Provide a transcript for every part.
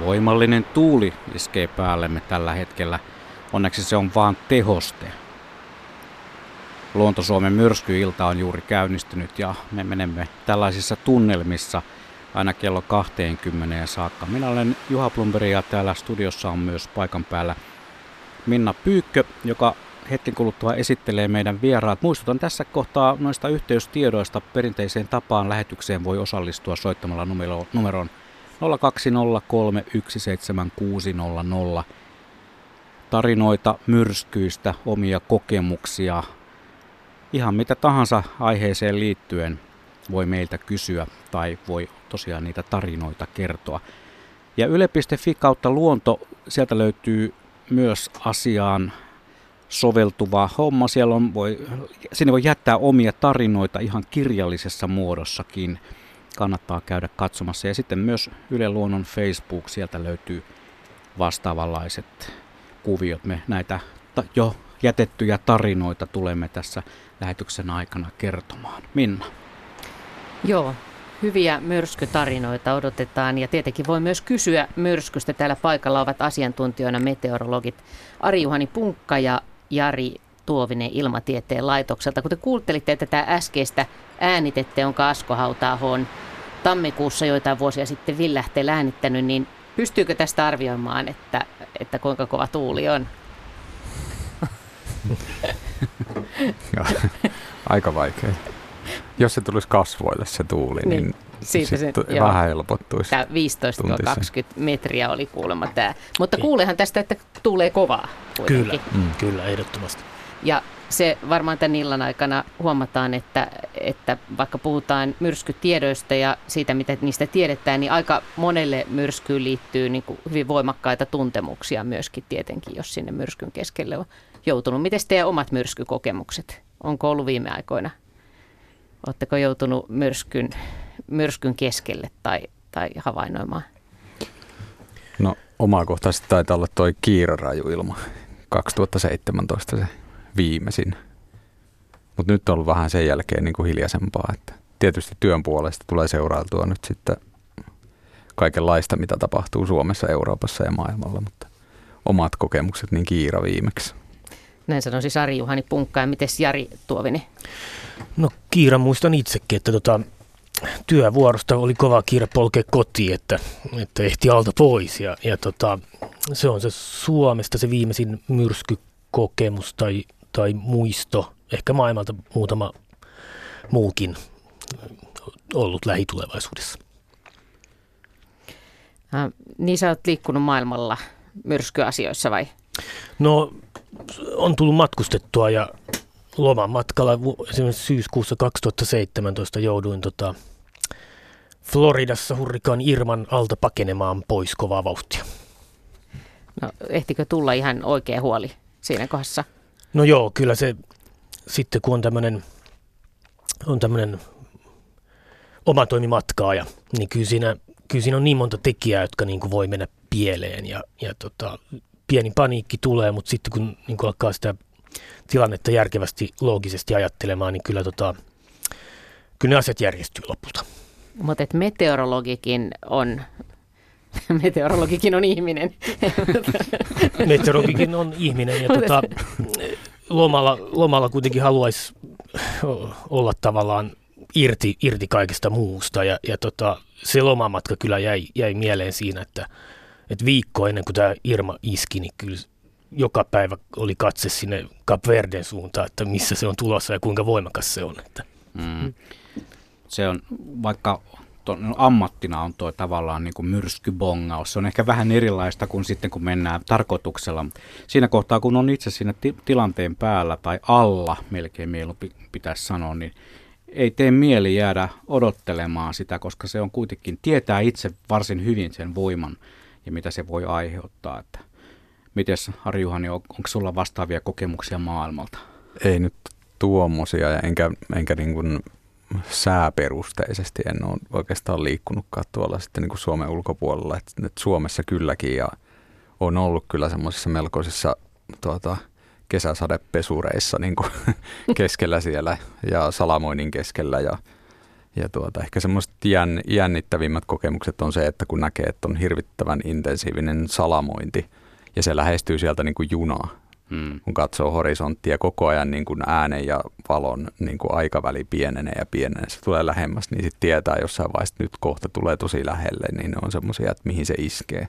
Voimallinen tuuli iskee päällemme tällä hetkellä. Onneksi se on vaan tehoste. Luonto-Suomen myrskyilta on juuri käynnistynyt ja me menemme tällaisissa tunnelmissa aina kello 20 saakka. Minä olen Juha Plumberi ja täällä studiossa on myös paikan päällä Minna Pyykkö, joka hetken kuluttua esittelee meidän vieraat. Muistutan tässä kohtaa noista yhteystiedoista. Perinteiseen tapaan lähetykseen voi osallistua soittamalla numero, numeroon 0203176600. Tarinoita myrskyistä, omia kokemuksia, ihan mitä tahansa aiheeseen liittyen voi meiltä kysyä tai voi tosiaan niitä tarinoita kertoa. Ja yle.fi kautta luonto, sieltä löytyy myös asiaan soveltuva homma. Siellä on, voi, sinne voi jättää omia tarinoita ihan kirjallisessa muodossakin. Kannattaa käydä katsomassa. Ja sitten myös Yle Luonnon Facebook, sieltä löytyy vastaavanlaiset kuviot. Me näitä jo jätettyjä tarinoita tulemme tässä lähetyksen aikana kertomaan. Minna. Joo, hyviä myrskytarinoita odotetaan ja tietenkin voi myös kysyä myrskystä. Täällä paikalla ovat asiantuntijoina meteorologit Ari-Juhani Punkka ja Jari Tuovinen Ilmatieteen laitokselta. Kun te kuuntelitte tätä äskeistä äänitettä, jonka Asko hauta on tammikuussa joitain vuosia sitten Villähteellä äänittänyt, niin pystyykö tästä arvioimaan, että, että kuinka kova tuuli on? Aika vaikea. Jos se tulisi kasvoille se tuuli, niin, niin siitä se, tu- vähän helpottuisi. Tämä 15-20 metriä oli kuulemma tämä. Mutta kuulehan tästä, että tuulee kovaa. Kuitenkin. Kyllä, mm. kyllä, ehdottomasti. Ja se varmaan tämän illan aikana huomataan, että, että vaikka puhutaan myrskytiedoista ja siitä, mitä niistä tiedetään, niin aika monelle myrskyyn liittyy niin kuin hyvin voimakkaita tuntemuksia myöskin tietenkin, jos sinne myrskyn keskelle on joutunut. Miten teidän omat myrskykokemukset? Onko ollut viime aikoina? Oletteko joutunut myrskyn, myrskyn keskelle tai, tai havainnoimaan? No omakohtaisesti taitaa olla toi kiirarajuilma 2017 se viimeisin. Mutta nyt on ollut vähän sen jälkeen niin kuin hiljaisempaa. Että tietysti työn puolesta tulee seurailtua nyt sitten kaikenlaista, mitä tapahtuu Suomessa, Euroopassa ja maailmalla, mutta omat kokemukset niin kiira viimeksi. Näin sanoi siis Ari Juhani Punkka ja miten Jari Tuovinen? No kiira muistan itsekin, että tota, työvuorosta oli kova kiire polkea kotiin, että, että ehti alta pois. Ja, ja tota, se on se Suomesta se viimeisin myrskykokemus tai, tai muisto, ehkä maailmalta muutama muukin ollut lähitulevaisuudessa. Äh, niin sä oot liikkunut maailmalla myrskyasioissa vai? No on tullut matkustettua ja loman matkalla esimerkiksi syyskuussa 2017 jouduin tota, Floridassa hurrikaan Irman alta pakenemaan pois kovaa vauhtia. No ehtikö tulla ihan oikea huoli siinä kohdassa? No joo, kyllä se sitten kun on tämmöinen on tämmöinen oma toimimatkaaja, niin kyllä siinä, kyllä siinä on niin monta tekijää, jotka niin kuin voi mennä pieleen ja, ja tota, pieni paniikki tulee, mutta sitten kun niin kuin alkaa sitä tilannetta järkevästi, loogisesti ajattelemaan, niin kyllä, tota, kyllä ne asiat järjestyy lopulta. Mutta meteorologikin on meteorologikin on ihminen. meteorologikin on ihminen ja tota, lomalla, lomalla kuitenkin haluaisi olla tavallaan irti, irti kaikesta muusta ja, ja tota, se lomamatka kyllä jäi, jäi mieleen siinä, että, että viikko ennen kuin tämä Irma iski, niin kyllä joka päivä oli katse sinne Cap Verden suuntaan, että missä se on tulossa ja kuinka voimakas se on. Että. Mm. Se on, vaikka ton, no, ammattina on tuo tavallaan niin kuin myrskybongaus. Se on ehkä vähän erilaista kuin sitten kun mennään tarkoituksella. Siinä kohtaa, kun on itse siinä ti- tilanteen päällä tai alla, melkein mieluummin pitäisi sanoa, niin ei tee mieli jäädä odottelemaan sitä, koska se on kuitenkin, tietää itse varsin hyvin sen voiman ja mitä se voi aiheuttaa. Että Mites Harri Juhani, on, onko sulla vastaavia kokemuksia maailmalta? Ei nyt tuommoisia, enkä, enkä niin kuin sääperusteisesti en ole oikeastaan liikkunutkaan tuolla sitten niin kuin Suomen ulkopuolella. Et, et Suomessa kylläkin ja on ollut kyllä semmoisissa melkoisissa tuota, kesäsadepesureissa niin kuin keskellä siellä ja salamoinnin keskellä ja Ja tuota, ehkä semmoiset jänn, jännittävimmät kokemukset on se, että kun näkee, että on hirvittävän intensiivinen salamointi ja se lähestyy sieltä niin kuin junaa, hmm. kun katsoo horisonttia koko ajan niin kuin äänen ja valon niin kuin aikaväli pienenee ja pienenee, se tulee lähemmäs, niin sitten tietää jossain vaiheessa, että nyt kohta tulee tosi lähelle, niin ne on semmoisia, että mihin se iskee.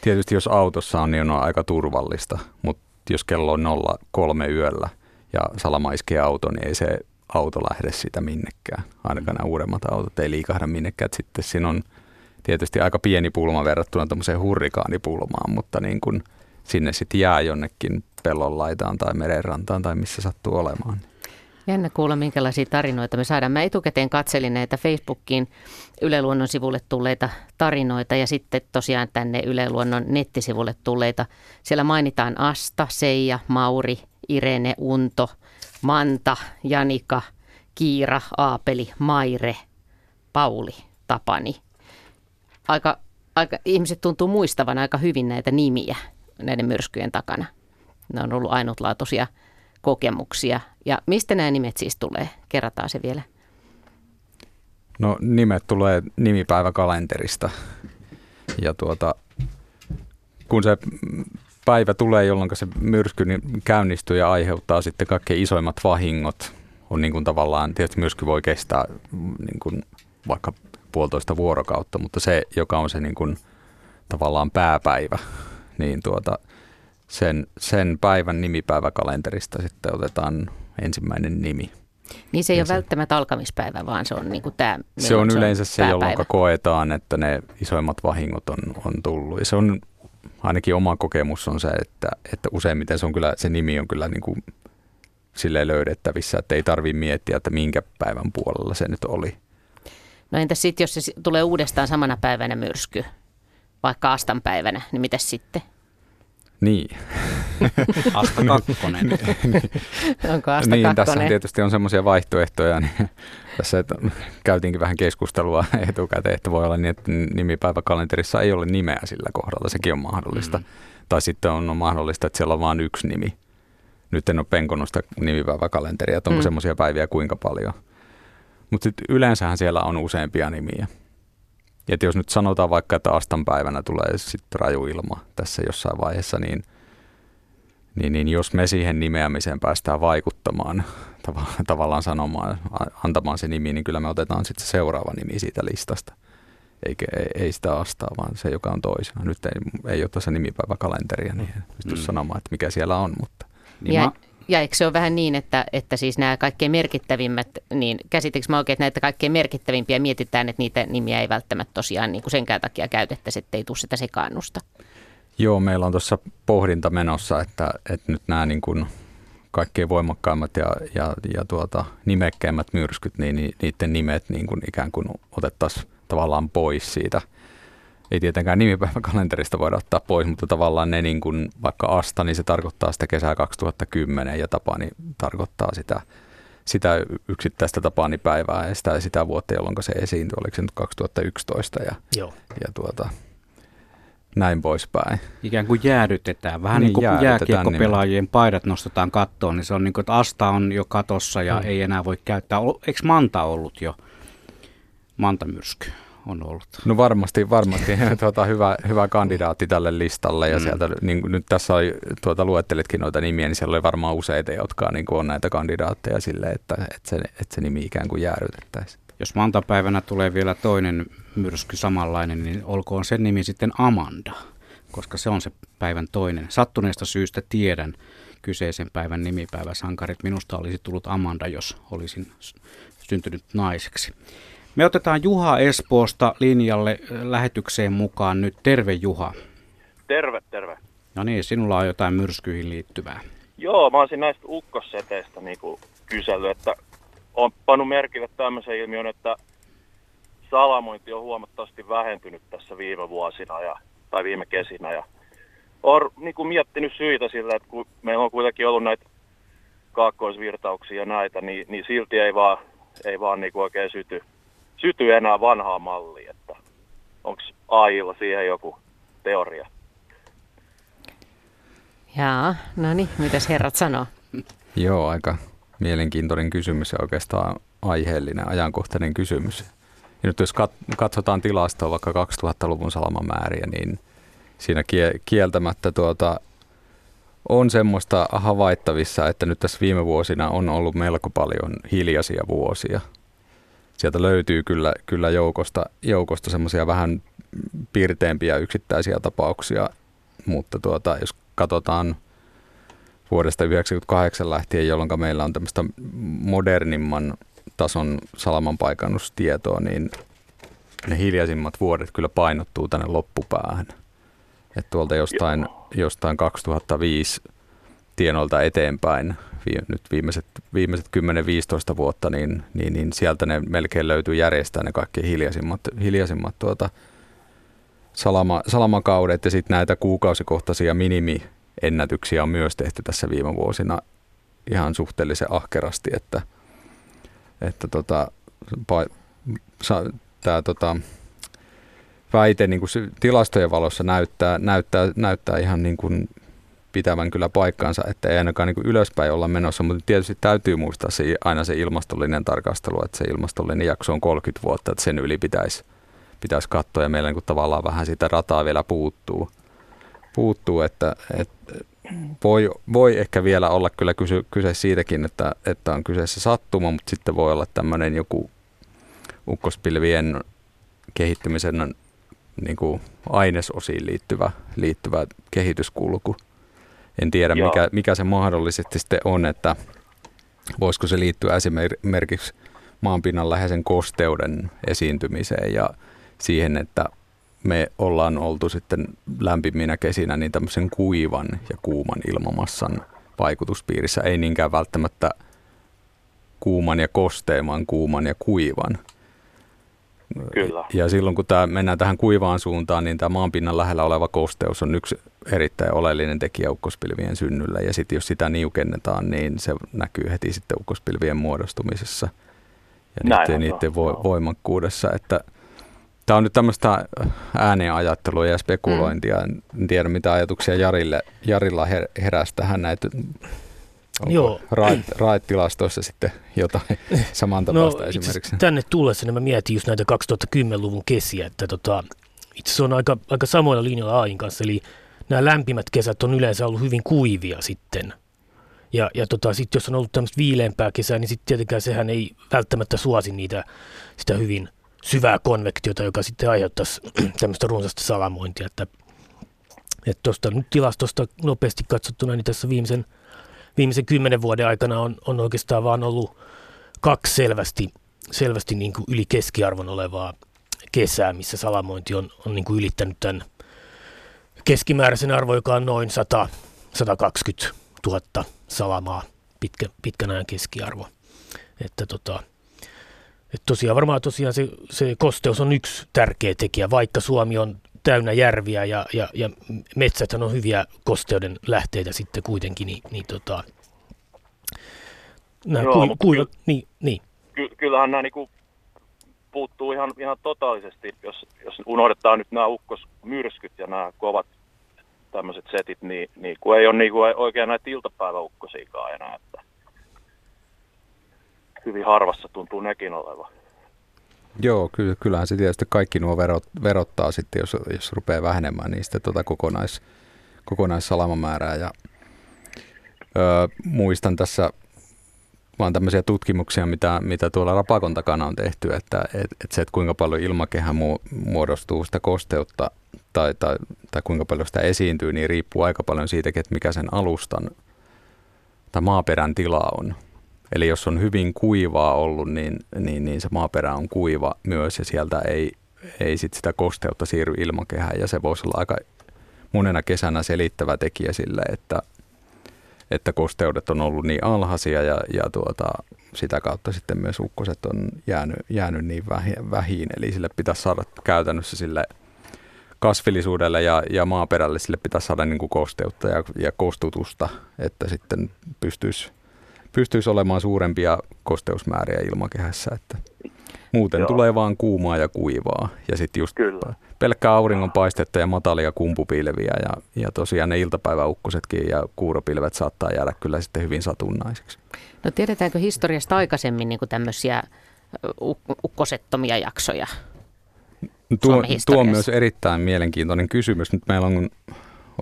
Tietysti jos autossa on, niin on aika turvallista, mutta jos kello on 03 yöllä ja salama iskee auto, niin ei se auto lähde sitä minnekään. Ainakaan nämä uudemmat autot ei liikahda minnekään. Sitten siinä on tietysti aika pieni pulma verrattuna tämmöiseen hurrikaanipulmaan, mutta niin kun sinne sitten jää jonnekin pellon laitaan tai merenrantaan tai missä sattuu olemaan. Jännä kuulla, minkälaisia tarinoita me saadaan. Mä etukäteen katselin näitä Facebookiin Yle Luonnon sivulle tulleita tarinoita ja sitten tosiaan tänne Yle Luonnon nettisivulle tulleita. Siellä mainitaan Asta, Seija, Mauri, Irene, Unto, Manta, Janika, Kiira, Aapeli, Maire, Pauli, Tapani. Aika, aika, ihmiset tuntuu muistavan aika hyvin näitä nimiä näiden myrskyjen takana. Ne on ollut ainutlaatuisia kokemuksia. Ja mistä nämä nimet siis tulee? Kerrataan se vielä. No nimet tulee nimipäiväkalenterista. Ja tuota, kun se päivä tulee, jolloin se myrsky niin käynnistyy ja aiheuttaa sitten kaikkein isoimmat vahingot, on niin kuin tavallaan, tietysti myrsky voi kestää niin kuin vaikka puolitoista vuorokautta, mutta se, joka on se niin kuin tavallaan pääpäivä, niin tuota, sen, sen päivän nimipäiväkalenterista sitten otetaan ensimmäinen nimi. Niin se ei ja ole se, välttämättä alkamispäivä, vaan se on niin kuin tämä. Se on yleensä se, jolloin koetaan, että ne isoimmat vahingot on, on tullut. Ja se on ainakin oma kokemus on se, että, että useimmiten se, on kyllä, se nimi on kyllä niin kuin silleen löydettävissä, että ei tarvitse miettiä, että minkä päivän puolella se nyt oli. No entäs sitten, jos se tulee uudestaan samana päivänä myrsky, vaikka Astan päivänä, niin mitä sitten? Niin. Asta kakkonen. niin. Onko Asta niin, kakkonen? tässä tietysti on semmoisia vaihtoehtoja. Niin tässä että käytiinkin vähän keskustelua etukäteen, että voi olla niin, että nimipäiväkalenterissa ei ole nimeä sillä kohdalla. Sekin on mahdollista. Mm. Tai sitten on mahdollista, että siellä on vain yksi nimi. Nyt en ole penkonut sitä nimipäiväkalenteria, että onko mm. semmoisia päiviä kuinka paljon. Mutta yleensähän siellä on useampia nimiä. Ja jos nyt sanotaan vaikka, että Astan päivänä tulee sitten raju ilma tässä jossain vaiheessa, niin, niin, niin jos me siihen nimeämiseen päästään vaikuttamaan, tav- tavallaan sanomaan, antamaan se nimi, niin kyllä me otetaan sitten se seuraava nimi siitä listasta. Eikä, ei, ei sitä astaa, vaan se, joka on toisena. Nyt ei, ei ole tuossa nimipäiväkalenteria, niin pysty mm. sanomaan, että mikä siellä on. Mutta. Niin ja, mä, ja eikö se ole vähän niin, että, että siis nämä kaikkein merkittävimmät, niin käsitikö mä oikein, että näitä kaikkein merkittävimpiä mietitään, että niitä nimiä ei välttämättä tosiaan niin kuin senkään takia käytettäisi, että ei tule sitä sekaannusta? Joo, meillä on tuossa pohdinta menossa, että, että nyt nämä niin kuin kaikkein voimakkaimmat ja, ja, ja tuota, nimekkeimmät myrskyt, niin niiden nimet niin kuin ikään kuin otettaisiin tavallaan pois siitä – ei tietenkään nimipäiväkalenterista voida ottaa pois, mutta tavallaan ne niin kuin vaikka Asta, niin se tarkoittaa sitä kesää 2010 ja Tapani tarkoittaa sitä, sitä yksittäistä Tapani-päivää ja sitä, sitä vuotta, jolloin se esiintyi, oliko se nyt 2011 ja, Joo. ja tuota, näin poispäin. Ikään kuin jäädytetään. Vähän niin, niin kuin jääkiekkopelaajien paidat nostetaan kattoon, niin se on niin kuin, että Asta on jo katossa ja mm. ei enää voi käyttää. Eikö Manta ollut jo? Mantamyrsky on ollut. No varmasti, varmasti tuota, hyvä, hyvä kandidaatti tälle listalle ja mm. sieltä, niin nyt tässä oli, tuota, luettelitkin noita nimiä, niin siellä oli varmaan useita, jotka niin kuin on näitä kandidaatteja sille, että, että, se, että se nimi ikään kuin jäädytettäisiin. Jos mantapäivänä tulee vielä toinen myrsky samanlainen, niin olkoon sen nimi sitten Amanda, koska se on se päivän toinen. Sattuneesta syystä tiedän kyseisen päivän nimipäiväsankarit. Minusta olisi tullut Amanda, jos olisin syntynyt naiseksi. Me otetaan Juha Espoosta linjalle lähetykseen mukaan nyt. Terve Juha. Terve, terve. No niin, sinulla on jotain myrskyihin liittyvää. Joo, mä olisin näistä ukkosseteistä niin kysellyt, että on pannut merkille tämmöisen ilmiön, että salamointi on huomattavasti vähentynyt tässä viime vuosina ja, tai viime kesinä. Ja olen niin kuin miettinyt syitä sillä, että kun meillä on kuitenkin ollut näitä kaakkoisvirtauksia ja näitä, niin, niin silti ei vaan, ei vaan niin kuin oikein syty syty enää vanhaa mallia, että onko AIlla siihen joku teoria? Jaa, no niin, mitäs herrat sanoo? Joo, aika mielenkiintoinen kysymys ja oikeastaan aiheellinen, ajankohtainen kysymys. Ja nyt jos katsotaan tilastoa vaikka 2000-luvun salamamääriä, niin siinä kieltämättä tuota, on semmoista havaittavissa, että nyt tässä viime vuosina on ollut melko paljon hiljaisia vuosia. Sieltä löytyy kyllä, kyllä joukosta, joukosta semmoisia vähän piirteempiä yksittäisiä tapauksia, mutta tuota, jos katsotaan vuodesta 1998 lähtien, jolloin meillä on tämmöistä modernimman tason salamanpaikannustietoa, niin ne hiljaisimmat vuodet kyllä painottuu tänne loppupäähän. Että tuolta jostain, jostain 2005 tienoilta eteenpäin, nyt viimeiset, viimeiset 10-15 vuotta, niin, niin, niin, sieltä ne melkein löytyy järjestää ne kaikki hiljaisimmat, hiljaisimmat tuota, salama, salamakaudet ja sitten näitä kuukausikohtaisia minimiennätyksiä on myös tehty tässä viime vuosina ihan suhteellisen ahkerasti, että, että tota, tämä tota, väite niin kuin tilastojen valossa näyttää, näyttää, näyttää ihan niin kuin pitävän kyllä paikkaansa, että ei ainakaan niin ylöspäin olla menossa, mutta tietysti täytyy muistaa se, aina se ilmastollinen tarkastelu, että se ilmastollinen jakso on 30 vuotta, että sen yli pitäisi, pitäisi katsoa ja meillä niin tavallaan vähän sitä rataa vielä puuttuu, puuttuu että, että voi, voi ehkä vielä olla kyllä kyse, kyse siitäkin, että, että on kyseessä sattuma, mutta sitten voi olla tämmöinen joku ukkospilvien kehittymisen niin kuin ainesosiin liittyvä, liittyvä kehityskulku. En tiedä, mikä, mikä se mahdollisesti sitten on, että voisiko se liittyä esimerkiksi maanpinnan läheisen kosteuden esiintymiseen ja siihen, että me ollaan oltu sitten lämpiminä kesinä niin tämmöisen kuivan ja kuuman ilmamassan vaikutuspiirissä, ei niinkään välttämättä kuuman ja kosteeman, kuuman ja kuivan. Kyllä. Ja silloin kun tämä, mennään tähän kuivaan suuntaan, niin tämä maanpinnan lähellä oleva kosteus on yksi erittäin oleellinen tekijä ukkospilvien synnyllä. Ja sitten jos sitä niukennetaan, niin se näkyy heti sitten ukkospilvien muodostumisessa ja niiden, niiden vo, voimakkuudessa. Että Tämä on nyt tämmöistä ääneen ajattelua ja spekulointia. Mm. En tiedä, mitä ajatuksia Jarille, Jarilla heräsi tähän näitä Joo. RAIT-tilastoissa sitten jotain samantapaista no, esimerkiksi? Tänne tullessa niin mä mietin just näitä 2010-luvun kesiä, että tota, itse on aika, aika samoilla linjoilla AIN kanssa, eli nämä lämpimät kesät on yleensä ollut hyvin kuivia sitten. Ja, ja tota, sitten jos on ollut tämmöistä viileämpää kesää, niin sitten tietenkään sehän ei välttämättä suosi niitä, sitä hyvin syvää konvektiota, joka sitten aiheuttaisi tämmöistä runsasta salamointia. Että tuosta nyt tilastosta nopeasti katsottuna, niin tässä viimeisen – viimeisen kymmenen vuoden aikana on, on oikeastaan vaan ollut kaksi selvästi, selvästi niin kuin yli keskiarvon olevaa kesää, missä salamointi on, on niin kuin ylittänyt tämän keskimääräisen arvo, joka on noin 100, 120 000 salamaa pitkä, pitkän ajan keskiarvo. Että tota, että tosiaan varmaan tosiaan se, se kosteus on yksi tärkeä tekijä, vaikka Suomi on täynnä järviä ja, ja, ja metsät on hyviä kosteuden lähteitä sitten kuitenkin, niin, niin tota, nämä Joo, kuivat, ky- niin, niin. Ky- kyllähän nämä niin puuttuu ihan, ihan totaalisesti, jos, jos unohdetaan nyt nämä ukkosmyrskyt ja nämä kovat tämmöiset setit, niin, niin kun ei ole niin kuin oikein näitä iltapäiväukkosiakaan enää, että hyvin harvassa tuntuu nekin olevan. Joo, kyllä, kyllähän se tietysti kaikki nuo verot, verottaa sitten, jos, jos rupeaa vähenemään niistä tuota kokonais, kokonaissalamamäärää. Ja, öö, muistan tässä vaan tämmöisiä tutkimuksia, mitä, mitä tuolla Rapakon takana on tehty, että et, et se, että kuinka paljon ilmakehä muodostuu sitä kosteutta tai, tai, tai kuinka paljon sitä esiintyy, niin riippuu aika paljon siitäkin, että mikä sen alustan tai maaperän tila on. Eli jos on hyvin kuivaa ollut, niin, niin, niin se maaperä on kuiva myös ja sieltä ei, ei sit sitä kosteutta siirry ilmakehään ja se voisi olla aika monena kesänä selittävä tekijä sille, että, että kosteudet on ollut niin alhaisia ja, ja tuota, sitä kautta sitten myös ukkoset on jäänyt, jäänyt niin vähin. Eli sille pitäisi saada käytännössä sille kasvillisuudelle ja, ja maaperälle sille pitäisi saada niin kuin kosteutta ja, ja kostutusta, että sitten pystyisi pystyisi olemaan suurempia kosteusmääriä ilmakehässä. Että. Muuten Joo. tulee vaan kuumaa ja kuivaa. Ja sitten just Kyllä. Pelkkää auringonpaistetta ja matalia kumpupilviä. Ja, ja tosiaan ne iltapäiväukkosetkin ja kuuropilvet saattaa jäädä kyllä sitten hyvin satunnaisiksi. No tiedetäänkö historiasta aikaisemmin niin tämmöisiä uk- ukkosettomia jaksoja? No Tuo, tuo on myös erittäin mielenkiintoinen kysymys. Nyt meillä on,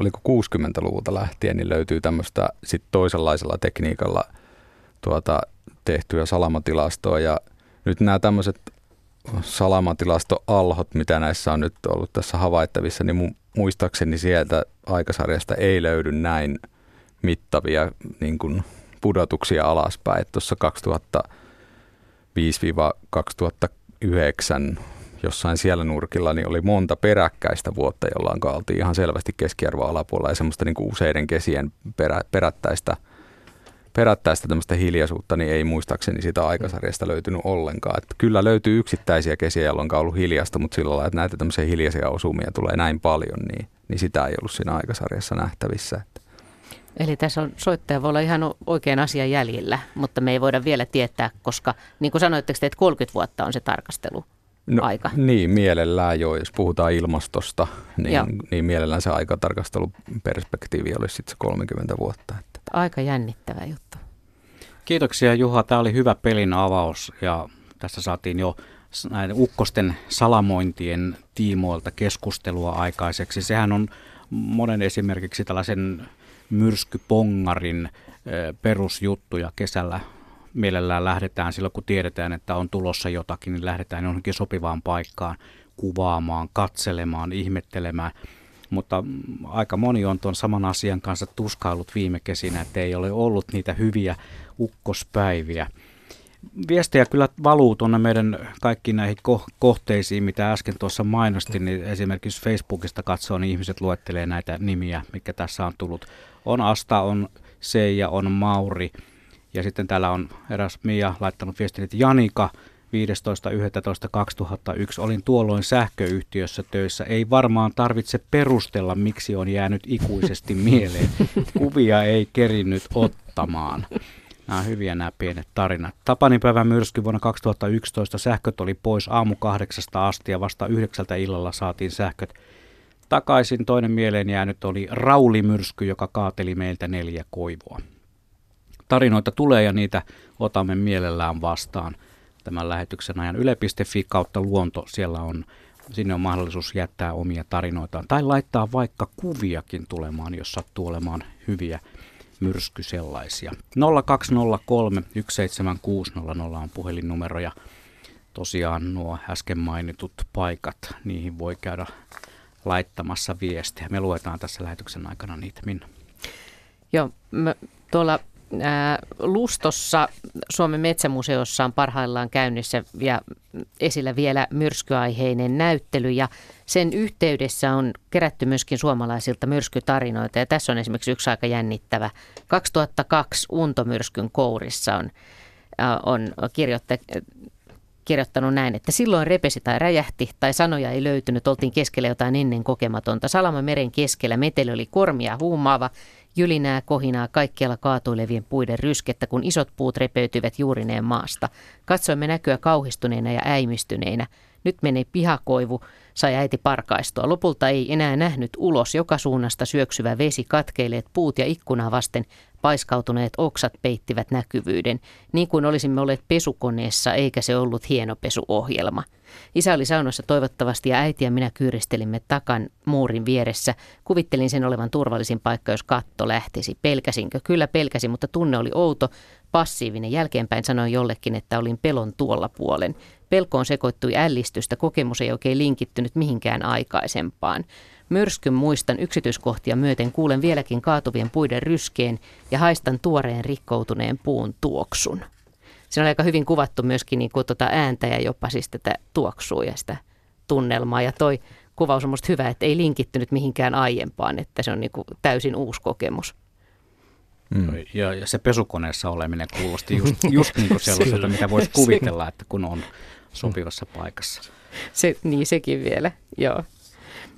oliko 60-luvulta lähtien, niin löytyy tämmöistä sit toisenlaisella tekniikalla tuota, tehtyä salamatilastoa. Ja nyt nämä tämmöiset salamatilastoalhot, mitä näissä on nyt ollut tässä havaittavissa, niin mu- muistaakseni sieltä aikasarjasta ei löydy näin mittavia niin kuin pudotuksia alaspäin. Tuossa 2005-2009 jossain siellä nurkilla niin oli monta peräkkäistä vuotta, jolloin oltiin ihan selvästi keskiarvo alapuolella ja semmoista niin kuin useiden kesien perä, perättäistä, perättäistä tämmöistä hiljaisuutta, niin ei muistaakseni sitä aikasarjasta löytynyt ollenkaan. Että kyllä löytyy yksittäisiä kesiä, jolloin on ollut hiljasta, mutta sillä lailla, että näitä tämmöisiä hiljaisia osumia tulee näin paljon, niin, niin sitä ei ollut siinä aikasarjassa nähtävissä. Että Eli tässä on soittaja voi olla ihan oikein asian jäljellä, mutta me ei voida vielä tietää, koska niin kuin sanoitteko te, että 30 vuotta on se tarkastelu. No, aika. Niin, mielellään jo, jos puhutaan ilmastosta, Joo. niin, niin mielellään se aikatarkasteluperspektiivi olisi sitten se 30 vuotta. Aika jännittävä juttu. Kiitoksia Juha, tämä oli hyvä pelin avaus ja tässä saatiin jo näiden ukkosten salamointien tiimoilta keskustelua aikaiseksi. Sehän on monen esimerkiksi tällaisen myrskypongarin ö, perusjuttu ja kesällä mielellään lähdetään silloin, kun tiedetään, että on tulossa jotakin, niin lähdetään johonkin sopivaan paikkaan kuvaamaan, katselemaan, ihmettelemään. Mutta aika moni on tuon saman asian kanssa tuskaillut viime kesinä, että ei ole ollut niitä hyviä ukkospäiviä. Viestejä kyllä valuu tuonne meidän kaikkiin näihin ko- kohteisiin, mitä äsken tuossa mainostin, niin esimerkiksi Facebookista katsoo, niin ihmiset luettelee näitä nimiä, mikä tässä on tullut. On Asta, on Seija, on Mauri ja sitten täällä on eräs Mia laittanut viestin, että Janika 15.11.2001 olin tuolloin sähköyhtiössä töissä. Ei varmaan tarvitse perustella, miksi on jäänyt ikuisesti mieleen. Kuvia ei kerinnyt ottamaan. Nämä hyviä nämä pienet tarinat. Tapanipäivän myrsky vuonna 2011 sähköt oli pois aamu kahdeksasta asti ja vasta yhdeksältä illalla saatiin sähköt takaisin. Toinen mieleen jäänyt oli raulimyrsky, joka kaateli meiltä neljä koivoa. Tarinoita tulee ja niitä otamme mielellään vastaan tämän lähetyksen ajan. Yle.fi kautta luonto, siellä on, sinne on mahdollisuus jättää omia tarinoitaan tai laittaa vaikka kuviakin tulemaan, jos sattuu olemaan hyviä myrsky sellaisia. 0203 17600 on puhelinnumero ja tosiaan nuo äsken mainitut paikat, niihin voi käydä laittamassa viestejä. Me luetaan tässä lähetyksen aikana niitä, Minna. Joo, mä, tuolla Lustossa Suomen metsämuseossa on parhaillaan käynnissä ja esillä vielä myrskyaiheinen näyttely ja sen yhteydessä on kerätty myöskin suomalaisilta myrskytarinoita ja tässä on esimerkiksi yksi aika jännittävä. 2002 Untomyrskyn kourissa on, ää, on kirjoitta, kirjoittanut näin, että silloin repesi tai räjähti tai sanoja ei löytynyt, oltiin keskellä jotain ennen kokematonta. Salama meren keskellä meteli oli kormia huumaava, jylinää, kohinaa, kaikkialla kaatuilevien puiden ryskettä, kun isot puut repeytyivät juurineen maasta. Katsoimme näkyä kauhistuneena ja äimistyneinä. Nyt meni pihakoivu, sai äiti parkaistua. Lopulta ei enää nähnyt ulos joka suunnasta syöksyvä vesi, katkeileet puut ja ikkunaa vasten paiskautuneet oksat peittivät näkyvyyden, niin kuin olisimme olleet pesukoneessa, eikä se ollut hieno pesuohjelma. Isä oli saunassa toivottavasti ja äiti ja minä kyyristelimme takan muurin vieressä. Kuvittelin sen olevan turvallisin paikka, jos katto lähtisi. Pelkäsinkö? Kyllä pelkäsin, mutta tunne oli outo, passiivinen. Jälkeenpäin sanoin jollekin, että olin pelon tuolla puolen. Pelkoon sekoittui ällistystä, kokemus ei oikein linkittynyt mihinkään aikaisempaan. Myrskyn muistan yksityiskohtia myöten kuulen vieläkin kaatuvien puiden ryskeen ja haistan tuoreen rikkoutuneen puun tuoksun. Siinä on aika hyvin kuvattu myöskin niin kuin tuota ääntä ja jopa siis tätä tuoksua ja sitä tunnelmaa. Ja toi kuvaus on musta hyvä, että ei linkittynyt mihinkään aiempaan, että se on niin kuin täysin uusi kokemus. Mm. Ja, ja se pesukoneessa oleminen kuulosti just, just niin kuin sellaiselta, mitä voisi kuvitella, että kun on sopivassa paikassa. Se, niin sekin vielä, joo.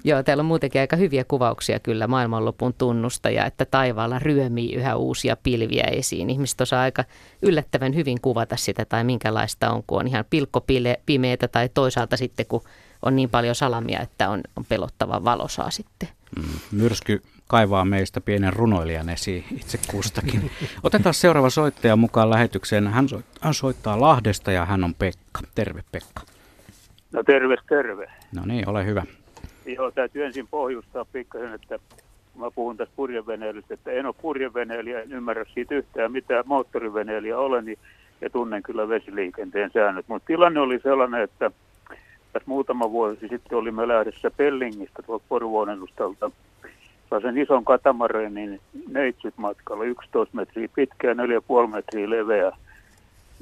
Joo, täällä on muutenkin aika hyviä kuvauksia kyllä maailmanlopun tunnusta ja että taivaalla ryömii yhä uusia pilviä esiin. Ihmiset osaa aika yllättävän hyvin kuvata sitä tai minkälaista on, kun on ihan pilkkopimeetä tai toisaalta sitten kun on niin paljon salamia, että on, on pelottava valosaa sitten. Mm, myrsky kaivaa meistä pienen runoilijan esiin itse kustakin. Otetaan seuraava soittaja mukaan lähetykseen. Hän, hän soittaa Lahdesta ja hän on Pekka. Terve Pekka. No terve, terve. No niin, ole hyvä. Joo, täytyy ensin pohjustaa pikkasen, että mä puhun tästä purjeveneilystä, että en ole purjeveneilijä, en ymmärrä siitä yhtään mitä moottoriveneilijä olen, niin, ja tunnen kyllä vesiliikenteen säännöt. Mutta tilanne oli sellainen, että tässä muutama vuosi sitten olimme lähdössä Pellingistä tuolta Poruvuonennustalta sen ison katamareenin neitsyt matkalla, 11 metriä pitkä ja 4,5 metriä leveä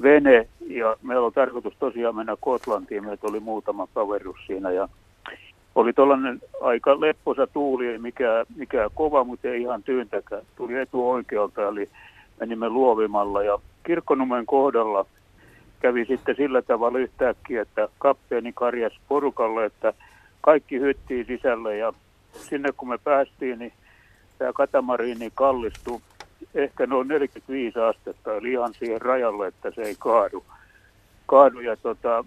vene. Ja meillä oli tarkoitus tosiaan mennä Kotlantiin, meitä oli muutama kaverus siinä ja oli tuollainen aika lepposa tuuli, ei mikään, mikään kova, mutta ei ihan tyyntäkään. Tuli etu oikealta, eli menimme luovimalla ja kirkkonumen kohdalla kävi sitten sillä tavalla yhtäkkiä, että kapteeni karjas porukalle, että kaikki hyttiin sisälle ja sinne kun me päästiin, niin tämä katamariini kallistui ehkä noin 45 astetta, eli ihan siihen rajalle, että se ei kaadu. kaadu ja tota,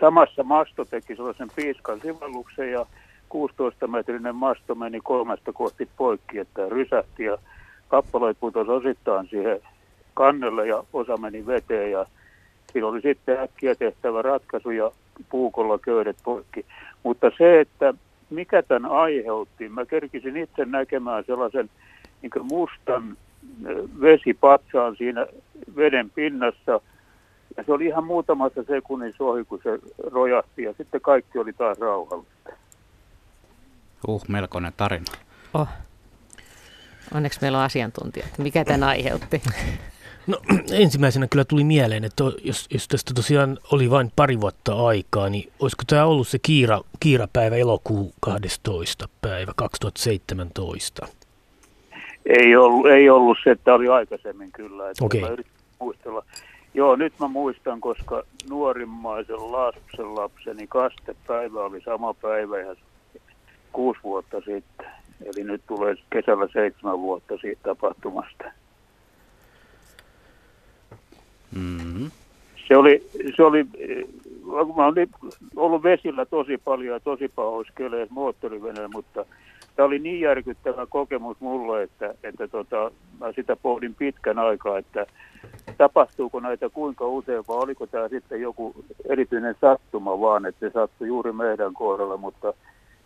samassa masto teki sellaisen piiskan sivelluksen ja 16-metrinen masto meni kolmesta kohti poikki, että rysähti ja kappaleet putosi osittain siihen kannelle ja osa meni veteen ja siinä oli sitten äkkiä tehtävä ratkaisu ja puukolla köydet poikki. Mutta se, että mikä tämän aiheutti, mä kerkisin itse näkemään sellaisen niin mustan vesipatsaan siinä veden pinnassa – ja se oli ihan muutamassa sekunnin ohi, kun se rojahti ja sitten kaikki oli taas rauhallista. Uh, melkoinen tarina. Oh. Onneksi meillä on asiantuntijat. Mikä tämän aiheutti? No ensimmäisenä kyllä tuli mieleen, että jos, jos tästä tosiaan oli vain pari vuotta aikaa, niin olisiko tämä ollut se kiira, kiirapäivä elokuu 12. päivä 2017? Ei ollut, ei ollut se, että oli aikaisemmin kyllä. Että okay. muistella. Joo, nyt mä muistan, koska nuorimmaisen lapsen lapseni kastepäivä oli sama päivä ja kuusi vuotta sitten. Eli nyt tulee kesällä seitsemän vuotta siitä tapahtumasta. Mm-hmm. Se oli, se oli, mä olen ollut vesillä tosi paljon ja tosi pahoissa keleissä moottoriveneellä, mutta tämä oli niin järkyttävä kokemus mulle, että, että tota, mä sitä pohdin pitkän aikaa, että tapahtuuko näitä kuinka usein, vai oliko tämä sitten joku erityinen sattuma vaan, että se sattui juuri meidän kohdalla, mutta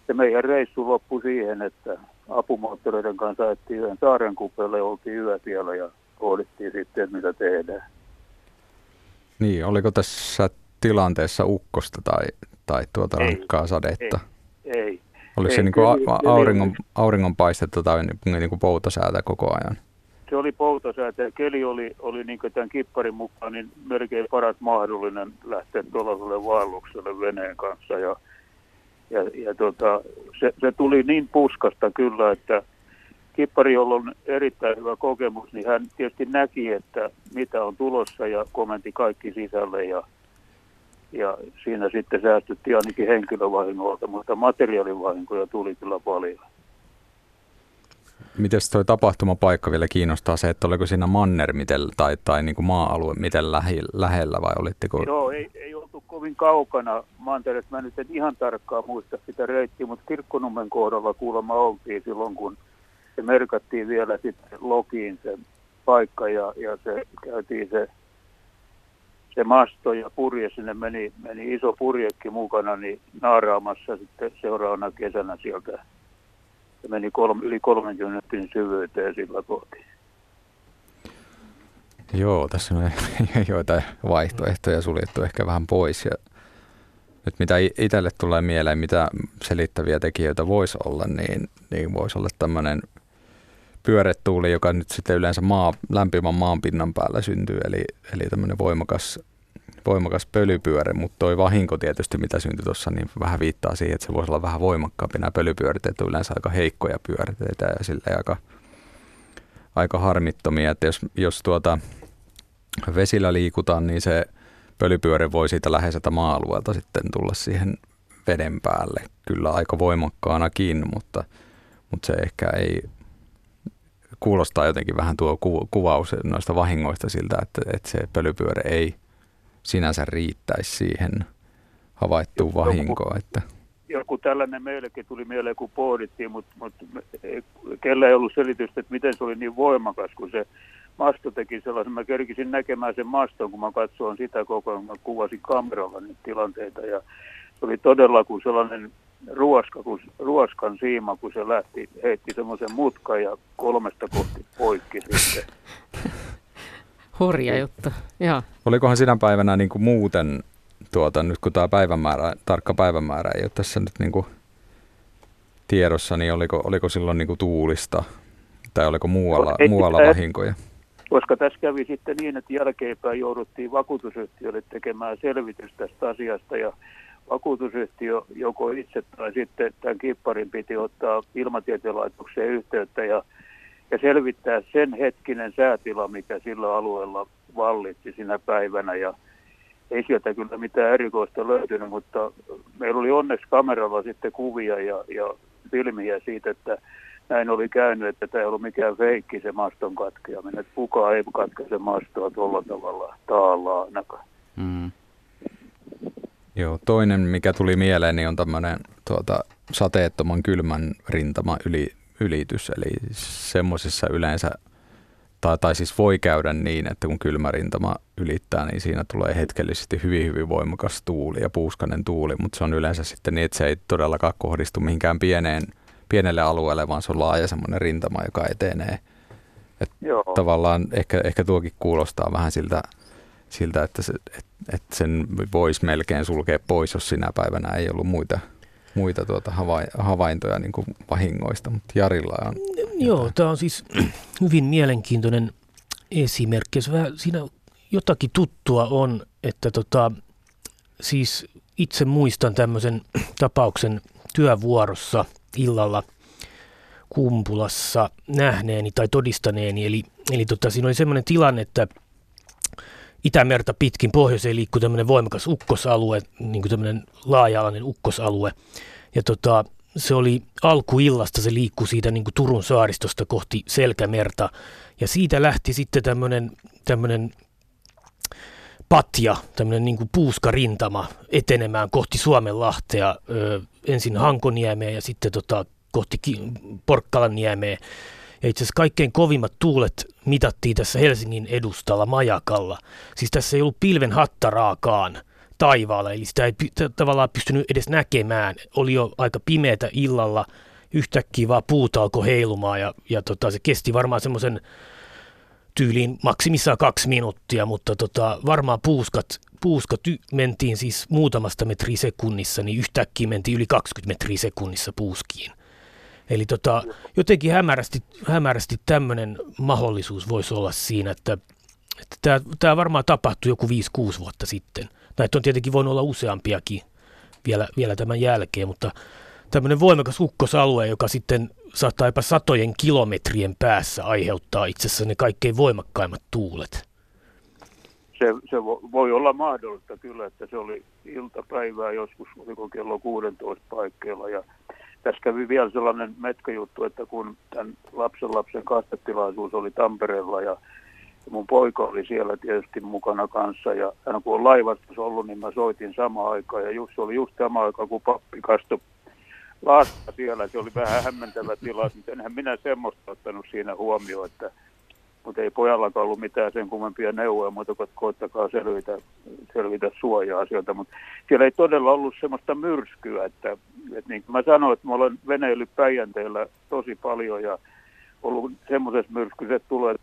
se meidän reissu loppui siihen, että apumoottoreiden kanssa ajettiin yhden saaren kupeelle, oltiin yö siellä ja pohdittiin sitten, että mitä tehdään. Niin, oliko tässä tilanteessa ukkosta tai, tai tuota ei, rankkaa sadetta? Ei. ei. Oliko ei, se niin kuin auringon, auringonpaistetta tai niin kuin poutasäätä koko ajan? Se oli poutasäätä ja keli oli, oli niin tämän kipparin mukaan niin melkein paras mahdollinen lähteä tuollaiselle vaellukselle veneen kanssa. Ja, ja, ja tota, se, se, tuli niin puskasta kyllä, että kippari, jolla on erittäin hyvä kokemus, niin hän tietysti näki, että mitä on tulossa ja komenti kaikki sisälle ja, ja siinä sitten säästyttiin ainakin henkilövahingolta, mutta materiaalivahinkoja tuli kyllä paljon. Miten tuo tapahtumapaikka vielä kiinnostaa se, että oliko siinä manner miten, tai, tai niin kuin maa-alue miten lähi, lähellä vai olitteko? Joo, ei, ei oltu kovin kaukana mantereesta. Mä nyt en ihan tarkkaan muista sitä reittiä, mutta Kirkkonummen kohdalla kuulemma oltiin silloin, kun se merkattiin vielä sitten logiin se paikka ja, ja se käytiin se, se masto ja purje, sinne meni, meni iso purjekki mukana, niin naaraamassa sitten seuraavana kesänä sieltä se meni kolme, yli 30 syvyyteen sillä kohti. Joo, tässä on joitain vaihtoehtoja suljettu ehkä vähän pois. Ja nyt mitä itselle tulee mieleen, mitä selittäviä tekijöitä voisi olla, niin, niin voisi olla tämmöinen pyöretuuli, joka nyt sitten yleensä maa, lämpimän maanpinnan päällä syntyy, eli, eli tämmöinen voimakas voimakas pölypyöre, mutta toi vahinko tietysti, mitä syntyi tuossa, niin vähän viittaa siihen, että se voisi olla vähän voimakkaampi. Nämä pölypyörteet on yleensä aika heikkoja pyörteitä ja sille aika, aika harmittomia, että jos, jos tuota vesillä liikutaan, niin se pölypyöre voi siitä läheiseltä maa-alueelta sitten tulla siihen veden päälle kyllä aika voimakkaanakin, mutta, mutta se ehkä ei kuulostaa jotenkin vähän tuo ku, kuvaus noista vahingoista siltä, että, että se pölypyörä ei sinänsä riittäisi siihen havaittuun vahinkoon. Että. Joku tällainen meillekin tuli mieleen, kun pohdittiin, mutta, mutta kellä ei ollut selitystä, että miten se oli niin voimakas, kun se masto teki sellaisen, mä kerkisin näkemään sen maston, kun mä katsoin sitä koko ajan, mä kuvasin kameralla niitä tilanteita ja se oli todella kuin sellainen ruoska, kun, ruoskan siima, kun se lähti, heitti semmoisen mutkan ja kolmesta kohti poikki sitten. Hurja juttu, joo. Olikohan sinä päivänä niin kuin muuten, tuota, nyt kun tämä päivämäärä, tarkka päivämäärä ei ole tässä nyt niin kuin tiedossa, niin oliko, oliko silloin niin kuin tuulista tai oliko muualla, no, muualla vahinkoja? Koska tässä kävi sitten niin, että jälkeenpäin jouduttiin vakuutusyhtiölle tekemään selvitys tästä asiasta ja vakuutusyhtiö joko itse tai sitten tämän kipparin piti ottaa ilmatieteen laitokseen yhteyttä ja, ja selvittää sen hetkinen säätila, mikä sillä alueella vallitsi sinä päivänä ja ei sieltä kyllä mitään erikoista löytynyt, mutta meillä oli onneksi kameralla sitten kuvia ja, ja filmiä siitä, että näin oli käynyt, että tämä ei ollut mikään feikki se maston katkeaminen. Että kukaan ei katkaise mastoa tuolla tavalla taallaan ainakaan. Mm. Joo, toinen mikä tuli mieleen niin on tämmöinen tuota, sateettoman kylmän rintama yli, ylitys. Eli semmoisissa yleensä, tai, tai siis voi käydä niin, että kun kylmä rintama ylittää, niin siinä tulee hetkellisesti hyvin hyvin voimakas tuuli ja puuskanen tuuli, mutta se on yleensä sitten niin, että se ei todellakaan kohdistu mihinkään pieneen – pienelle alueelle, vaan se on laaja semmoinen rintama, joka etenee. Et Joo. Tavallaan ehkä, ehkä tuokin kuulostaa vähän siltä, siltä että, se, et, et sen voisi melkein sulkea pois, jos sinä päivänä ei ollut muita, muita tuota havaintoja niin kuin vahingoista, mutta Jarilla on... Joo, tämä on siis hyvin mielenkiintoinen esimerkki. Vähän siinä jotakin tuttua on, että tota, siis itse muistan tämmöisen tapauksen työvuorossa – illalla Kumpulassa nähneeni tai todistaneeni. Eli, eli tota, siinä oli semmoinen tilanne, että Itämerta pitkin pohjoiseen liikkui tämmöinen voimakas ukkosalue, niin kuin tämmöinen laaja-alainen ukkosalue. Ja tota, se oli alkuillasta, se liikkui siitä niin kuin Turun saaristosta kohti Selkämerta. Ja siitä lähti sitten tämmöinen, tämmöinen patja, tämmöinen niin puuskarintama etenemään kohti Suomenlahtea, ö, ensin Hankoniemeen ja sitten tota, kohti Porkkalanniemeen. Ja itse asiassa kaikkein kovimmat tuulet mitattiin tässä Helsingin edustalla Majakalla. Siis tässä ei ollut pilven hattaraakaan taivaalla, eli sitä ei tavallaan pystynyt edes näkemään. Oli jo aika pimeätä illalla, yhtäkkiä vaan puut alkoi heilumaan ja, ja tota, se kesti varmaan semmoisen tyyliin maksimissaan kaksi minuuttia, mutta tota, varmaan puuskat, puuskat y- mentiin siis muutamasta metriä sekunnissa, niin yhtäkkiä mentiin yli 20 metriä sekunnissa puuskiin. Eli tota, jotenkin hämärästi, hämärästi tämmöinen mahdollisuus voisi olla siinä, että, että tämä varmaan tapahtui joku 5-6 vuotta sitten. Näitä on tietenkin voinut olla useampiakin vielä, vielä tämän jälkeen, mutta tämmöinen voimakas ukkosalue, joka sitten saattaa jopa satojen kilometrien päässä aiheuttaa itse asiassa ne kaikkein voimakkaimmat tuulet. Se, se voi olla mahdollista kyllä, että se oli iltapäivää joskus, oliko kello 16 paikkeilla. Ja tässä kävi vielä sellainen metkäjuttu, että kun tämän lapsen lapsen kastetilaisuus oli Tampereella ja mun poika oli siellä tietysti mukana kanssa ja hän kun on laivassa ollut, niin mä soitin sama aikaan ja just, se oli just sama aika, kun pappi kastoi lasta siellä. Se oli vähän hämmentävä tilanne, mutta enhän minä semmoista ottanut siinä huomioon, että mutta ei pojallakaan ollut mitään sen kummempia neuvoja, mutta koittakaa selvitä, selvitä suojaa sieltä. Mutta siellä ei todella ollut semmoista myrskyä, että, että niin kuin mä sanoin, että mä olen veneillyt Päijänteellä tosi paljon ja ollut semmoisessa myrskyssä, että tulee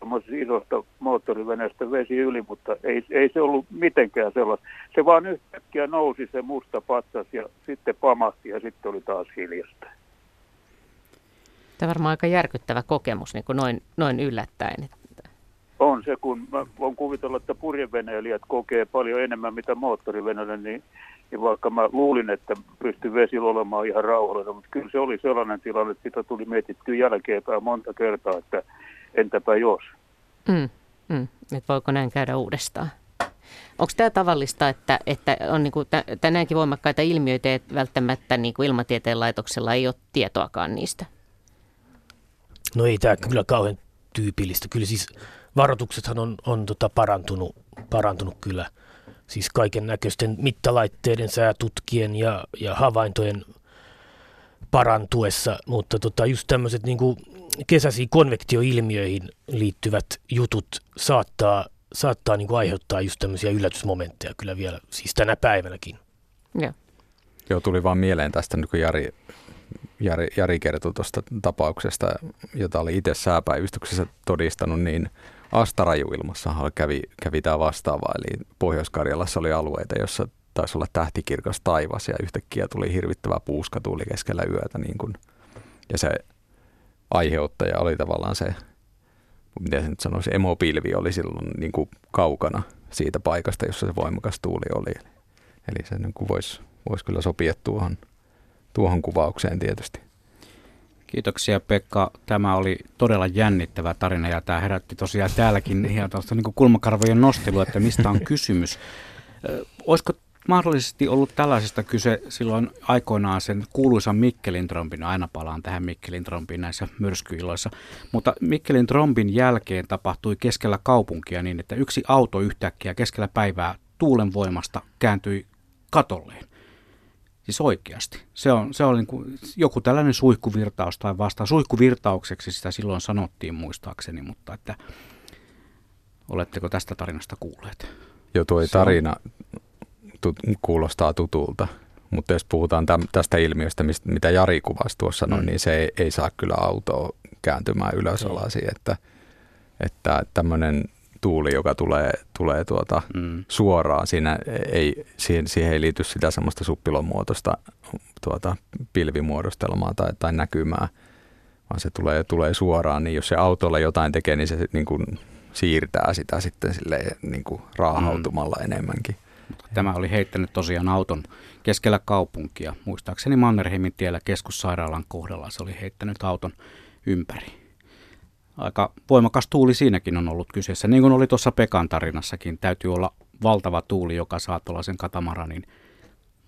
isosta moottoriveneestä vesi yli, mutta ei, ei se ollut mitenkään sellaista. Se vaan yhtäkkiä nousi se musta patsas ja sitten pamahti ja sitten oli taas hiljasta. Tämä on varmaan aika järkyttävä kokemus niin kuin noin, noin yllättäen. On se, kun mä voin kuvitella, että purjeveneilijät kokee paljon enemmän mitä moottoriveneillä, niin niin vaikka mä luulin, että pystyi vesillä olemaan ihan rauhallinen, mutta kyllä se oli sellainen tilanne, että sitä tuli mietittyä jälkeenpäin monta kertaa, että entäpä jos. Mm, mm. Et voiko näin käydä uudestaan? Onko tämä tavallista, että, että on niin kuin, näinkin voimakkaita ilmiöitä, että välttämättä niin kuin ilmatieteen laitoksella ei ole tietoakaan niistä? No ei tämä kyllä kauhean tyypillistä. Kyllä siis varoituksethan on, on tota parantunut, parantunut kyllä. Siis kaiken näköisten mittalaitteiden, säätutkien ja, ja havaintojen parantuessa, mutta tota, just tämmöiset niin kesäisiin konvektioilmiöihin liittyvät jutut saattaa, saattaa niin kuin aiheuttaa just tämmöisiä yllätysmomentteja kyllä vielä, siis tänä päivänäkin. Joo. Joo, tuli vaan mieleen tästä, kun Jari, Jari, Jari kertoi tuosta tapauksesta, jota oli itse sääpäivystyksessä todistanut, niin Astarajuilmassahan kävi, kävi tämä vastaava, eli Pohjois-Karjalassa oli alueita, jossa taisi olla tähtikirkas taivas ja yhtäkkiä tuli hirvittävä puuska tuli keskellä yötä niin kuin, ja se aiheuttaja oli tavallaan se, miten se nyt sanoisi, emopilvi oli silloin niin kuin kaukana siitä paikasta, jossa se voimakas tuuli oli. Eli se niin voisi, voisi kyllä sopia tuohon, tuohon kuvaukseen tietysti. Kiitoksia Pekka. Tämä oli todella jännittävä tarina ja tämä herätti tosiaan täälläkin ihan niin kulmakarvojen nostelu, että mistä on kysymys. Olisiko mahdollisesti ollut tällaisesta kyse silloin aikoinaan sen kuuluisan Mikkelin trombin, aina palaan tähän Mikkelin trombiin näissä myrskyiloissa, mutta Mikkelin trombin jälkeen tapahtui keskellä kaupunkia niin, että yksi auto yhtäkkiä keskellä päivää tuulen voimasta kääntyi katolleen. Siis oikeasti. Se, on, se oli niin kuin joku tällainen suihkuvirtaus tai vasta. Suihkuvirtaukseksi sitä silloin sanottiin muistaakseni, mutta että oletteko tästä tarinasta kuulleet? Joo, tuo tarina tut, kuulostaa tutulta. Mutta jos puhutaan täm, tästä ilmiöstä, mistä, mitä Jari kuvasi tuossa, mm. niin se ei, ei saa kyllä autoa kääntymään ylös alasi, että, että tämmöinen tuuli, joka tulee, tulee tuota mm. suoraan, siinä ei, siihen, siihen ei liity sitä semmoista suppilon muotoista tuota, pilvimuodostelmaa tai, tai näkymää, vaan se tulee, tulee suoraan, niin jos se autolla jotain tekee, niin se niin kuin siirtää sitä sitten silleen, niin kuin raahautumalla mm. enemmänkin. Tämä oli heittänyt tosiaan auton keskellä kaupunkia. Muistaakseni Mannerheimin tiellä keskussairaalan kohdalla se oli heittänyt auton ympäri. Aika voimakas tuuli siinäkin on ollut kyseessä. Niin kuin oli tuossa Pekan tarinassakin, täytyy olla valtava tuuli, joka saa tuollaisen katamaranin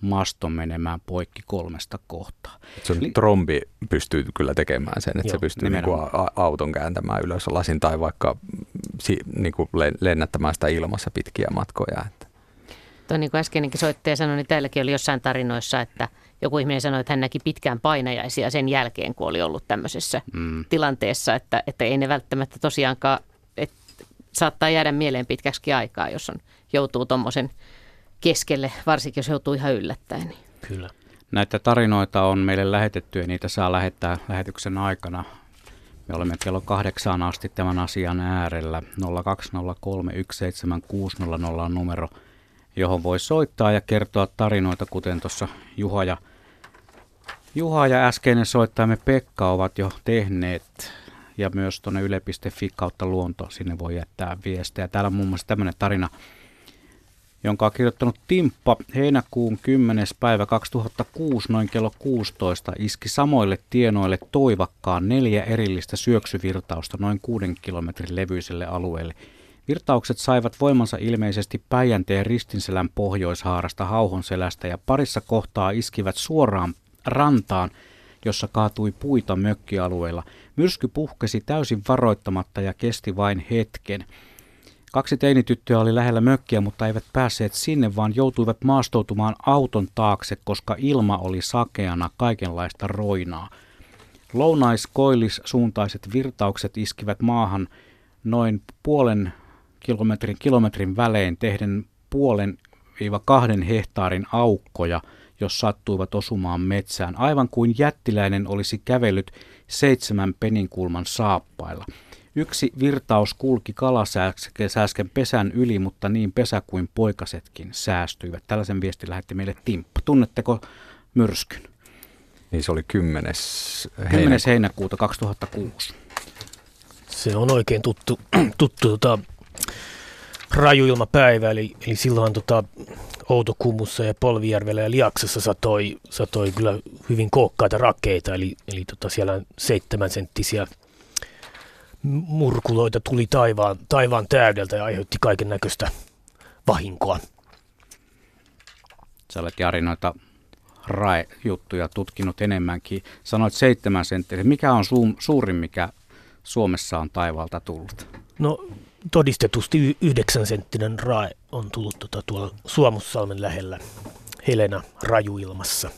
maston menemään poikki kolmesta kohtaa. Se Eli, trombi pystyy kyllä tekemään sen, että joo, se pystyy niin kuin auton kääntämään ylös lasin tai vaikka si, niin kuin lennättämään sitä ilmassa pitkiä matkoja. Että. Tuo niin kuin äskeinenkin soittaja sanoi, niin täälläkin oli jossain tarinoissa, että joku ihminen sanoi, että hän näki pitkään painajaisia sen jälkeen, kun oli ollut tämmöisessä mm. tilanteessa, että, että ei ne välttämättä tosiaankaan, että saattaa jäädä mieleen pitkäksi aikaa, jos on, joutuu tuommoisen keskelle, varsinkin jos joutuu ihan yllättäen. Niin. Kyllä. Näitä tarinoita on meille lähetetty ja niitä saa lähettää lähetyksen aikana. Me olemme kello kahdeksaan asti tämän asian äärellä. 020317600 on numero johon voi soittaa ja kertoa tarinoita, kuten tuossa Juha ja, Juha ja äskeinen soittajamme Pekka ovat jo tehneet. Ja myös tuonne yle.fi kautta luonto, sinne voi jättää viestejä. Täällä on muun muassa tämmöinen tarina, jonka on kirjoittanut Timppa heinäkuun 10. päivä 2006 noin kello 16 iski samoille tienoille toivakkaan neljä erillistä syöksyvirtausta noin kuuden kilometrin levyiselle alueelle – Virtaukset saivat voimansa ilmeisesti Päijänteen ristinselän pohjoishaarasta Hauhonselästä ja parissa kohtaa iskivät suoraan rantaan, jossa kaatui puita mökkialueella. Myrsky puhkesi täysin varoittamatta ja kesti vain hetken. Kaksi teinityttöä oli lähellä mökkiä, mutta eivät päässeet sinne, vaan joutuivat maastoutumaan auton taakse, koska ilma oli sakeana kaikenlaista roinaa. Lounaiskoillis suuntaiset virtaukset iskivät maahan noin puolen kilometrin kilometrin välein tehden puolen kahden hehtaarin aukkoja, jos sattuivat osumaan metsään, aivan kuin jättiläinen olisi kävellyt seitsemän peninkulman saappailla. Yksi virtaus kulki kalasääsken pesän yli, mutta niin pesä kuin poikasetkin säästyivät. Tällaisen viesti lähetti meille Timppa. Tunnetteko myrskyn? Niin se oli 10. 10. heinäkuuta 2006. Se on oikein tuttu, tuttu tota, rajuilmapäivä, eli, eli silloin tota, Outokummussa ja Polvijärvellä ja Liaksessa satoi, satoi kyllä hyvin kookkaita rakkeita, eli, eli tota, siellä seitsemän senttisiä murkuloita tuli taivaan, taivaan täydeltä ja aiheutti kaiken näköistä vahinkoa. Sä olet Jari noita RAE-juttuja tutkinut enemmänkin. Sanoit seitsemän senttiä. Mikä on su- suurin, mikä Suomessa on taivaalta tullut? No todistetusti yhdeksän senttinen RAE on tullut tuota, tuolla Suomussalmen lähellä Helena rajuilmassa.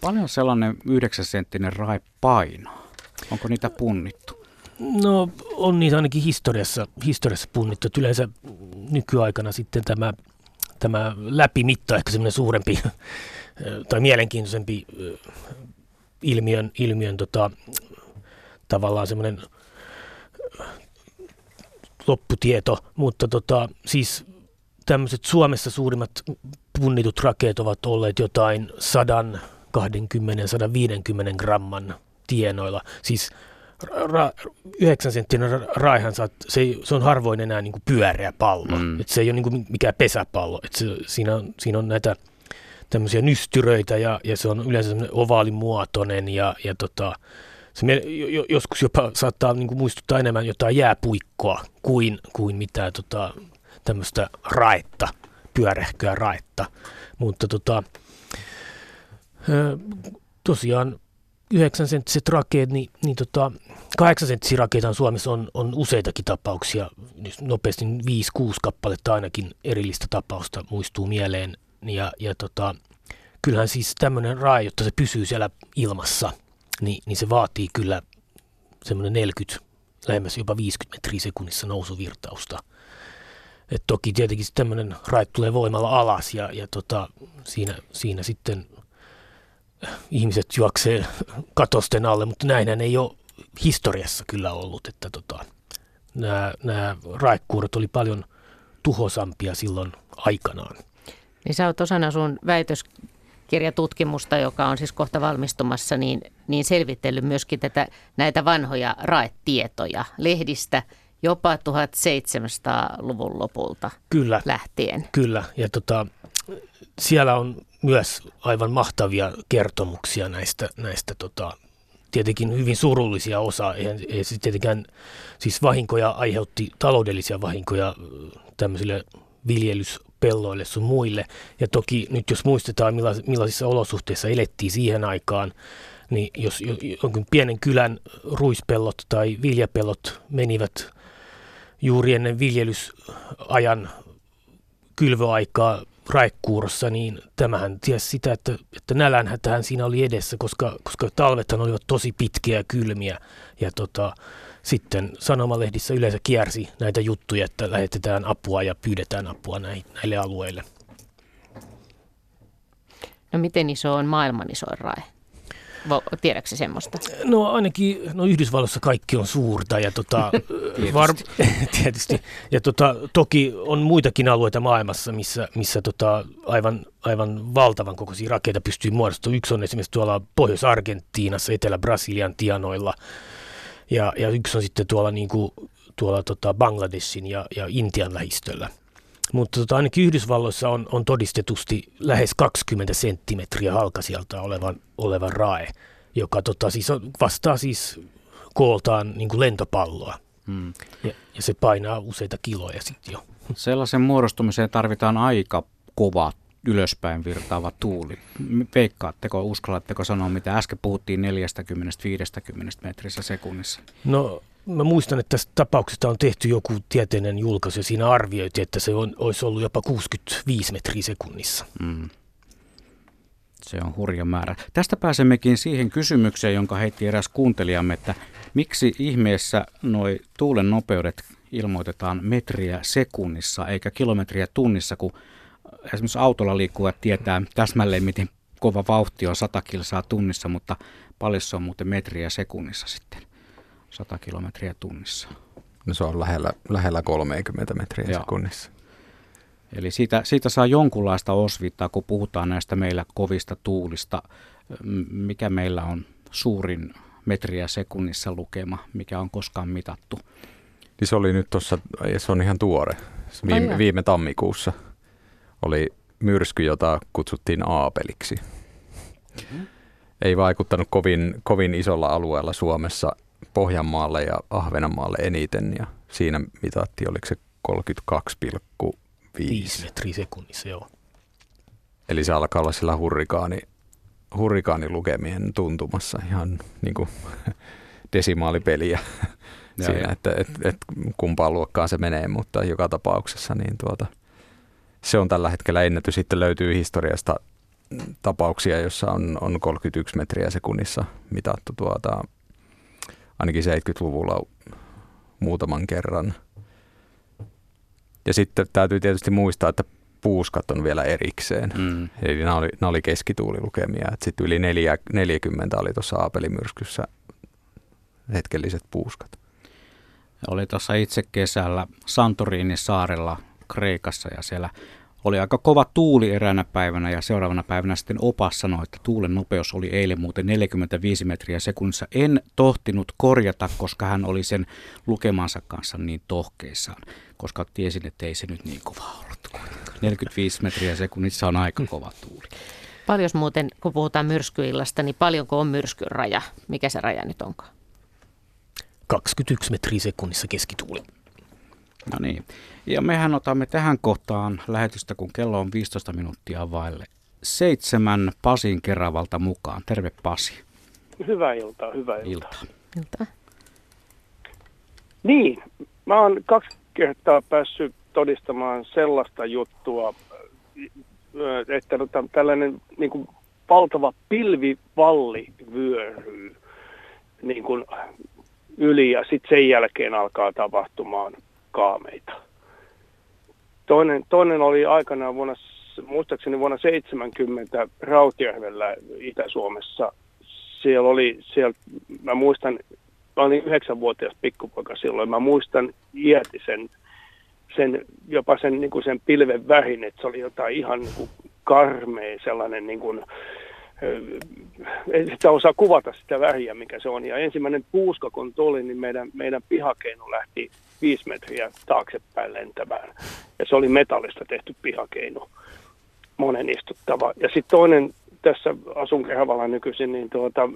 Paljon sellainen yhdeksän senttinen RAE painaa? Onko niitä punnittu? No on niitä ainakin historiassa, historiassa punnittu. Että yleensä nykyaikana sitten tämä, tämä läpimitta, ehkä semmoinen suurempi tai mielenkiintoisempi ilmiön, ilmiön tota, tavallaan semmoinen lopputieto, mutta tota, siis tämmöiset Suomessa suurimmat punnitut rakeet ovat olleet jotain 120-150 gramman tienoilla. Siis ra- 9 senttinen raihan saat, se, se on harvoin enää niin kuin pyöreä pallo. Mm. Et se ei ole niin kuin mikään pesäpallo. Et se, siinä, on, siinä on näitä tämmöisiä nystyröitä ja, ja se on yleensä ovaalimuotoinen ja, ja tota, se joskus jopa saattaa niin kuin muistuttaa enemmän jotain jääpuikkoa kuin, kuin mitään tota, tämmöistä raetta, pyörähköä raetta. Mutta tota, tosiaan 9 senttiset rakeet, niin, niin tota, 8 senttisiä rakeita Suomessa on, on useitakin tapauksia, nopeasti 5-6 kappaletta ainakin erillistä tapausta muistuu mieleen. Ja, ja tota, kyllähän siis tämmöinen rae, jotta se pysyy siellä ilmassa, niin, niin se vaatii kyllä semmoinen 40, lähemmäs jopa 50 metriä sekunnissa nousuvirtausta. Et toki tietenkin tämmöinen rae tulee voimalla alas ja, ja tota, siinä, siinä sitten ihmiset juoksee katosten alle, mutta näinhän ei ole historiassa kyllä ollut, että tota, nämä, nämä raekuuret oli paljon tuhosampia silloin aikanaan. Niin sä oot osana sun väitöskirjatutkimusta, joka on siis kohta valmistumassa, niin, niin selvitellyt myöskin tätä, näitä vanhoja raetietoja lehdistä jopa 1700-luvun lopulta kyllä, lähtien. Kyllä, ja tota, siellä on myös aivan mahtavia kertomuksia näistä, näistä tota, tietenkin hyvin surullisia osa. Eihän, ei siis tietenkään, siis vahinkoja aiheutti taloudellisia vahinkoja tämmöisille viljelyspelloille sun muille. Ja toki nyt jos muistetaan millaisissa olosuhteissa elettiin siihen aikaan, niin jos jonkin pienen kylän ruispellot tai viljapellot menivät juuri ennen viljelysajan kylvöaikaa raikkuurossa, niin tämähän tiesi sitä, että, että nälänhätähän siinä oli edessä, koska, koska talvethan olivat tosi pitkiä ja kylmiä. Ja tota, sitten sanomalehdissä yleensä kiersi näitä juttuja, että lähetetään apua ja pyydetään apua näille alueille. No miten iso on maailman isoin rae? Tiedätkö semmoista? No ainakin no Yhdysvalloissa kaikki on suurta ja tota, tietysti. Var, tietysti. Ja tota, toki on muitakin alueita maailmassa, missä, missä tota, aivan, aivan valtavan kokoisia rakeita pystyy muodostamaan. Yksi on esimerkiksi tuolla Pohjois-Argentiinassa, Etelä-Brasilian tianoilla ja, ja yksi on sitten tuolla, niin kuin, tuolla tota Bangladeshin ja, ja Intian lähistöllä. Mutta tota, ainakin Yhdysvalloissa on, on todistetusti lähes 20 senttimetriä halkasijalta olevan, olevan rae, joka tota, siis on, vastaa siis kooltaan niin kuin lentopalloa. Hmm. Ja, ja se painaa useita kiloja sitten jo. Sellaisen muodostumiseen tarvitaan aika kova ylöspäin virtaava tuuli. Veikkaatteko, uskallatteko sanoa, mitä äsken puhuttiin 40-50 metrissä sekunnissa? No Mä muistan, että tästä tapauksesta on tehty joku tieteinen julkaisu ja siinä arvioitiin, että se on, olisi ollut jopa 65 metriä sekunnissa. Mm. Se on hurja määrä. Tästä pääsemmekin siihen kysymykseen, jonka heitti eräs kuuntelijamme, että miksi ihmeessä noi tuulen nopeudet ilmoitetaan metriä sekunnissa eikä kilometriä tunnissa, kun esimerkiksi autolla liikkuvat tietää täsmälleen, miten kova vauhti on 100 kilsaa tunnissa, mutta paljon se on muuten metriä sekunnissa sitten. 100 kilometriä tunnissa. No se on lähellä, lähellä 30 metriä Joo. sekunnissa. Eli siitä, siitä saa jonkunlaista osvittaa, kun puhutaan näistä meillä kovista tuulista. Mikä meillä on suurin metriä sekunnissa lukema, mikä on koskaan mitattu? Niin se oli nyt tuossa, se on ihan tuore. Viime, viime tammikuussa oli myrsky, jota kutsuttiin Aapeliksi. Mm-hmm. Ei vaikuttanut kovin, kovin isolla alueella Suomessa Pohjanmaalle ja Ahvenanmaalle eniten ja siinä mitattiin, oliko se 5 metriä sekunnissa, joo. Eli se alkaa olla sillä hurrikaani, hurrikaanilukemien tuntumassa ihan niin kuin desimaalipeliä Ja, siinä, ja. että et, et kumpaan luokkaan se menee, mutta joka tapauksessa niin tuota, se on tällä hetkellä ennätys. Sitten löytyy historiasta tapauksia, jossa on, on 31 metriä sekunnissa mitattu tuota, ainakin 70-luvulla muutaman kerran. Ja sitten täytyy tietysti muistaa, että puuskat on vielä erikseen. Mm. Eli nämä oli, nämä oli keskituulilukemia. Sitten yli neljä, 40 oli tuossa Aapelimyrskyssä hetkelliset puuskat. Oli tuossa itse kesällä Santorinin saarella Kreikassa ja siellä oli aika kova tuuli eräänä päivänä ja seuraavana päivänä sitten opas sanoi, että tuulen nopeus oli eilen muuten 45 metriä sekunnissa. En tohtinut korjata, koska hän oli sen lukemansa kanssa niin tohkeissaan, koska tiesin, että ei se nyt niin kova ollut. kuitenkaan. 45 metriä sekunnissa on aika kova tuuli. Paljon muuten, kun puhutaan myrskyillasta, niin paljonko on myrskyn raja? Mikä se raja nyt onkaan? 21 metriä sekunnissa keskituuli. No niin. Ja mehän otamme tähän kohtaan lähetystä, kun kello on 15 minuuttia vaille. Seitsemän Pasin Keravalta mukaan. Terve Pasi. Hyvää iltaa, hyvää iltaa. Ilta. Ilta. Niin, mä oon kaksi kertaa päässyt todistamaan sellaista juttua, ö, että tota, tällainen niin kuin valtava pilvivalli vyöryy niin kuin yli ja sitten sen jälkeen alkaa tapahtumaan kaameita. Toinen, toinen oli aikanaan vuonna, muistaakseni vuonna 70 Rautjärvellä Itä-Suomessa. Siellä oli, siellä, mä muistan, mä olin yhdeksänvuotias pikkupoika silloin, mä muistan iäti sen, sen jopa sen, niin kuin sen pilven värin, että se oli jotain ihan niin kuin karmea sellainen niin kuin, ei sitä osaa kuvata sitä väriä, mikä se on. Ja ensimmäinen puuska, kun tuli, niin meidän, meidän pihakeino lähti viisi metriä taaksepäin lentämään. Ja se oli metallista tehty pihakeino, monen istuttava. Ja sitten toinen, tässä asun Kehavalla nykyisin, niin tuota,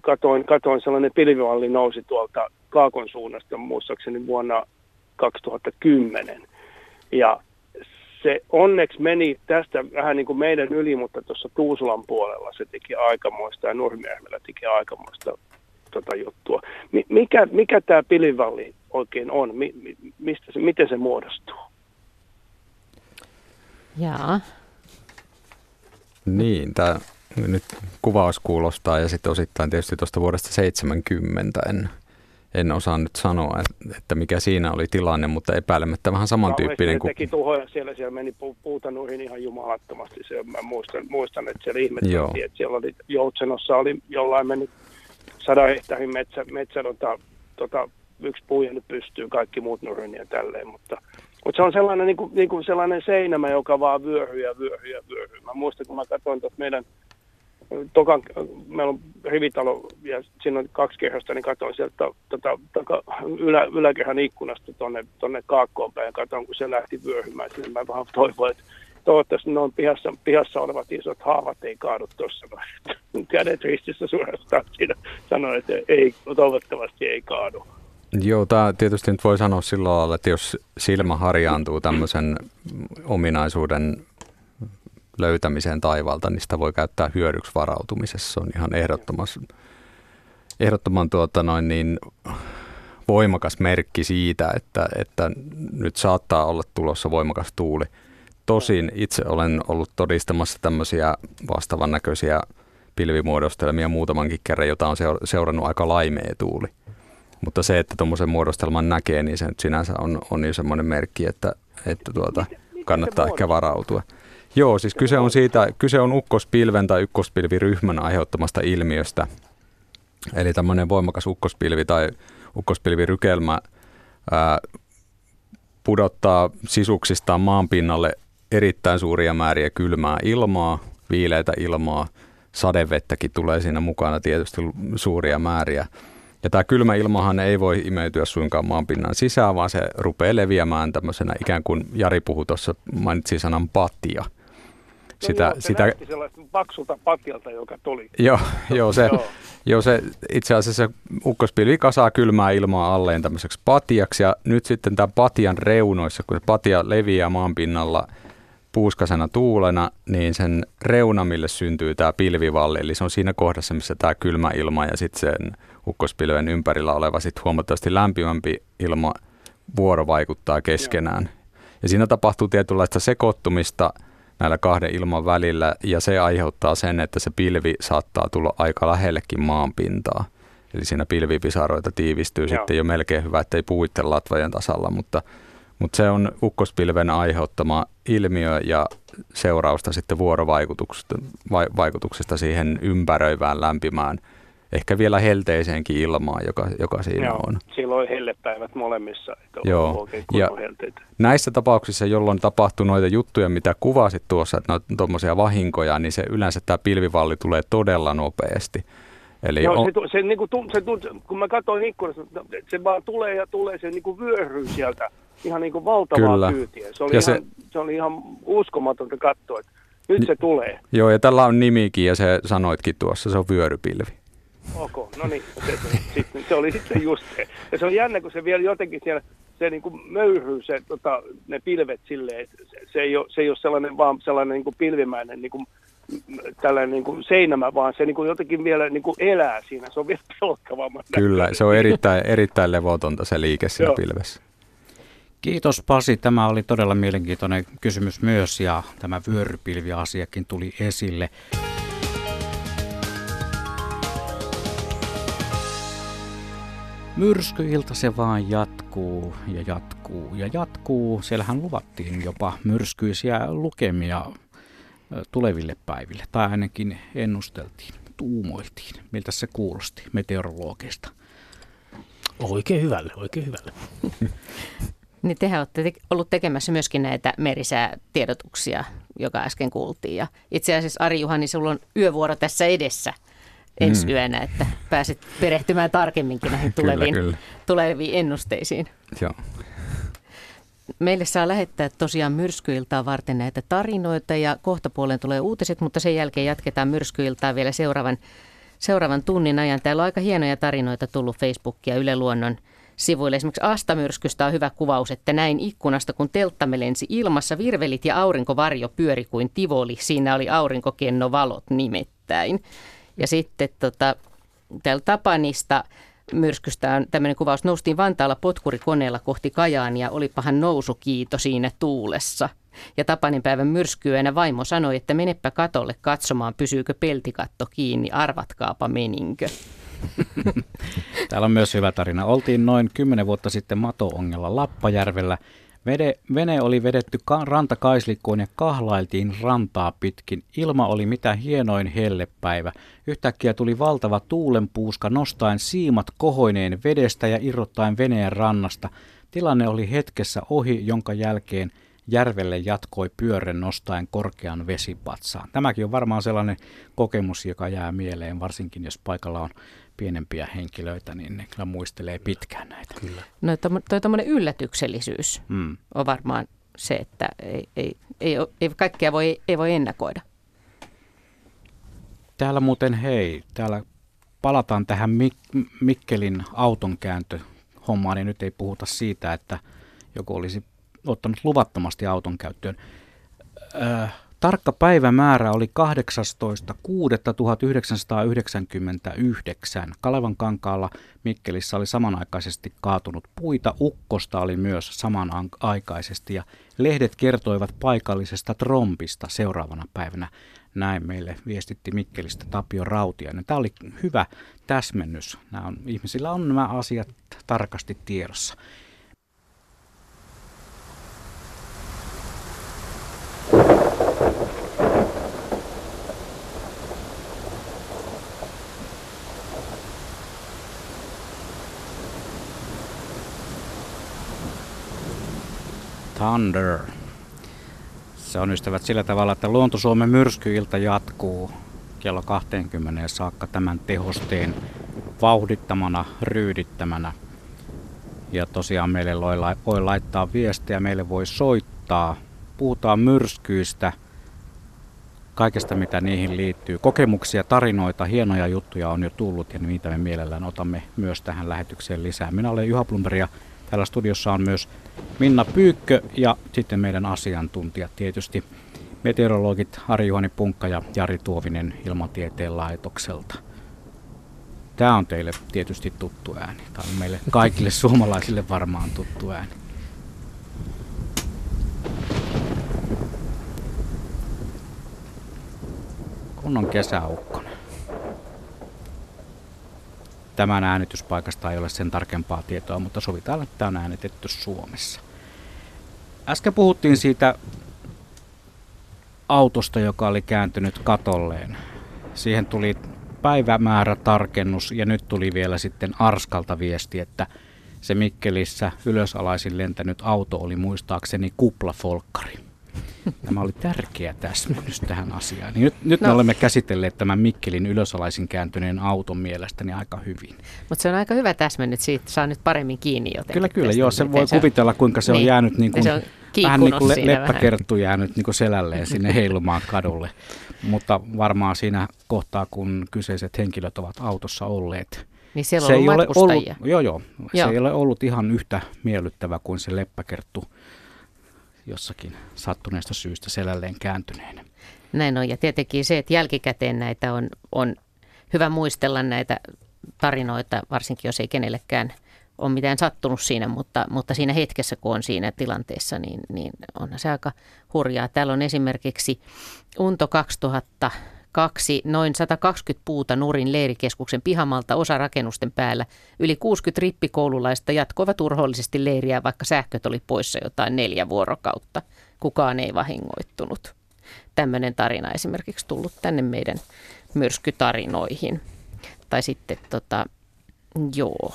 katoin, katoin sellainen pilvivalli nousi tuolta Kaakon suunnasta muistaakseni vuonna 2010. Ja se onneksi meni tästä vähän niin kuin meidän yli, mutta tuossa Tuusulan puolella se teki aikamoista ja Nurmijärvellä teki aikamoista tota juttua. Mi- mikä, mikä tämä pilivalli oikein on? Mi- mi- mistä se, miten se muodostuu? Jaa. Niin, tämä nyt kuvaus kuulostaa ja sitten osittain tietysti tuosta vuodesta 70 en, en osaa nyt sanoa, että, mikä siinä oli tilanne, mutta epäilemättä vähän samantyyppinen Ne kuin... teki tuhoja siellä, siellä meni pu- puuta nuihin ihan jumalattomasti. Se, mä muistan, muistan, että siellä ihmetteltiin, että siellä oli Joutsenossa oli jollain mennyt sadan hehtaarin metsä, metsä tota, tota, yksi puu jäänyt pystyy, kaikki muut nurin ja tälleen, mutta, mutta se on sellainen, niin kuin, niin kuin sellainen seinämä, joka vaan vyöhyy ja vyöhyy ja vyöhyy. Mä muistan, kun mä katsoin tuossa meidän Tokan, meillä on rivitalo ja siinä on kaksi kerrosta, niin katsoin sieltä tota, taka, ylä, yläkerran ikkunasta tuonne tonne kaakkoon päin ja katsoin, kun se lähti vyöhymään sinne. Mä vähän toivoin, että toivottavasti noin pihassa, pihassa olevat isot haavat ei kaadu tuossa. Kädet ristissä suorastaan siinä sanoin, että ei, toivottavasti ei kaadu. Joo, tämä tietysti nyt voi sanoa sillä lailla, että jos silmä harjaantuu tämmöisen ominaisuuden löytämiseen taivaalta, niin sitä voi käyttää hyödyksi varautumisessa. Se on ihan ehdottomas, ehdottoman tuota noin niin voimakas merkki siitä, että, että nyt saattaa olla tulossa voimakas tuuli. Tosin itse olen ollut todistamassa tämmöisiä vastaavan näköisiä pilvimuodostelmia muutamankin kerran, jota on seur- seurannut aika laimea tuuli. Mutta se, että tuommoisen muodostelman näkee, niin se nyt sinänsä on, on jo semmoinen merkki, että, että tuota, kannattaa ehkä varautua. Joo, siis kyse on siitä, kyse on ukkospilven tai ykköspilviryhmän aiheuttamasta ilmiöstä. Eli tämmöinen voimakas ukkospilvi tai ukkospilvirykelmä ää, pudottaa sisuksistaan maanpinnalle erittäin suuria määriä kylmää ilmaa, viileitä ilmaa, sadevettäkin tulee siinä mukana tietysti suuria määriä. Ja tämä kylmä ilmahan ei voi imeytyä suinkaan maanpinnan sisään, vaan se rupeaa leviämään tämmöisenä ikään kuin Jari puhui tuossa, mainitsi sanan patia. sitä, joo, se sitä, näytti paksulta patjalta, joka tuli. joo, joo, se, Joo. joo, se itse asiassa ukkospilvi kasaa kylmää ilmaa alleen tämmöiseksi patiaksi ja nyt sitten tämän patian reunoissa, kun se patia leviää maanpinnalla puuskasena tuulena, niin sen reunamille syntyy tämä pilvivalli, eli se on siinä kohdassa, missä tämä kylmä ilma ja sitten sen ukkospilven ympärillä oleva sit huomattavasti lämpimämpi ilma vuorovaikuttaa keskenään. Ja siinä tapahtuu tietynlaista sekoittumista näillä kahden ilman välillä ja se aiheuttaa sen, että se pilvi saattaa tulla aika lähellekin maanpintaa. Eli siinä pilvipisaroita tiivistyy Joo. sitten jo melkein hyvä, ettei puuitte latvojen tasalla, mutta, mutta se on ukkospilven aiheuttama ilmiö ja seurausta sitten vuorovaikutuksesta vai, vaikutuksesta siihen ympäröivään lämpimään, ehkä vielä helteiseenkin ilmaan, joka, joka siinä Joo, on. silloin hellepäivät molemmissa, Joo, ja- helteitä. Näissä tapauksissa, jolloin tapahtuu noita juttuja, mitä kuvasit tuossa, että noita tuommoisia vahinkoja, niin se yleensä tämä pilvivalli tulee todella nopeasti. Eli Joo, on, se, se, niinku, tu- se, kun mä katsoin ikkunasta, se vaan tulee ja tulee, se niinku vyöryy sieltä ihan niinku valtavaa Kyllä. kyytiä. Se oli, Ja ihan, se- se... oli ihan uskomatonta katsoa, että nyt se tulee. joo, ja tällä on nimikin, ja se sanoitkin tuossa, se on vyörypilvi. Ok, no niin, se, se, se oli sitten just se. Ja se on jännä, kun se vielä jotenkin siellä, se niin kuin möyryy se, tota, ne pilvet silleen, että se, se, ei ole, se ei ole sellainen vaan sellainen niin kuin pilvimäinen niin kuin, tällainen niin kuin seinämä, vaan se niin kuin jotenkin vielä niin kuin elää siinä. Se on vielä pelkkavamman Kyllä, se on erittäin, erittäin levotonta se liike siinä Joo. pilvessä. Kiitos Pasi, tämä oli todella mielenkiintoinen kysymys myös ja tämä vyörypilviasiakin tuli esille. Myrskyilta se vaan jatkuu ja jatkuu ja jatkuu. Siellähän luvattiin jopa myrskyisiä lukemia tuleville päiville, tai ainakin ennusteltiin, tuumoiltiin. Miltä se kuulosti meteorologeista? Oikein hyvälle, oikein hyvälle. Niin tehän olette te- ollut tekemässä myöskin näitä merisäätiedotuksia, joka äsken kuultiin. Ja itse asiassa Ari Juhani, sulla on yövuoro tässä edessä ensi Mm. yönä, että pääset perehtymään tarkemminkin näihin Kyllä, tuleviin, kyllä. tuleviin ennusteisiin. Joo. Meille saa lähettää tosiaan myrskyiltaa varten näitä tarinoita ja kohta puoleen tulee uutiset, mutta sen jälkeen jatketaan myrskyiltaa vielä seuraavan, seuraavan tunnin ajan. Täällä on aika hienoja tarinoita tullut Facebookia Yle Luonnon sivuille. Esimerkiksi Astamyrskystä on hyvä kuvaus, että näin ikkunasta, kun telttamme lensi ilmassa, virvelit ja aurinkovarjo pyöri kuin tivoli. Siinä oli aurinkokennovalot nimittäin. Ja sitten tota, täällä Tapanista myrskystä on tämmöinen kuvaus. Noustiin Vantaalla potkurikoneella kohti Kajaania, olipahan nousukiito siinä tuulessa. Ja Tapanin päivän myrskyyönä vaimo sanoi, että menepä katolle katsomaan, pysyykö peltikatto kiinni, arvatkaapa meninkö. Täällä on myös hyvä tarina. Oltiin noin 10 vuotta sitten Mato-ongella Lappajärvellä. Vede, vene oli vedetty ka- rantakaislikkoon ja kahlailtiin rantaa pitkin. Ilma oli mitä hienoin hellepäivä. Yhtäkkiä tuli valtava tuulenpuuska nostaen siimat kohoineen vedestä ja irrottaen veneen rannasta. Tilanne oli hetkessä ohi, jonka jälkeen järvelle jatkoi pyörren nostaen korkean vesipatsaan. Tämäkin on varmaan sellainen kokemus, joka jää mieleen, varsinkin jos paikalla on pienempiä henkilöitä, niin ne kyllä muistelee pitkään näitä. Kyllä. No toi tuommoinen yllätyksellisyys Mm. on varmaan se, että ei, ei, ei, ei kaikkea voi, ei voi ennakoida. Täällä muuten hei, täällä palataan tähän Mik- Mikkelin autonkääntö hommaan, niin nyt ei puhuta siitä, että joku olisi ottanut luvattomasti auton käyttöön. Äh, tarkka päivämäärä oli 18.6.1999. Kalevan kankaalla Mikkelissä oli samanaikaisesti kaatunut puita, ukkosta oli myös samanaikaisesti ja lehdet kertoivat paikallisesta trompista seuraavana päivänä. Näin meille viestitti Mikkelistä Tapio Rautiainen. Tämä oli hyvä täsmennys. Nämä on, ihmisillä on nämä asiat tarkasti tiedossa. Thunder. Se on ystävät sillä tavalla, että Luonto Suomen myrskyilta jatkuu kello 20 saakka tämän tehosteen vauhdittamana, ryydittämänä. Ja tosiaan meille voi, lai- voi laittaa viestejä, meille voi soittaa. Puhutaan myrskyistä kaikesta mitä niihin liittyy. Kokemuksia, tarinoita, hienoja juttuja on jo tullut ja niitä me mielellään otamme myös tähän lähetykseen lisää. Minä olen Juha Plumberg ja täällä studiossa on myös Minna Pyykkö ja sitten meidän asiantuntijat tietysti meteorologit Ari-Juhani Punkka ja Jari Tuovinen Ilmatieteen laitokselta. Tämä on teille tietysti tuttu ääni. Tämä on meille kaikille suomalaisille varmaan tuttu ääni. Kunnon kesäukkonen. Tämän äänityspaikasta ei ole sen tarkempaa tietoa, mutta sovitaan, että tämä on äänitetty Suomessa. Äsken puhuttiin siitä autosta, joka oli kääntynyt katolleen. Siihen tuli päivämäärä tarkennus ja nyt tuli vielä sitten Arskalta viesti, että se Mikkelissä ylösalaisin lentänyt auto oli muistaakseni kuplafolkkari. Tämä oli tärkeä täsmennys tähän asiaan. Nyt, nyt no. me olemme käsitelleet tämän Mikkelin ylösalaisin kääntyneen auton mielestäni aika hyvin. Mutta se on aika hyvä täsmennys, siitä saa nyt paremmin kiinni jotenkin. Kyllä, kyllä. Joo, se voi se kuvitella, kuinka se niin. on jäänyt niin kuin, se on vähän niin kuin le- leppäkerttu jäänyt niin kuin selälleen sinne heilumaan kadulle. Mutta varmaan siinä kohtaa, kun kyseiset henkilöt ovat autossa olleet, niin siellä se ei ole ollut, joo, joo, joo. Se ei ole ollut ihan yhtä miellyttävä kuin se leppäkerttu jossakin sattuneesta syystä selälleen kääntyneen. Näin on, ja tietenkin se, että jälkikäteen näitä on, on hyvä muistella näitä tarinoita, varsinkin jos ei kenellekään ole mitään sattunut siinä, mutta, mutta siinä hetkessä, kun on siinä tilanteessa, niin, niin onhan se aika hurjaa. Täällä on esimerkiksi Unto 2000 kaksi noin 120 puuta Nurin leirikeskuksen pihamalta osa rakennusten päällä. Yli 60 rippikoululaista jatkoivat urhollisesti leiriä, vaikka sähköt oli poissa jotain neljä vuorokautta. Kukaan ei vahingoittunut. Tämmöinen tarina esimerkiksi tullut tänne meidän myrskytarinoihin. Tai sitten tota, joo.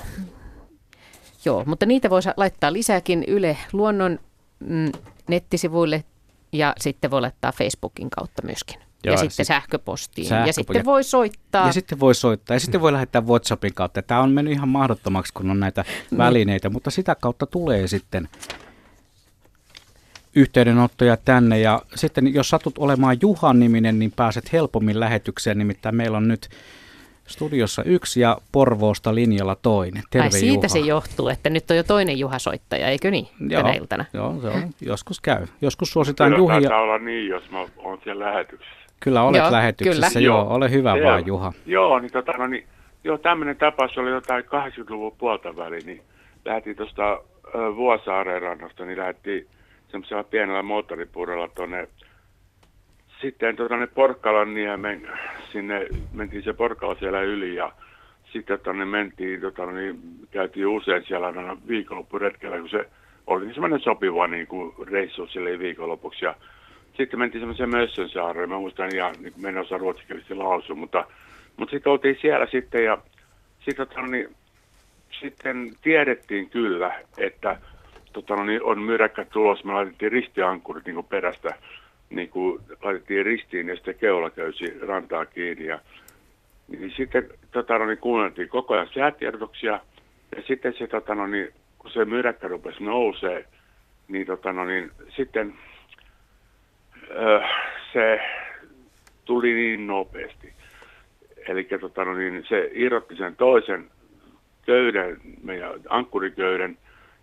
Joo, mutta niitä voisi laittaa lisääkin Yle Luonnon mm, nettisivuille ja sitten voi laittaa Facebookin kautta myöskin. Joo, ja sitten sit sähköpostiin. Sähköpo- ja sitten voi soittaa. Ja sitten voi soittaa. Ja sitten voi lähettää WhatsAppin kautta. Tämä on mennyt ihan mahdottomaksi, kun on näitä niin. välineitä, mutta sitä kautta tulee sitten yhteydenottoja tänne. Ja sitten jos satut olemaan Juhan niminen, niin pääset helpommin lähetykseen. Nimittäin meillä on nyt studiossa yksi ja Porvoosta linjalla toinen. Terve Ai siitä Juha. se johtuu, että nyt on jo toinen Juha-soittaja, eikö niin, joo, tänä iltana? Joo, se on. Joskus käy. Joskus suositaan Juhia. Kyllä olla niin, jos mä oon siellä lähetyksessä. Kyllä olet joo, lähetyksessä, kyllä. joo. Ole hyvä joo. vaan, Juha. Joo, niin, tota, no, niin joo, tämmöinen tapaus oli jotain 80-luvun puolta väliin, niin lähti tuosta Vuosaareen rannasta, niin lähti semmoisella pienellä moottoripurella tuonne sitten tuonne Porkkalan niemen, sinne mentiin se Porkkala siellä yli ja sitten tuonne mentiin, tota, no niin, käytiin usein siellä aina viikonloppuretkellä, kun se oli semmoinen sopiva niin kuin reissu sille viikonlopuksi ja sitten mentiin semmoiseen Mössön saareen. Mä muistan ihan, niin kuin en osaa lausua, mutta, mutta sitten oltiin siellä sitten ja sitten, tota, niin, sitten tiedettiin kyllä, että tota, no, niin on myräkkä tulos. Me laitettiin ristiankkurit niin perästä, niin kuin laitettiin ristiin ja sitten keula köysi rantaa kiinni. Ja, niin sitten tota, no, niin kuunneltiin koko ajan säätiedotuksia ja sitten se, tota, no, niin, kun se myräkkä rupesi nousee, niin, tota, no, niin sitten se tuli niin nopeasti. Eli tota, no niin, se irrotti sen toisen köyden, meidän ankkuriköyden,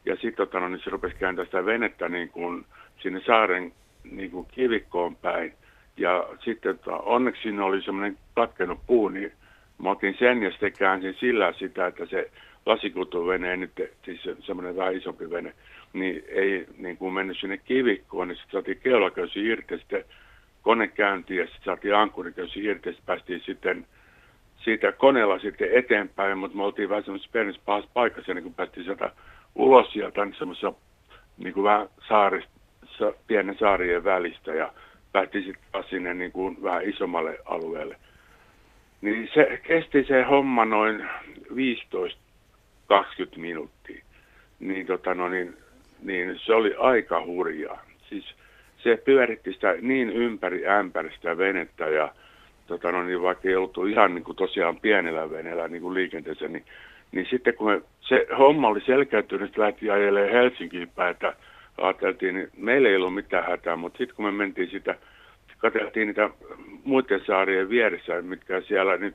ja sitten tota, no, niin se rupesi kääntää sitä venettä niin kuin sinne saaren niin kuin kivikkoon päin. Ja sitten tota, onneksi siinä oli semmoinen katkenut puu, niin mä otin sen ja sitten käänsin sillä sitä, että se lasikutuvene, nyt siis semmoinen vähän isompi vene, niin ei niin kuin mennyt sinne kivikkoon, niin sitten saatiin keulaköysi irti sitten kone käyntiin ja sitten saatiin ankkuriköysi irti sitten päästiin sitten siitä koneella sitten eteenpäin, mutta me oltiin vähän semmoisessa pienessä pahassa paikassa, niin kun päästiin sieltä ulos sieltä niin semmoisessa niin kuin vähän saarista, pienen saarien välistä ja päästiin sitten sinne niin kuin vähän isommalle alueelle. Niin se kesti se homma noin 15-20 minuuttia. Niin, tota, no, niin niin se oli aika hurjaa. Siis se pyöritti sitä niin ympäri ämpäristä venettä ja tota, no niin, vaikka ei ollut ihan niin kuin tosiaan pienellä veneellä niin liikenteessä, niin, niin sitten kun me, se homma oli selkäytynyt, että lähti ajelemaan Helsinkiin päin, että ajateltiin, niin meillä ei ollut mitään hätää, mutta sitten kun me mentiin sitä katseltiin niitä muiden saarien vieressä, mitkä siellä nyt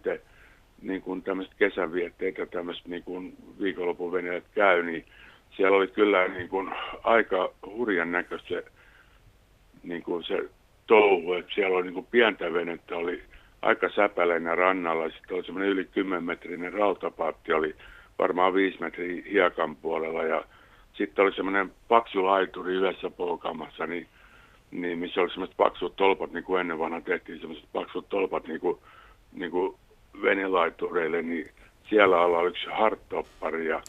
niin kuin tämmöiset kesävietteet ja tämmöiset niin kuin viikonlopun veneet käy, niin siellä oli kyllä niin kuin aika hurjan näköistä se, niin kuin se touhu, että siellä oli niin kuin pientä venettä, oli aika säpäleinä rannalla, sitten oli semmoinen yli 10 metrinen rautapaatti, oli varmaan 5 metriä hiekan puolella. Ja sitten oli semmoinen paksu laituri yhdessä polkamassa, niin, niin missä oli semmoiset paksut tolpat, niin kuin ennen vanha tehtiin semmoiset paksut tolpat niin kuin, niin kuin venelaitureille, niin siellä alla oli yksi hartoppari ja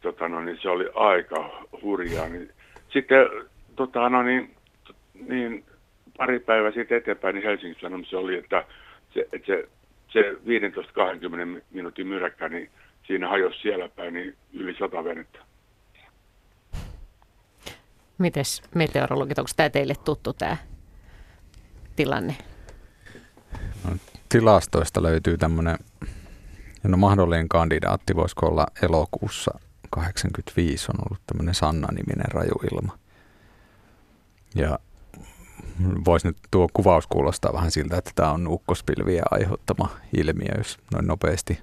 tota, no, niin se oli aika hurjaa. Niin, sitten tota, no, niin, niin, pari päivää sitten eteenpäin niin Helsingin Sanomissa oli, että se, että se, se 15-20 minuutin myräkkä, niin siinä hajosi siellä päin niin yli sata venettä. Mites meteorologit, onko tämä teille tuttu tämä tilanne? Tilastoista löytyy tämmöinen, no mahdollinen kandidaatti voisiko olla elokuussa 85 on ollut tämmöinen Sanna-niminen rajuilma. Ja voisi nyt tuo kuvaus kuulostaa vähän siltä, että tämä on ukkospilviä aiheuttama ilmiö, jos noin nopeasti,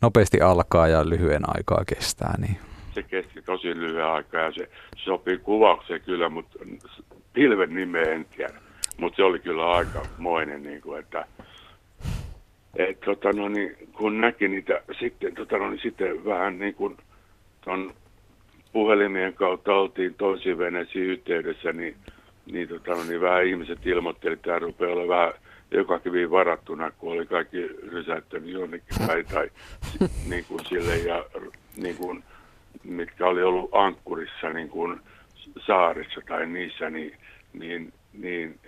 nopeasti alkaa ja lyhyen aikaa kestää. Niin. Se kesti tosi lyhyen aikaa ja se sopii kuvaukseen kyllä, mutta pilven nimeä en tiedä. Mutta se oli kyllä aika moinen, niin kuin, että et, tota, no, niin, kun näki niitä sitten, tota, no, niin, sitten vähän niin kuin ton puhelimien kautta oltiin toisiin veneisiin yhteydessä, niin, niin, tota, no, niin vähän ihmiset ilmoittelivat, että tämä rupeaa olla vähän joka kivi varattuna, kun oli kaikki rysäyttänyt jonnekin päin tai niin kuin sille, ja niin kuin, mitkä oli ollut ankkurissa niin kuin saarissa tai niissä, niin, niin, niin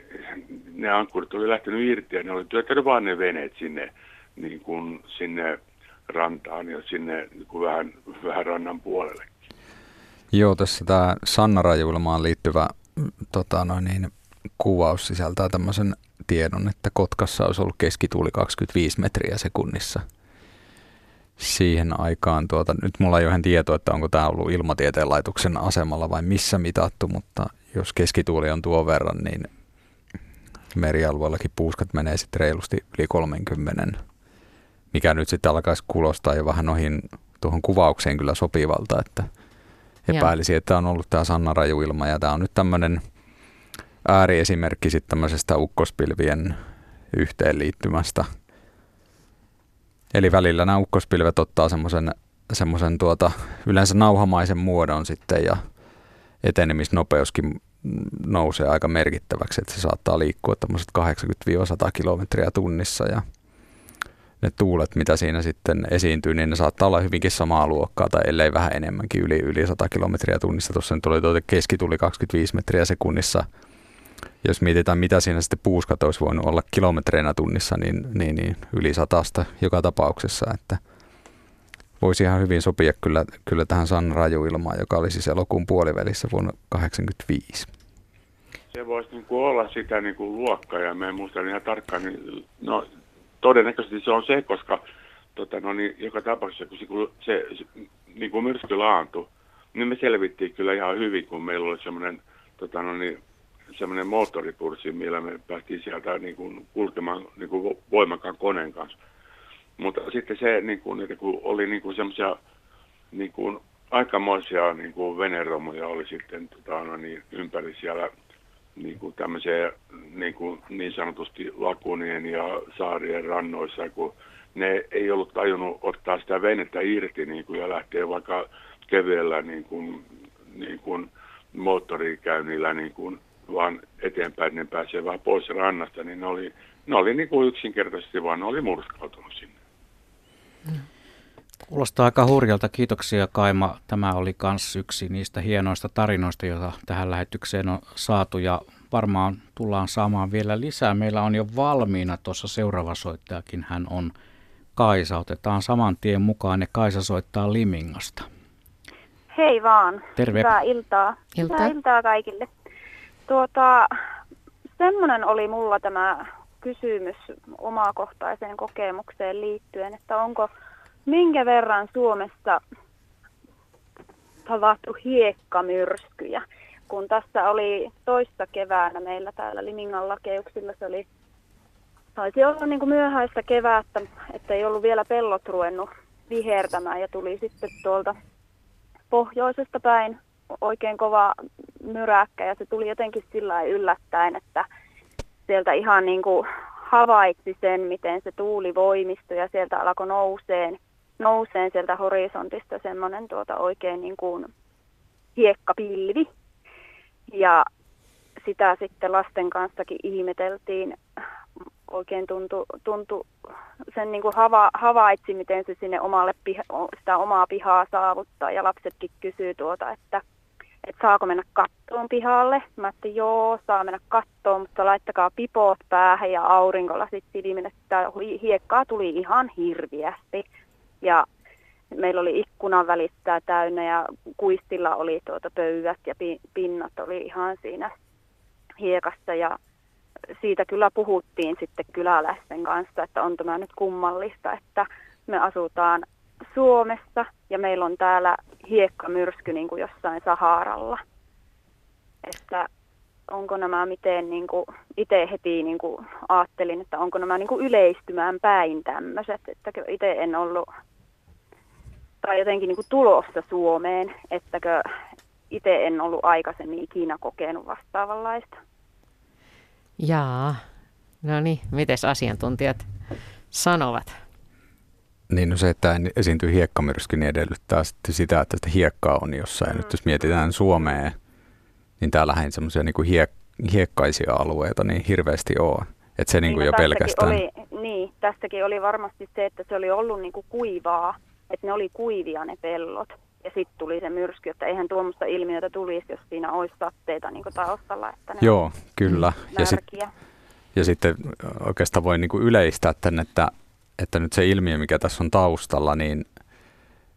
ne ankkurit oli lähtenyt irti ja ne oli työttänyt vaan ne veneet sinne, niin kuin sinne rantaan ja sinne niin kuin vähän, vähän rannan puolelle. Joo, tässä tämä Sanna Rajuilmaan liittyvä tota noin, niin, kuvaus sisältää tämmöisen tiedon, että Kotkassa olisi ollut keskituuli 25 metriä sekunnissa. Siihen aikaan, tuota, nyt mulla ei ole ihan tietoa, että onko tämä ollut ilmatieteen laitoksen asemalla vai missä mitattu, mutta jos keskituuli on tuon verran, niin merialueellakin puuskat menee sitten reilusti yli 30, mikä nyt sitten alkaisi kuulostaa jo vähän noihin tuohon kuvaukseen kyllä sopivalta, että epäilisi, että on ollut tämä Sanna Rajuilma ja tämä on nyt tämmöinen ääriesimerkki sitten tämmöisestä ukkospilvien yhteenliittymästä. Eli välillä nämä ukkospilvet ottaa semmoisen semmoisen tuota, yleensä nauhamaisen muodon sitten ja etenemisnopeuskin nousee aika merkittäväksi, että se saattaa liikkua tämmöiset 80-100 kilometriä tunnissa ja ne tuulet, mitä siinä sitten esiintyy, niin ne saattaa olla hyvinkin samaa luokkaa tai ellei vähän enemmänkin yli, yli 100 kilometriä tunnissa. Tuossa nyt oli tuo keskituli 25 metriä sekunnissa. Jos mietitään, mitä siinä sitten puuskat olisi voinut olla kilometreinä tunnissa, niin, niin, niin yli satasta joka tapauksessa. Että voisi ihan hyvin sopia kyllä, kyllä tähän San Rajuilmaan, joka oli siis elokuun puolivälissä vuonna 1985. Se voisi niin kuin olla sitä niin kuin luokkaa ja me en muista ihan tarkkaan, niin, no todennäköisesti se on se, koska tota, no niin, joka tapauksessa, kun se, se niin kuin myrsky laantui, niin me selvittiin kyllä ihan hyvin, kun meillä oli semmoinen tota, no niin, semmoinen moottorikurssi, millä me päästiin sieltä niin kuin, kulkemaan niin kuin voimakkaan koneen kanssa. Mutta sitten se, niin kuin, että kun oli niin kuin semmoisia niin kuin, aikamoisia niin kuin veneromuja oli sitten tota, no niin, ympäri siellä niin kuin niin, kuin niin sanotusti lakunien ja saarien rannoissa, kun ne ei ollut tajunnut ottaa sitä venettä irti niin kuin, ja lähteä vaikka kevyellä niin kuin, niin kuin moottorikäynnillä niin kuin, vaan eteenpäin, ne pääsee vaan pois rannasta, niin ne oli, ne oli niin kuin yksinkertaisesti vaan, ne oli murskautunut sinne. Kuulostaa aika hurjalta. Kiitoksia Kaima. Tämä oli myös yksi niistä hienoista tarinoista, joita tähän lähetykseen on saatu ja varmaan tullaan saamaan vielä lisää. Meillä on jo valmiina tuossa seuraava soittajakin. Hän on Kaisa. Otetaan saman tien mukaan ja Kaisa soittaa Limingasta. Hei vaan. Terve. Hyvää iltaa. Iltaa. Hyvää iltaa kaikille. Tuota, semmoinen oli mulla tämä kysymys omakohtaiseen kokemukseen liittyen, että onko minkä verran Suomessa tavattu hiekkamyrskyjä. kun tässä oli toista keväänä meillä täällä Limingan lakeuksilla, se oli, taisi olla niin kuin myöhäistä kevättä, että ei ollut vielä pellot ruvennut vihertämään ja tuli sitten tuolta pohjoisesta päin oikein kova myräkkä ja se tuli jotenkin sillä yllättäen, että sieltä ihan niin kuin havaitsi sen, miten se tuuli voimistui ja sieltä alkoi nouseen, nouseen sieltä horisontista semmoinen tuota oikein niin kuin hiekkapilvi. Ja sitä sitten lasten kanssakin ihmeteltiin. Oikein tuntui, tuntui sen niin kuin hava, havaitsi, miten se sinne omalle piha, sitä omaa pihaa saavuttaa. Ja lapsetkin kysyy tuota, että – että saako mennä kattoon pihalle. Mä että joo, saa mennä kattoon, mutta laittakaa pipoot päähän ja aurinkolla sitten silmin, että hiekkaa tuli ihan hirviästi. Ja meillä oli ikkunan välistä täynnä ja kuistilla oli tuota pöydät ja pinnat oli ihan siinä hiekassa ja siitä kyllä puhuttiin sitten kyläläisten kanssa, että on tämä nyt kummallista, että me asutaan Suomessa ja meillä on täällä hiekkamyrsky niin kuin jossain Saharalla. Että onko nämä miten, niin kuin, itse heti niin kuin ajattelin, että onko nämä niin kuin yleistymään päin tämmöiset, että itse en ollut, tai jotenkin niin kuin tulossa Suomeen, ettäkö itse en ollut aikaisemmin ikinä kokenut vastaavanlaista. Jaa, no niin, miten asiantuntijat sanovat? Niin no se, että esiintyy hiekkamyrsky, niin edellyttää sitten sitä, että sitä hiekkaa on jossain. Mm. Nyt jos mietitään Suomea, niin täällä ei semmoisia niin hiek- hiekkaisia alueita niin hirveästi ole. Että se niin kuin niin, jo pelkästään... Oli, niin, tässäkin oli varmasti se, että se oli ollut niin kuin kuivaa, että ne oli kuivia ne pellot. Ja sitten tuli se myrsky, että eihän tuommoista ilmiötä tulisi, jos siinä olisi satteita niin taustalla. Että ne Joo, kyllä. Ja, sit, ja sitten oikeastaan voi niin kuin yleistää tänne, että että nyt se ilmiö, mikä tässä on taustalla, niin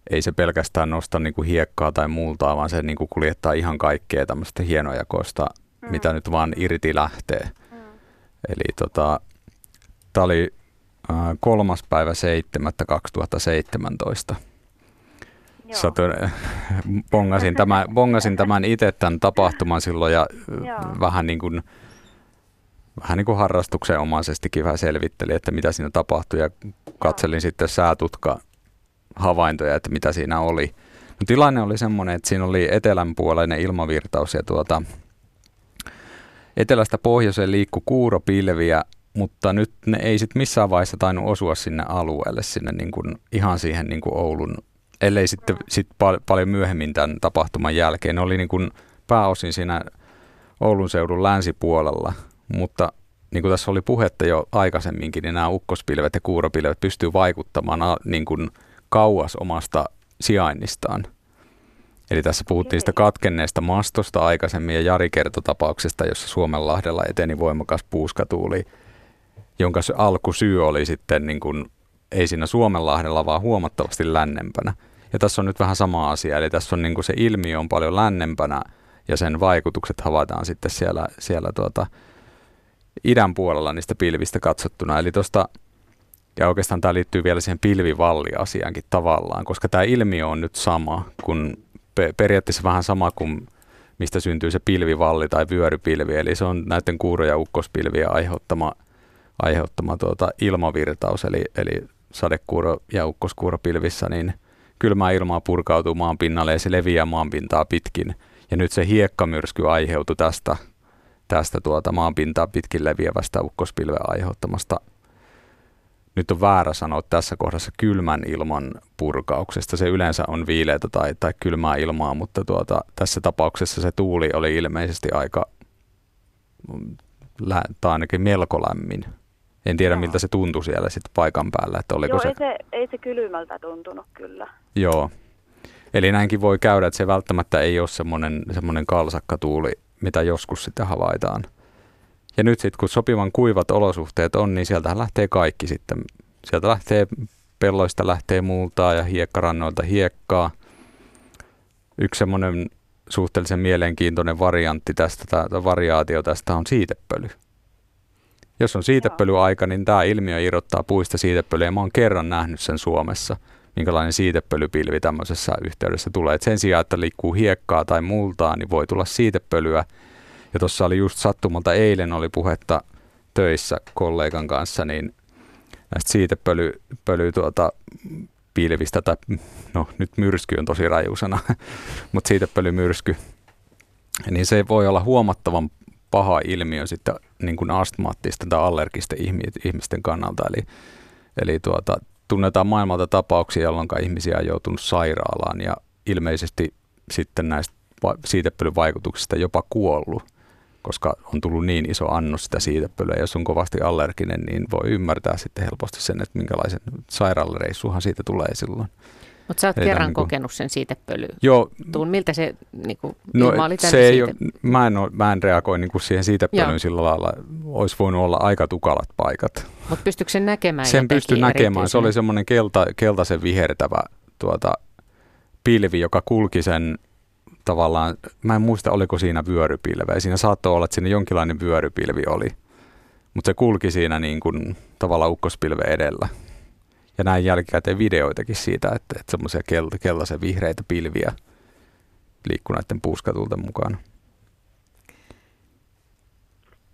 ei se pelkästään nosta niin kuin hiekkaa tai multaa, vaan se niin kuin kuljettaa ihan kaikkea tämmöistä hienojakoista, mm. mitä nyt vaan irti lähtee. Mm. Eli tota, tämä oli äh, kolmas päivä 7. 2017. Satuin, bongasin, tämän, bongasin tämän itse tämän tapahtuman silloin ja Joo. vähän niin kuin vähän niin kuin harrastuksenomaisestikin vähän selvitteli, että mitä siinä tapahtui ja katselin sitten säätutka havaintoja, että mitä siinä oli. No, tilanne oli semmoinen, että siinä oli etelänpuoleinen ilmavirtaus ja tuota, etelästä pohjoiseen liikku kuuropilviä, mutta nyt ne ei sitten missään vaiheessa tainnut osua sinne alueelle, sinne niin kuin, ihan siihen niin kuin Oulun, ellei sitten sit pal- paljon myöhemmin tämän tapahtuman jälkeen. Ne oli niin kuin pääosin siinä Oulun seudun länsipuolella – mutta niin kuin tässä oli puhetta jo aikaisemminkin, niin nämä ukkospilvet ja kuuropilvet pystyy vaikuttamaan niin kuin kauas omasta sijainnistaan. Eli tässä puhuttiin sitä katkenneesta mastosta aikaisemmin ja Jari kertotapauksesta, jossa Suomenlahdella eteni voimakas puuskatuuli, jonka se alkusyy oli sitten niin kuin, ei siinä Suomenlahdella, vaan huomattavasti lännempänä. Ja tässä on nyt vähän sama asia, eli tässä on niin kuin se ilmiö on paljon lännempänä ja sen vaikutukset havaitaan sitten siellä, siellä tuota, idän puolella niistä pilvistä katsottuna. Eli tuosta, ja oikeastaan tämä liittyy vielä siihen pilvivalliasiaankin tavallaan, koska tämä ilmiö on nyt sama, kun pe- periaatteessa vähän sama kuin mistä syntyy se pilvivalli tai vyörypilvi, eli se on näiden kuuro- ja ukkospilvien aiheuttama, aiheuttama tuota ilmavirtaus, eli, eli sadekuuro- ja ukkoskuuropilvissä, niin kylmää ilmaa purkautuu maan pinnalle ja se leviää maanpintaa pitkin. Ja nyt se hiekkamyrsky aiheutui tästä tästä tuota maanpintaa pitkin leviävästä ukkospilven aiheuttamasta nyt on väärä sanoa tässä kohdassa kylmän ilman purkauksesta. Se yleensä on viileitä tai, tai kylmää ilmaa, mutta tuota, tässä tapauksessa se tuuli oli ilmeisesti aika, tai ainakin melko lämmin. En tiedä, Joo. miltä se tuntui siellä sitten paikan päällä. Että oliko Joo, se... Ei, se, ei se kylmältä tuntunut kyllä. Joo. Eli näinkin voi käydä, että se välttämättä ei ole semmoinen, semmoinen kalsakka tuuli, mitä joskus sitten havaitaan. Ja nyt sitten kun sopivan kuivat olosuhteet on, niin sieltä lähtee kaikki sitten. Sieltä lähtee pelloista lähtee multaa ja hiekkarannoilta hiekkaa. Yksi semmoinen suhteellisen mielenkiintoinen variantti tästä, tämä variaatio tästä on siitepöly. Jos on siitepölyaika, niin tämä ilmiö irrottaa puista siitepölyä. Mä oon kerran nähnyt sen Suomessa, minkälainen siitepölypilvi tämmöisessä yhteydessä tulee. Et sen sijaan, että liikkuu hiekkaa tai multaa, niin voi tulla siitepölyä. Ja tuossa oli just sattumalta eilen oli puhetta töissä kollegan kanssa, niin näistä siitepöly pöly, tuota, pilvistä, tai no nyt myrsky on tosi rajusana, mutta siitepölymyrsky, niin se voi olla huomattavan paha ilmiö sitten niin kuin astmaattisten tai allergisten ihmisten kannalta. Eli, eli tuota, tunnetaan maailmalta tapauksia, jolloin ihmisiä on joutunut sairaalaan ja ilmeisesti sitten näistä siitepölyn vaikutuksista jopa kuollut, koska on tullut niin iso annos sitä siitepölyä. Jos on kovasti allerginen, niin voi ymmärtää sitten helposti sen, että minkälaisen sairaalareissuhan siitä tulee silloin. Mutta sä oot Eli kerran niin kuin, kokenut sen siitepölyyn. Joo. Tuun, miltä se niin kuin, no, oli se ei ole, mä, en ole, mä en reagoi niin kuin siihen siitepölyyn Joo. sillä lailla. Olisi voinut olla aika tukalat paikat. Mutta pystyykö sen näkemään Sen pystyi näkemään. Se oli semmoinen kelta, keltaisen vihertävä tuota, pilvi, joka kulki sen tavallaan, mä en muista oliko siinä vyörypilveä. Siinä saattoi olla, että siinä jonkinlainen vyörypilvi oli. Mutta se kulki siinä niin kuin, tavallaan ukkospilve edellä. Ja näin jälkikäteen videoitakin siitä, että, että semmoisia kel- keltaisen vihreitä pilviä liikkuu näiden puuskatulten mukana.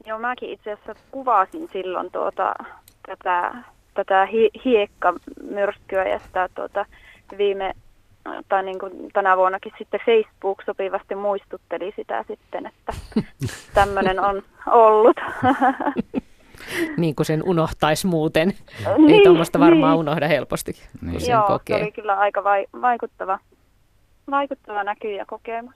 Joo, mäkin itse asiassa kuvasin silloin tuota, tätä, tätä hi- hiekkamyrskyä ja sitä tuota, viime tai niin kuin tänä vuonnakin sitten Facebook sopivasti muistutteli sitä sitten, että tämmöinen on ollut. niin kuin sen unohtaisi muuten. Niin, Ei tuommoista varmaan niin. unohda helposti, niin. sen Joo, kokee. se oli kyllä aika vai, vaikuttava, vaikuttava näky ja kokemus.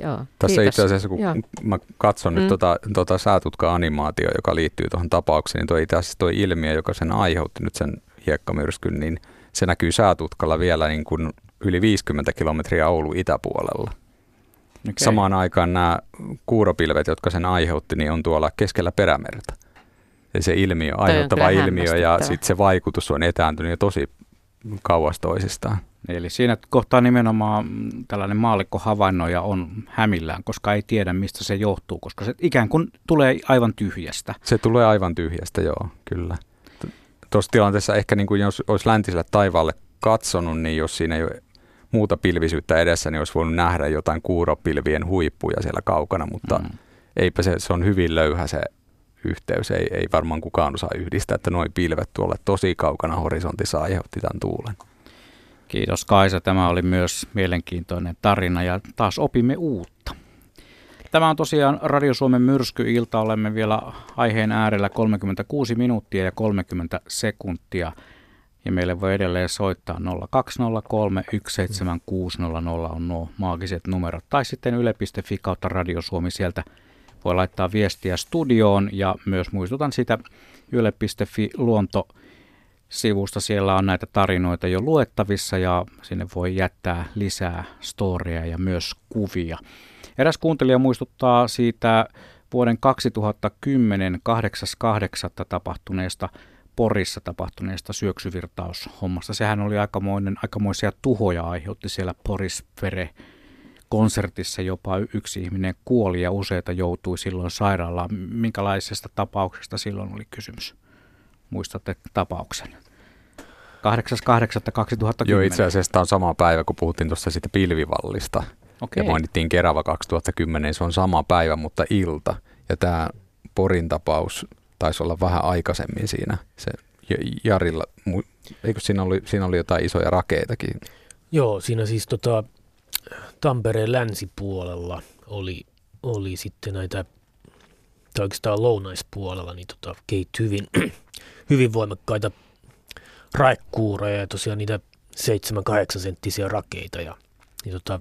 Joo, Tässä kiitos. itse asiassa, kun Joo. mä katson mm. nyt tuota, tuota säätutka-animaatio, joka liittyy tuohon tapaukseen, niin tuo itse asiassa tuo ilmiö, joka sen aiheutti nyt sen hiekkamyrskyn, niin se näkyy säätutkalla vielä niin kuin yli 50 kilometriä Oulu itäpuolella. Okay. Samaan aikaan nämä kuuropilvet, jotka sen aiheutti, niin on tuolla keskellä perämerta se ilmiö, aiheuttava ilmiö ja sitten se vaikutus on etääntynyt jo tosi kauas toisistaan. Eli siinä kohtaa nimenomaan tällainen maallikko havainnoja on hämillään, koska ei tiedä mistä se johtuu, koska se ikään kuin tulee aivan tyhjästä. Se tulee aivan tyhjästä, joo, kyllä. Tuossa tilanteessa ehkä niin kuin jos olisi läntiselle taivaalle katsonut, niin jos siinä ei ole muuta pilvisyyttä edessä, niin olisi voinut nähdä jotain kuuropilvien huippuja siellä kaukana, mutta mm. eipä se, se on hyvin löyhä se yhteys. Ei, ei varmaan kukaan osaa yhdistää, että noin pilvet tuolle tosi kaukana horisontissa aiheutti tämän tuulen. Kiitos Kaisa. Tämä oli myös mielenkiintoinen tarina ja taas opimme uutta. Tämä on tosiaan Radio Suomen myrskyilta. Olemme vielä aiheen äärellä 36 minuuttia ja 30 sekuntia. Ja meille voi edelleen soittaa 0203 17600 on nuo maagiset numerot. Tai sitten yle.fi kautta Radio Suomi sieltä voi laittaa viestiä studioon ja myös muistutan sitä yle.fi luonto sivusta. Siellä on näitä tarinoita jo luettavissa ja sinne voi jättää lisää storia ja myös kuvia. Eräs kuuntelija muistuttaa siitä vuoden 2010 8.8. tapahtuneesta Porissa tapahtuneesta syöksyvirtaushommasta. Sehän oli aikamoinen, aikamoisia tuhoja aiheutti siellä Porisfere konsertissa jopa yksi ihminen kuoli ja useita joutui silloin sairaalaan. Minkälaisesta tapauksesta silloin oli kysymys? Muistatte tapauksen? 8.8.2010. Joo, itse asiassa tämä on sama päivä, kun puhuttiin tuossa siitä pilvivallista. Okay. Ja mainittiin Kerava 2010, se on sama päivä, mutta ilta. Ja tämä Porin tapaus taisi olla vähän aikaisemmin siinä. Se Jarilla, eikö siinä oli, siinä oli jotain isoja rakeitakin? Joo, siinä siis tota, Tampereen länsipuolella oli, oli sitten näitä, tai oikeastaan lounaispuolella, niin tota, kehittyi hyvin, hyvin voimakkaita raekuureja ja tosiaan niitä 7-8 senttisiä rakeita. Ja, niin tota,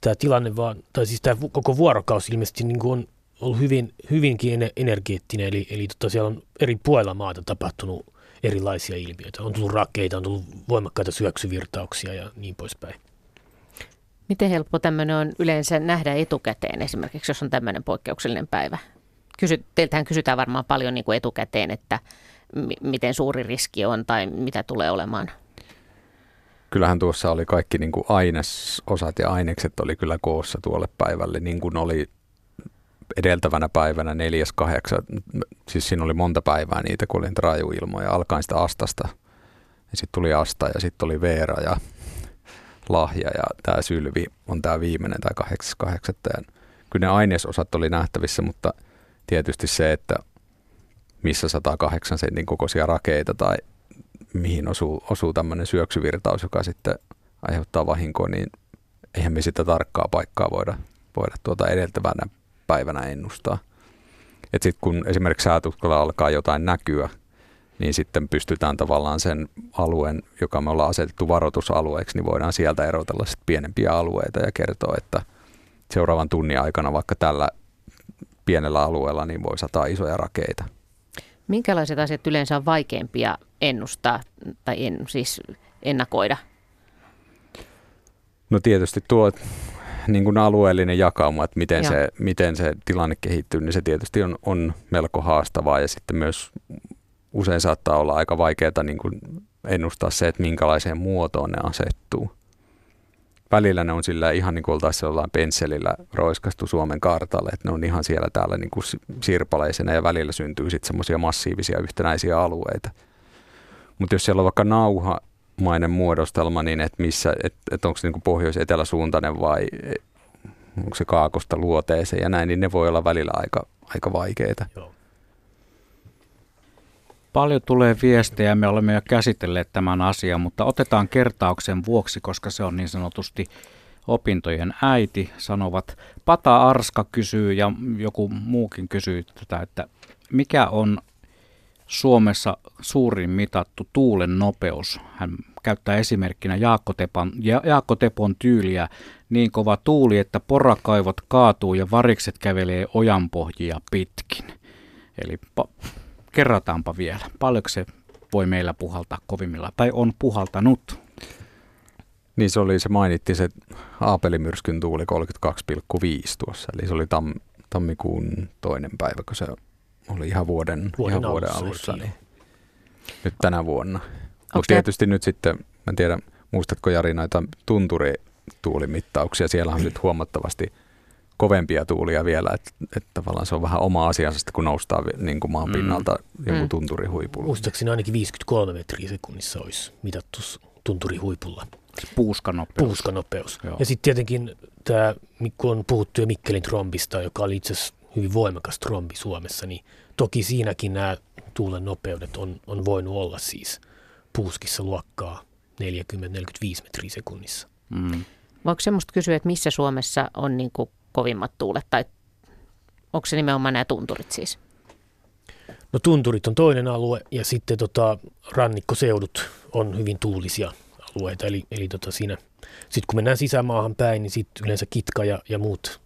tämä tilanne vaan, tai siis tämä koko vuorokausi ilmeisesti niin on ollut hyvin, hyvinkin energeettinen, eli, eli tota, siellä on eri puolilla maata tapahtunut erilaisia ilmiöitä. On tullut rakeita, on tullut voimakkaita syöksyvirtauksia ja niin poispäin. Miten helppo tämmöinen on yleensä nähdä etukäteen, esimerkiksi jos on tämmöinen poikkeuksellinen päivä? Kysy, teiltähän kysytään varmaan paljon niin kuin etukäteen, että m- miten suuri riski on tai mitä tulee olemaan. Kyllähän tuossa oli kaikki niin kuin ainesosat ja ainekset oli kyllä koossa tuolle päivälle, niin kuin oli edeltävänä päivänä neljäs kahdeksan, siis siinä oli monta päivää niitä, kun oli rajuilmoja, alkaen sitä astasta Ja sitten tuli Asta ja sitten tuli Veera ja Lahja ja tämä Sylvi on tämä viimeinen, tämä 88. Ja kyllä ne ainesosat oli nähtävissä, mutta tietysti se, että missä 108 sentin kokoisia rakeita tai mihin osuu, osuu tämmöinen syöksyvirtaus, joka sitten aiheuttaa vahinkoa, niin eihän me sitä tarkkaa paikkaa voida, voida tuota edeltävänä päivänä ennustaa. Et sitten kun esimerkiksi säätutkalla alkaa jotain näkyä, niin sitten pystytään tavallaan sen alueen, joka me ollaan asetettu varoitusalueeksi, niin voidaan sieltä erotella sitten pienempiä alueita ja kertoa, että seuraavan tunnin aikana vaikka tällä pienellä alueella niin voi sataa isoja rakeita. Minkälaiset asiat yleensä on vaikeimpia ennustaa tai en, siis ennakoida? No tietysti tuo niin kuin alueellinen jakauma, että miten se, miten se tilanne kehittyy, niin se tietysti on, on melko haastavaa ja sitten myös usein saattaa olla aika vaikeaa niin kuin ennustaa se, että minkälaiseen muotoon ne asettuu. Välillä ne on sillä ihan niin kuin oltaisiin jollain pensselillä roiskastu Suomen kartalle, että ne on ihan siellä täällä niin kuin sirpaleisena ja välillä syntyy sitten semmoisia massiivisia yhtenäisiä alueita. Mutta jos siellä on vaikka nauha mainen muodostelma, niin että missä, että et onko se niin pohjois-eteläsuuntainen vai onko se kaakosta luoteeseen ja näin, niin ne voi olla välillä aika, aika vaikeita. Joo. Paljon tulee viestejä, me olemme jo käsitelleet tämän asian, mutta otetaan kertauksen vuoksi, koska se on niin sanotusti opintojen äiti, sanovat. Pata Arska kysyy ja joku muukin kysyy tätä, että mikä on Suomessa suurin mitattu tuulen nopeus. Hän käyttää esimerkkinä Jaakko, Tepan, ja, Jaakko Tepon tyyliä niin kova tuuli, että porakaivot kaatuu ja varikset kävelee ojanpohjia pitkin. Eli pa- kerrataanpa vielä. Paljonko se voi meillä puhaltaa kovimmilla, tai on puhaltanut? Niin se oli, se mainittiin se Aapelimyrskyn tuuli 32,5 tuossa, eli se oli tam, tammikuun toinen päivä, kun se oli ihan vuoden, vuoden ihan vuoden alussa. Niin. Nyt tänä vuonna. Mutta tietysti nyt sitten, en tiedä, muistatko Jari näitä tunturituulimittauksia, siellä on nyt huomattavasti kovempia tuulia vielä, että et tavallaan se on vähän oma asiansa, kun noustaan niin kuin maan mm. pinnalta mm. joku tunturihuipulla. Muistaakseni ainakin 53 metriä sekunnissa olisi mitattu tunturihuipulla. Puuskanopeus. Puuskanopeus. Joo. Ja sitten tietenkin tämä, kun on puhuttu jo Mikkelin trombista, joka oli itse asiassa hyvin voimakas trombi Suomessa, niin toki siinäkin nämä tuulen nopeudet on, on voinut olla siis puuskissa luokkaa 40-45 metriä sekunnissa. Mm. Voiko semmoista kysyä, että missä Suomessa on niin kuin kovimmat tuulet, tai onko se nimenomaan nämä tunturit siis? No tunturit on toinen alue, ja sitten tota, rannikkoseudut on hyvin tuulisia alueita, eli, eli tota siinä, sitten kun mennään sisämaahan päin, niin sitten yleensä kitka ja, ja muut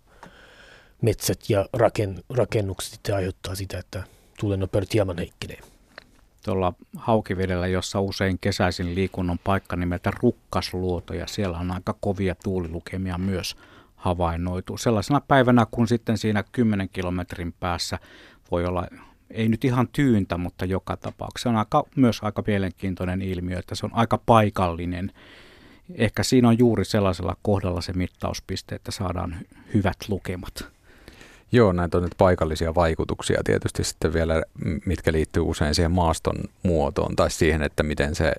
metsät ja raken, rakennukset sitten aiheuttaa sitä, että tuulen nopeudet hieman heikkenee. Tuolla Haukivedellä, jossa usein kesäisin liikunnon paikka nimeltä Rukkasluoto, ja siellä on aika kovia tuulilukemia myös havainnoitu. Sellaisena päivänä, kun sitten siinä 10 kilometrin päässä voi olla, ei nyt ihan tyyntä, mutta joka tapauksessa on aika, myös aika mielenkiintoinen ilmiö, että se on aika paikallinen. Ehkä siinä on juuri sellaisella kohdalla se mittauspiste, että saadaan hyvät lukemat. Joo, näitä on nyt paikallisia vaikutuksia tietysti sitten vielä, mitkä liittyy usein siihen maaston muotoon tai siihen, että miten se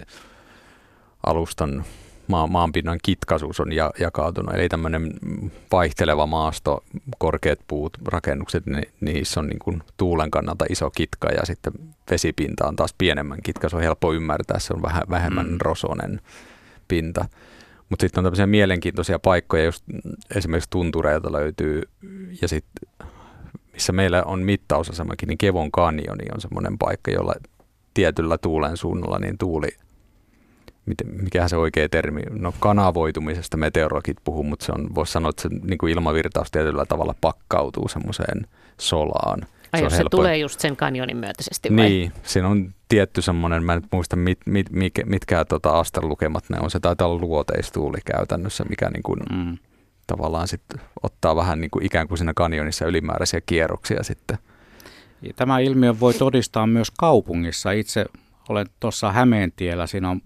alustan maa, maanpinnan kitkaisuus on ja, jakautunut. Eli tämmöinen vaihteleva maasto, korkeat puut, rakennukset, niin niissä on niin kuin tuulen kannalta iso kitka ja sitten vesipinta on taas pienemmän kitka. Se on helppo ymmärtää, se on vähän vähemmän mm. rosonen pinta. Mutta sitten on tämmöisiä mielenkiintoisia paikkoja, just esimerkiksi tuntureilta löytyy, ja sitten missä meillä on mittausasemakin, niin Kevon kanjoni on semmoinen paikka, jolla tietyllä tuulen suunnalla niin tuuli, mikä se oikea termi, no kanavoitumisesta meteorologit puhuu, mutta se on, voisi sanoa, että se niin kuin ilmavirtaus tietyllä tavalla pakkautuu semmoiseen solaan. Ai se jos se tulee just sen kanjonin myötäisesti vai? Niin, siinä on tietty semmoinen, mä en muista mit, mit, mit, mitkä tota asterlukemat ne on, se taitaa olla luoteistuuli käytännössä, mikä niin kuin, mm. tavallaan sitten ottaa vähän niin kuin ikään kuin siinä kanjonissa ylimääräisiä kierroksia sitten. Tämä ilmiö voi todistaa myös kaupungissa. Itse olen tuossa Hämeentiellä, siinä on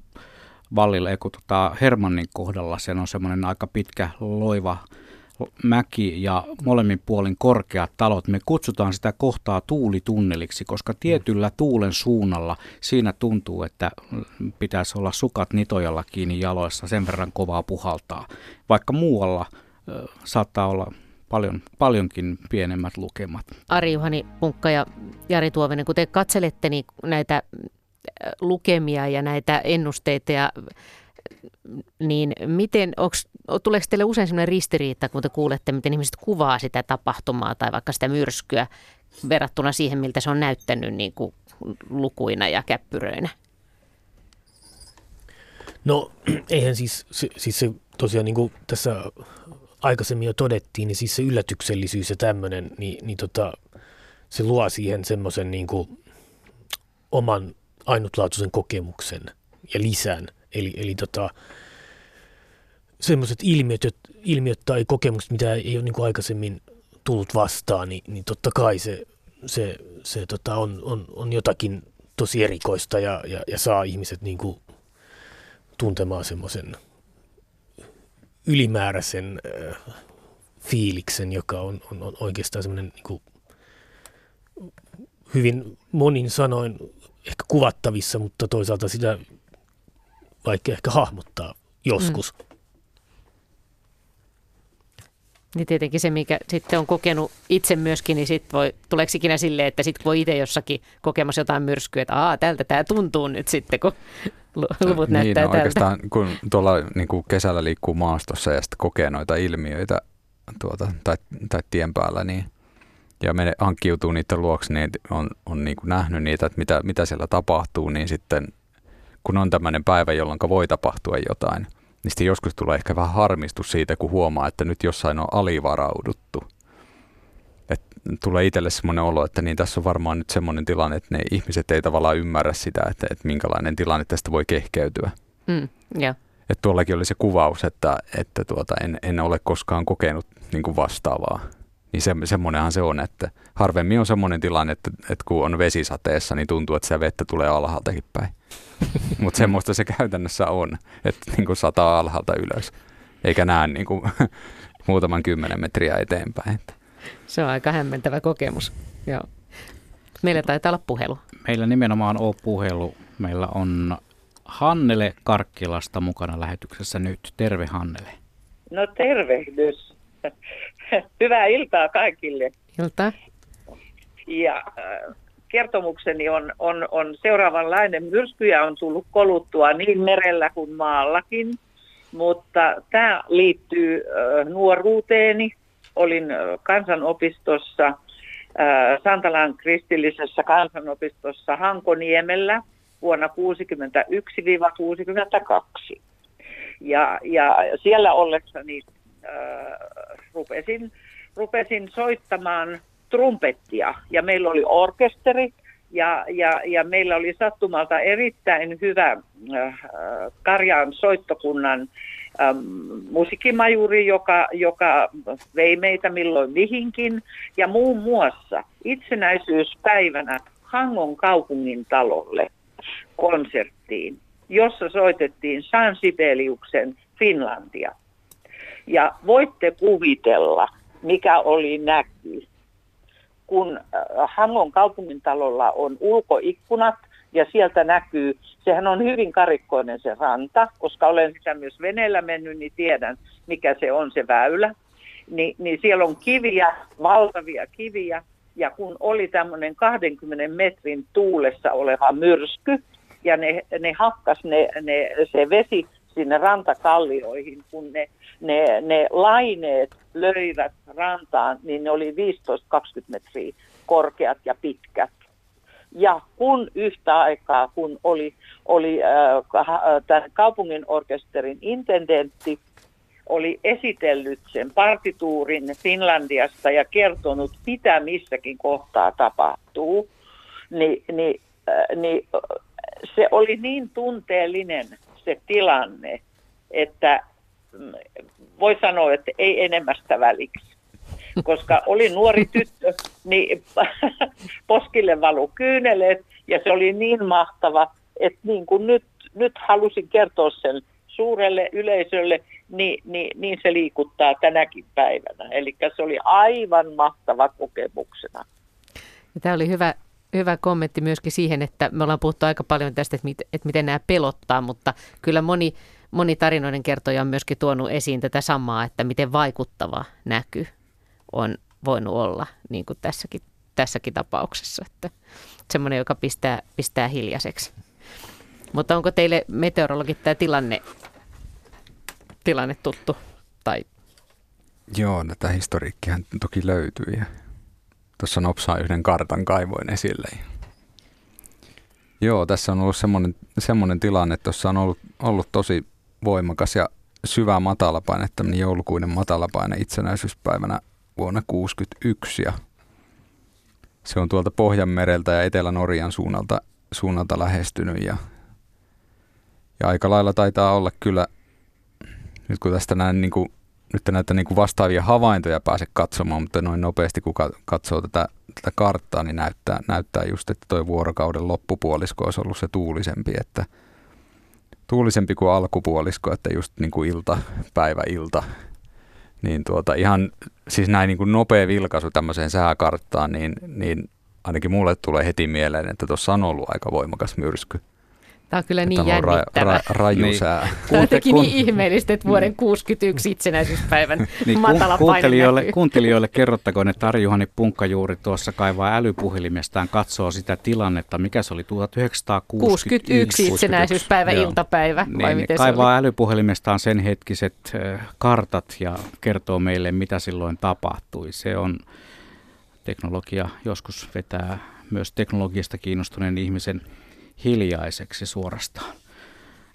Vallilla, kun tota Hermannin kohdalla, se on semmoinen aika pitkä loiva mäki ja molemmin puolin korkeat talot. Me kutsutaan sitä kohtaa tuulitunneliksi, koska tietyllä tuulen suunnalla siinä tuntuu, että pitäisi olla sukat nitojalla kiinni jaloissa, sen verran kovaa puhaltaa. Vaikka muualla saattaa olla paljon, paljonkin pienemmät lukemat. Ari-Juhani Punkka ja Jari Tuovinen, kun te katselette niin näitä lukemia ja näitä ennusteita ja niin miten, onks, tuleeko teille usein sellainen ristiriita, kun te kuulette, miten ihmiset kuvaa sitä tapahtumaa tai vaikka sitä myrskyä verrattuna siihen, miltä se on näyttänyt niin kuin lukuina ja käppyröinä? No eihän siis, se, siis se tosiaan niin kuin tässä aikaisemmin jo todettiin, niin siis se yllätyksellisyys ja tämmöinen, niin, niin tota, se luo siihen semmoisen niin kuin oman ainutlaatuisen kokemuksen ja lisän. Eli, eli tota, semmoiset ilmiöt, ilmiöt tai kokemukset, mitä ei ole niin kuin aikaisemmin tullut vastaan, niin, niin totta kai se, se, se tota on, on, on jotakin tosi erikoista ja, ja, ja saa ihmiset niin kuin tuntemaan semmoisen ylimääräisen äh, fiiliksen, joka on, on, on oikeastaan semmoinen niin kuin hyvin monin sanoin ehkä kuvattavissa, mutta toisaalta sitä vaikka ehkä hahmottaa joskus. Mm. Niin tietenkin se, mikä sitten on kokenut itse myöskin, niin sitten voi, tuleeko ikinä silleen, että sitten voi itse jossakin kokemassa jotain myrskyä, että Aa, tältä tämä tuntuu nyt sitten, kun luvut niin, näyttää no, oikeastaan kun tuolla niin kuin kesällä liikkuu maastossa ja sitten kokee noita ilmiöitä tuota, tai, tai tien päällä, niin ja me hankkiutuu niiden luokse, niin on, on niin kuin nähnyt niitä, että mitä, mitä siellä tapahtuu, niin sitten kun on tämmöinen päivä, jolloin voi tapahtua jotain – niin sitten joskus tulee ehkä vähän harmistus siitä, kun huomaa, että nyt jossain on alivarauduttu. Et tulee itselle semmoinen olo, että niin tässä on varmaan nyt semmoinen tilanne, että ne ihmiset ei tavallaan ymmärrä sitä, että, että minkälainen tilanne tästä voi kehkeytyä. Mm, yeah. Et tuollakin oli se kuvaus, että, että tuota, en, en ole koskaan kokenut niin vastaavaa. Niin se, semmoinenhan se on, että harvemmin on semmoinen tilanne, että, että kun on vesisateessa, niin tuntuu, että se vettä tulee alhaaltakin päin. Mutta semmoista se käytännössä on, että niin kuin sataa alhaalta ylös, eikä näe niin kuin muutaman kymmenen metriä eteenpäin. Se on aika hämmentävä kokemus. Joo. Meillä taitaa olla puhelu. Meillä nimenomaan on puhelu. Meillä on Hannele Karkkilasta mukana lähetyksessä nyt. Terve Hannele. No tervehdys. Hyvää iltaa kaikille. Iltaa. Ja äh, kertomukseni on, on, on seuraavanlainen. Myrskyjä on tullut koluttua niin merellä kuin maallakin, mutta tämä liittyy äh, nuoruuteeni. Olin äh, kansanopistossa, Santalan kristillisessä kansanopistossa Hankoniemellä vuonna 1961-1962. Ja, ja siellä ollessani äh, rupesin, rupesin soittamaan trumpettia ja meillä oli orkesteri ja, ja, ja meillä oli sattumalta erittäin hyvä äh, Karjaan soittokunnan ähm, musiikkimajuri, joka, joka vei meitä milloin mihinkin. Ja muun muassa itsenäisyyspäivänä Hangon kaupungin talolle konserttiin, jossa soitettiin San Sibeliuksen Finlandia. Ja voitte kuvitella, mikä oli näky kun äh, Hangon kaupungintalolla on ulkoikkunat ja sieltä näkyy, sehän on hyvin karikkoinen se ranta, koska olen sitä myös veneellä mennyt, niin tiedän mikä se on se väylä. Ni, niin siellä on kiviä, valtavia kiviä, ja kun oli tämmöinen 20 metrin tuulessa oleva myrsky, ja ne, ne hakkas ne, ne, se vesi sinne rantakallioihin, kun ne, ne, ne laineet löivät rantaan, niin ne oli 15-20 metriä korkeat ja pitkät. Ja kun yhtä aikaa, kun oli, oli äh, tämän kaupungin orkesterin intendentti, oli esitellyt sen partituurin Finlandiasta ja kertonut, mitä missäkin kohtaa tapahtuu, niin, niin, äh, niin se oli niin tunteellinen se tilanne, että mm, voi sanoa, että ei enemmästä väliksi. Koska oli nuori tyttö, niin poskille valu kyyneleet ja se oli niin mahtava, että niin kuin nyt, nyt halusin kertoa sen suurelle yleisölle, niin, niin, niin se liikuttaa tänäkin päivänä. Eli se oli aivan mahtava kokemuksena. Tämä oli hyvä, hyvä kommentti myöskin siihen, että me ollaan puhuttu aika paljon tästä, että, mit, että miten nämä pelottaa, mutta kyllä moni, moni tarinoiden kertoja on myöskin tuonut esiin tätä samaa, että miten vaikuttava näky on voinut olla, niin kuin tässäkin, tässäkin tapauksessa. Että semmoinen, joka pistää, pistää hiljaiseksi. Mutta onko teille meteorologit tämä tilanne, tilanne tuttu? Tai... Joo, tätä historiikkihan toki löytyy ja tuossa nopsaa yhden kartan kaivoin esille. Joo, tässä on ollut semmoinen, semmoinen tilanne, että tuossa on ollut, ollut tosi voimakas ja syvä matalapaine, tämmöinen joulukuinen matalapaine itsenäisyyspäivänä vuonna 1961 ja se on tuolta Pohjanmereltä ja Etelä-Norjan suunnalta, suunnalta lähestynyt ja, ja aika lailla taitaa olla kyllä, nyt kun tästä näin niin kuin, nyt näitä niin kuin vastaavia havaintoja pääse katsomaan, mutta noin nopeasti kun katsoo tätä, tätä karttaa, niin näyttää, näyttää just, että tuo vuorokauden loppupuolisko olisi ollut se tuulisempi, että tuulisempi kuin alkupuolisko, että just niin kuin ilta, päivä, ilta, niin tuota, ihan siis näin niin kuin nopea vilkaisu tämmöiseen sääkarttaan, niin, niin ainakin mulle tulee heti mieleen, että tuossa on ollut aika voimakas myrsky. Tämä on kyllä niin jännittävä. Ra, ra, raju niin. sää. Tämä on teki niin ihmeellistä, että vuoden 61 itsenäisyyspäivän niin, matala kuuntelijoille, kuuntelijoille kerrottakoon, että Ari Juhani Punkka juuri tuossa kaivaa älypuhelimestaan, katsoo sitä tilannetta, mikä se oli 1961 61 itsenäisyyspäivä, Joo. iltapäivä, niin, vai miten kaivaa se oli? älypuhelimestaan sen hetkiset kartat ja kertoo meille, mitä silloin tapahtui. Se on teknologia joskus vetää myös teknologiasta kiinnostuneen ihmisen – hiljaiseksi suorastaan.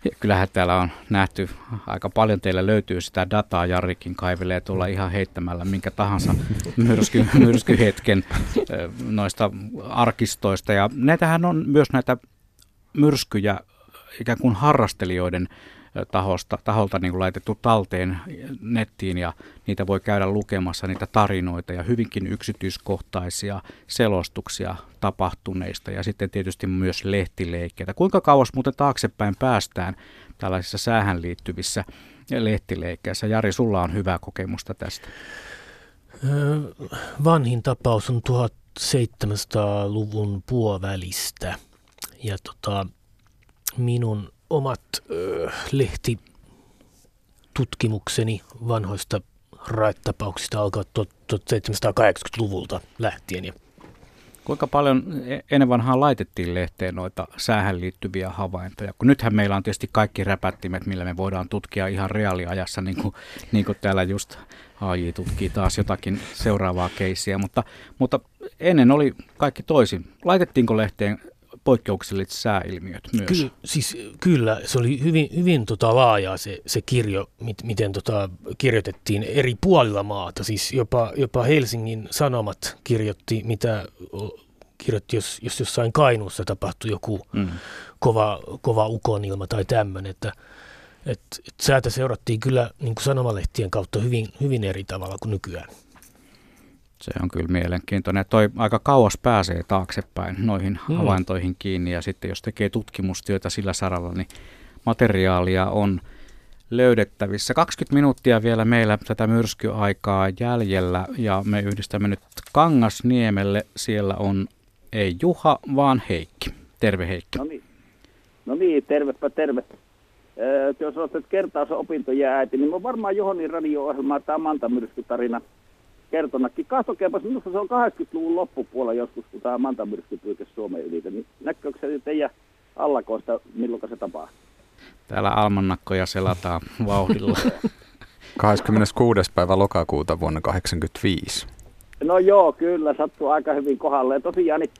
Ja kyllähän täällä on nähty, aika paljon teillä löytyy sitä dataa, Jarikin kaivelee tuolla ihan heittämällä minkä tahansa myrsky, myrskyhetken noista arkistoista. Ja näitähän on myös näitä myrskyjä ikään kuin harrastelijoiden tahosta, taholta niin kuin laitettu talteen nettiin ja niitä voi käydä lukemassa niitä tarinoita ja hyvinkin yksityiskohtaisia selostuksia tapahtuneista ja sitten tietysti myös lehtileikkeitä. Kuinka kauas muuten taaksepäin päästään tällaisissa säähän liittyvissä lehtileikkeissä? Jari, sulla on hyvää kokemusta tästä. Vanhin tapaus on 1700-luvun puolivälistä ja tota, minun omat ö, lehtitutkimukseni vanhoista raittapauksista alkaa 1780-luvulta lähtien. Ja Kuinka paljon e-, ennen vanhaan laitettiin lehteen noita säähän liittyviä havaintoja? Kun nythän meillä on tietysti kaikki räpättimet, millä me voidaan tutkia ihan reaaliajassa, niin kuin, niin kuin täällä just AI tutkii taas jotakin seuraavaa keissiä, mutta, mutta ennen oli kaikki toisin. Laitettiinko lehteen poikkeukselliset sääilmiöt myös. Ky, siis, kyllä, se oli hyvin, hyvin tota laajaa se, se kirjo, mit, miten tota, kirjoitettiin eri puolilla maata. Siis jopa, jopa Helsingin Sanomat kirjoitti, mitä kirjoitti, jos, jos jossain Kainuussa tapahtui joku mm. kova, kova ukonilma tai tämmöinen, että et, et säätä seurattiin kyllä niin kuin sanomalehtien kautta hyvin, hyvin eri tavalla kuin nykyään. Se on kyllä mielenkiintoinen. Toi aika kauas pääsee taaksepäin noihin mm. havaintoihin kiinni ja sitten jos tekee tutkimustyötä sillä saralla, niin materiaalia on löydettävissä. 20 minuuttia vielä meillä tätä myrskyaikaa jäljellä ja me yhdistämme nyt Kangasniemelle. Siellä on ei Juha, vaan Heikki. Terve Heikki. No niin, no niin tervepä terve. Öö, jos olet kertaus opintoja äiti, niin mä varmaan Johonin radio-ohjelma tämä Manta myrskytarina – kertonakin. Katsokeepas, minusta se on 80-luvun loppupuolella joskus, kun tämä mantamyrsky pyykäsi Suomen ylitä. Niin näkyykö se teidän allakoista, milloin se tapahtuu? Täällä almannakkoja selataan vauhdilla. 26. päivä lokakuuta vuonna 1985. No joo, kyllä, sattuu aika hyvin kohdalle. Tosiaan niin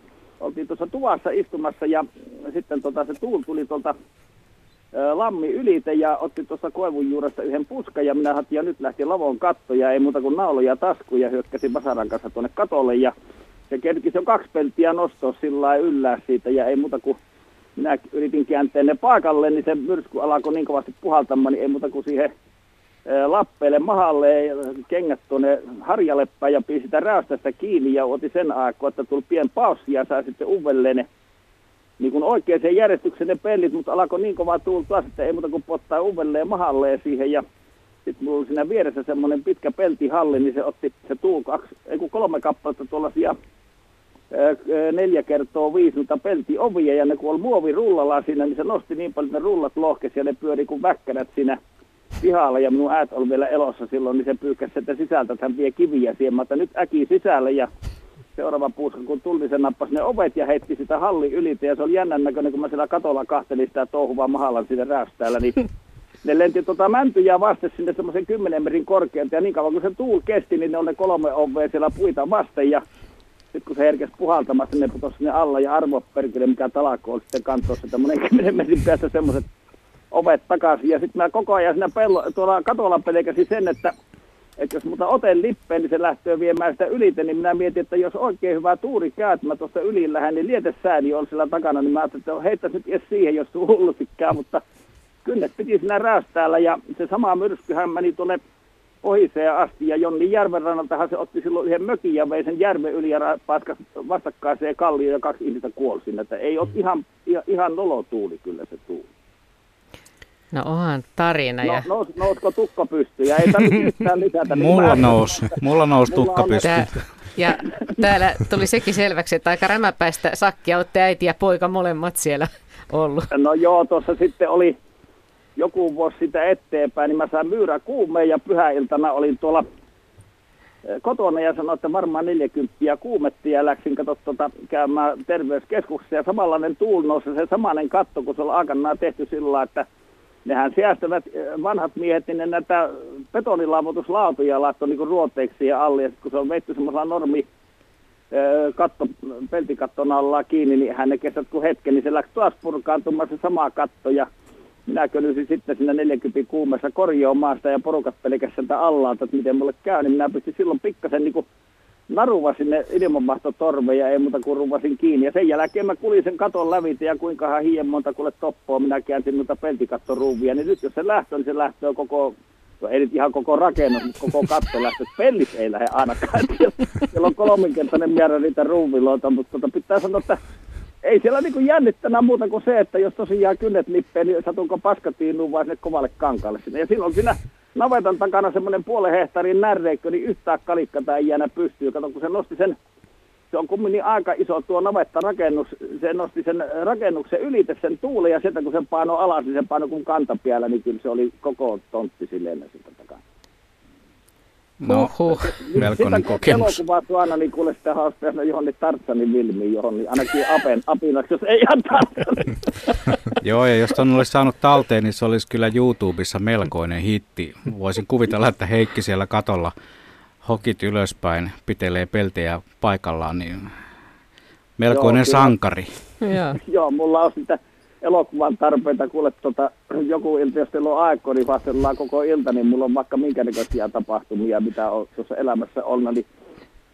oltiin tuossa tuvassa istumassa ja sitten tota, se tuul tuli tuolta lammi ylite ja otti tuossa koivun juuresta yhden puskan ja minä hatin ja nyt lähti lavon katto ja ei muuta kuin nauloja taskuun ja hyökkäsin Vasaran kanssa tuonne katolle ja se kerkisi jo kaksi peltiä nostoa sillä yllää siitä ja ei muuta kuin minä yritin kääntää ne paikalle, niin se myrsky alkoi niin kovasti puhaltamaan, niin ei muuta kuin siihen lappeelle mahalle kengät tuonne harjalle päin ja pii sitä räystästä kiinni ja otin sen aikaa, että tuli pien paussi ja sai sitten uudelleen ne niin kuin oikeaan järjestykseen ne pellit, mutta alkoi niin kova tuulta, että ei muuta kuin pottaa uudelleen mahalleen siihen ja sitten mulla oli siinä vieressä semmoinen pitkä peltihalli, niin se otti se tuul kaksi, ei kun kolme kappaletta tuollaisia neljä kertoo viisi noita peltiovia ja ne kun oli muovirullalla siinä, niin se nosti niin paljon, että ne rullat lohkesi ja ne pyöri kuin väkkärät siinä pihalla ja minun äät oli vielä elossa silloin, niin se pyykkäsi että sisältä, että hän vie kiviä siihen, että nyt äki sisälle ja seuraava puuska, kun tuli, niin se nappasi ne ovet ja heitti sitä hallin ylitä ja se oli jännän näköinen, kun mä siellä katolla kahtelin sitä touhuvaa mahalla siitä räystäällä, niin ne lenti tota mäntyjä vasten sinne semmoisen 10 metrin korkealta. Ja niin kauan kun se tuul kesti, niin ne on ne kolme ovea siellä puita vasten. Ja sitten kun se herkesi puhaltamassa, ne putosi sinne alla. Ja arvo perkele, mikä talako oli sitten kantossa että monen kymmenen metrin päästä semmoiset ovet takaisin. Ja sitten mä koko ajan siinä pello, tuolla katolla pelkäsin sen, että, että jos muuta oten lippeen, niin se lähtee viemään sitä ylite, niin minä mietin, että jos oikein hyvä tuuri käy, että mä tuosta yli lähden, niin lietesääni on siellä takana, niin mä ajattelin, että heittäisi nyt edes siihen, jos hullusti käy, mutta kynnet piti siinä räästäällä ja se sama myrskyhän meni tuonne Ohiseen asti ja Jonni järven rannaltahan se otti silloin yhden mökin ja vei sen järven yli ja paskas vastakkaiseen kallioon ja kaksi ihmistä kuoli sinne. Että ei ole ihan, ihan, ihan nolotuuli kyllä se tuuli. No onhan tarina. No, ja... nous, nousko tukka pystyyn ja ei tarvitse yhtään lisätä. Niin mulla nousi, mulla nousi tukka pystyyn. Ja täällä tuli sekin selväksi, että aika rämäpäistä sakkia olette äiti ja poika molemmat siellä ollut. No joo, tuossa sitten oli joku vuosi sitä eteenpäin, niin mä sain myyrä kuumeen ja pyhäiltana olin tuolla eh, kotona ja sanoin, että varmaan 40 kuumetti ja läksin kato, tuota, käymään terveyskeskuksessa ja samanlainen tuul nousi se samainen katto, kun se on aikanaan tehty sillä että nehän säästävät eh, vanhat miehet, niin ne näitä betonilaavutuslautuja laittoi niin ruoteiksi ja alle. Ja kun se on veitty semmoisella normi eh, katto, peltikatton alla kiinni, niin hän ne kestät kun hetken, niin se läksi taas purkaantumaan se sama katto. Ja minä kölysin sitten siinä 40 kuumessa korjoomaasta ja porukat pelkästään sieltä allaan, että miten mulle käy, niin minä pystyn silloin pikkasen niin kuin naruva sinne ilmanmahtotorveen ja ei muuta kuin ruvasin kiinni. Ja sen jälkeen mä kulin sen katon lävitä ja kuinkahan hien monta kuule toppoa minä käänsin noita peltikattoruuvia. Niin nyt jos se lähtö, niin se lähtö koko, no ei nyt ihan koko rakennus, mutta koko katto lähtö. Pellit ei lähde ainakaan. Siellä on kolminkertainen määrä niitä ruuviloita, mutta tota, pitää sanoa, että ei siellä niinku jännittänä muuta kuin se, että jos tosiaan kynnet lippee, niin satunko paskatiinuun vai sinne kovalle kankaalle sinne. Ja silloin siinä navetan takana semmoinen puolen hehtaarin närreikkö, niin yhtään kalikka tai jäänyt pystyy. Kato, kun se nosti sen, se on kumminkin aika iso tuo navetta rakennus, se nosti sen rakennuksen ylite sen tuuli ja sieltä kun se paino alas, niin se paino kuin kantapiellä, niin kyllä se oli koko tontti silleen sitä takana. No, Uhuh. melkoinen kokemus. Elokuvat aina, niin kuule sitä haasteena johonkin Tartsanin vilmiin, johon niin ainakin apen, apinaksi, jos ei ihan Tartsanin. Joo, ja jos ton olisi saanut talteen, niin se olisi kyllä YouTubessa melkoinen hitti. Voisin kuvitella, että Heikki siellä katolla hokit ylöspäin, pitelee peltejä paikallaan, niin melkoinen Joo, sankari. Joo. Joo, mulla on sitä elokuvan tarpeita, kuule tuota, joku ilta, jos teillä on aikaa, niin vastellaan koko ilta, niin mulla on vaikka minkä näköisiä tapahtumia, mitä on tuossa elämässä ollut, niin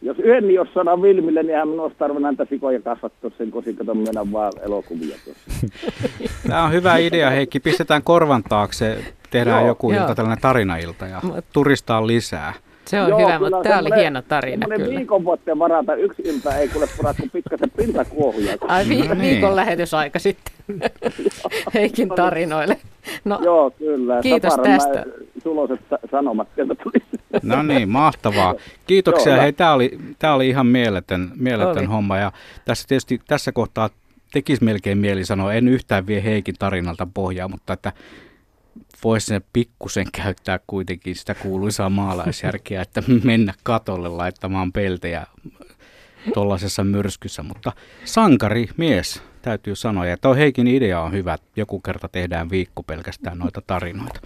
jos yhden niin jos saadaan Vilmille, niin hän minun olisi tarvinnut näitä sikoja kasvattaa sen, kun sitten mennä vaan elokuvia tuossa. Tämä on hyvä idea, Heikki. Pistetään korvan taakse, tehdään joo, joku ilta, tällainen tarinailta ja turistaa lisää. Se on Joo, hyvä, mutta tämä oli hieno tarina kyllä. viikon voitte varata. Yksi ilta ei kuule purat kuin pikkasen pintakuohuja. Ai vi- no niin. viikon lähetysaika sitten Heikin tarinoille. No, Joo, kyllä. Kiitos Taparan tästä. Suloiset sanomat sieltä tuli. No niin, mahtavaa. Kiitoksia. Joo, Hei, tämä oli, tämä oli ihan mieletön, mieletön homma. Ja tässä tietysti tässä kohtaa tekisi melkein mieli sanoa, en yhtään vie Heikin tarinalta pohjaa, mutta että voisi se pikkusen käyttää kuitenkin sitä kuuluisaa maalaisjärkeä, että mennä katolle laittamaan peltejä tuollaisessa myrskyssä, mutta sankari mies täytyy sanoa. Ja tuo Heikin idea on hyvä, joku kerta tehdään viikko pelkästään noita tarinoita.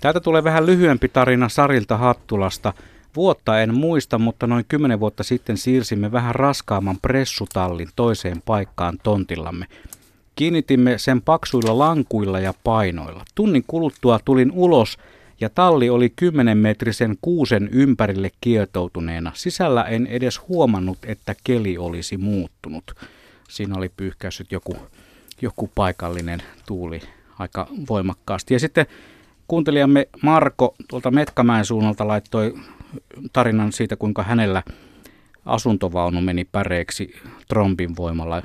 Täältä tulee vähän lyhyempi tarina Sarilta Hattulasta. Vuotta en muista, mutta noin kymmenen vuotta sitten siirsimme vähän raskaamman pressutallin toiseen paikkaan tontillamme. Kiinnitimme sen paksuilla lankuilla ja painoilla. Tunnin kuluttua tulin ulos ja talli oli 10 metrisen kuusen ympärille kietoutuneena. Sisällä en edes huomannut, että keli olisi muuttunut. Siinä oli pyyhkäissyt joku, joku paikallinen tuuli aika voimakkaasti. Ja sitten kuuntelijamme Marko tuolta Metkämäen suunnalta laittoi tarinan siitä, kuinka hänellä asuntovaunu meni päreeksi trombin voimalla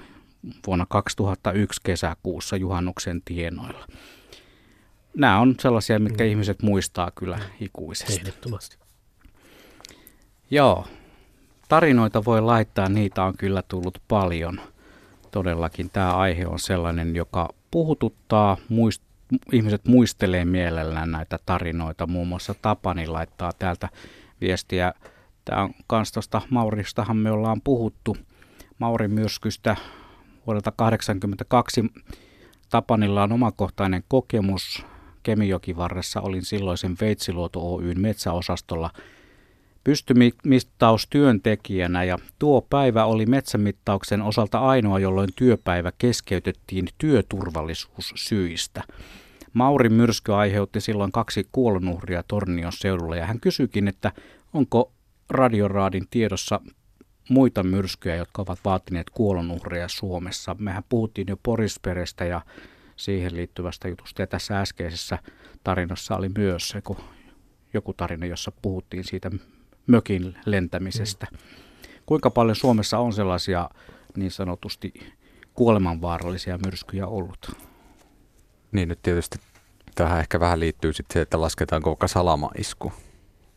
vuonna 2001 kesäkuussa juhannuksen tienoilla. Nämä on sellaisia, mitkä mm. ihmiset muistaa kyllä ikuisesti. Ehdottomasti. Joo, tarinoita voi laittaa, niitä on kyllä tullut paljon. Todellakin tämä aihe on sellainen, joka puhututtaa, muist, ihmiset muistelee mielellään näitä tarinoita. Muun muassa Tapani laittaa täältä viestiä. Tämä on kans tuosta Mauristahan me ollaan puhuttu. Maurin myrskystä vuodelta 1982. Tapanilla on omakohtainen kokemus. Kemijokivarressa olin silloisen Veitsiluoto Oyn metsäosastolla – pystymittaustyöntekijänä ja tuo päivä oli metsämittauksen osalta ainoa, jolloin työpäivä keskeytettiin työturvallisuussyistä. Mauri myrsky aiheutti silloin kaksi kuolonuhria Tornion seudulla ja hän kysyikin, että onko radioraadin tiedossa muita myrskyjä, jotka ovat vaatineet kuolonuhreja Suomessa. Mehän puhuttiin jo Porisperestä ja siihen liittyvästä jutusta ja tässä äskeisessä tarinassa oli myös joku tarina, jossa puhuttiin siitä mökin lentämisestä. Mm. Kuinka paljon Suomessa on sellaisia niin sanotusti kuolemanvaarallisia myrskyjä ollut? Niin nyt tietysti tähän ehkä vähän liittyy sitten se, että lasketaanko vaikka salamaisku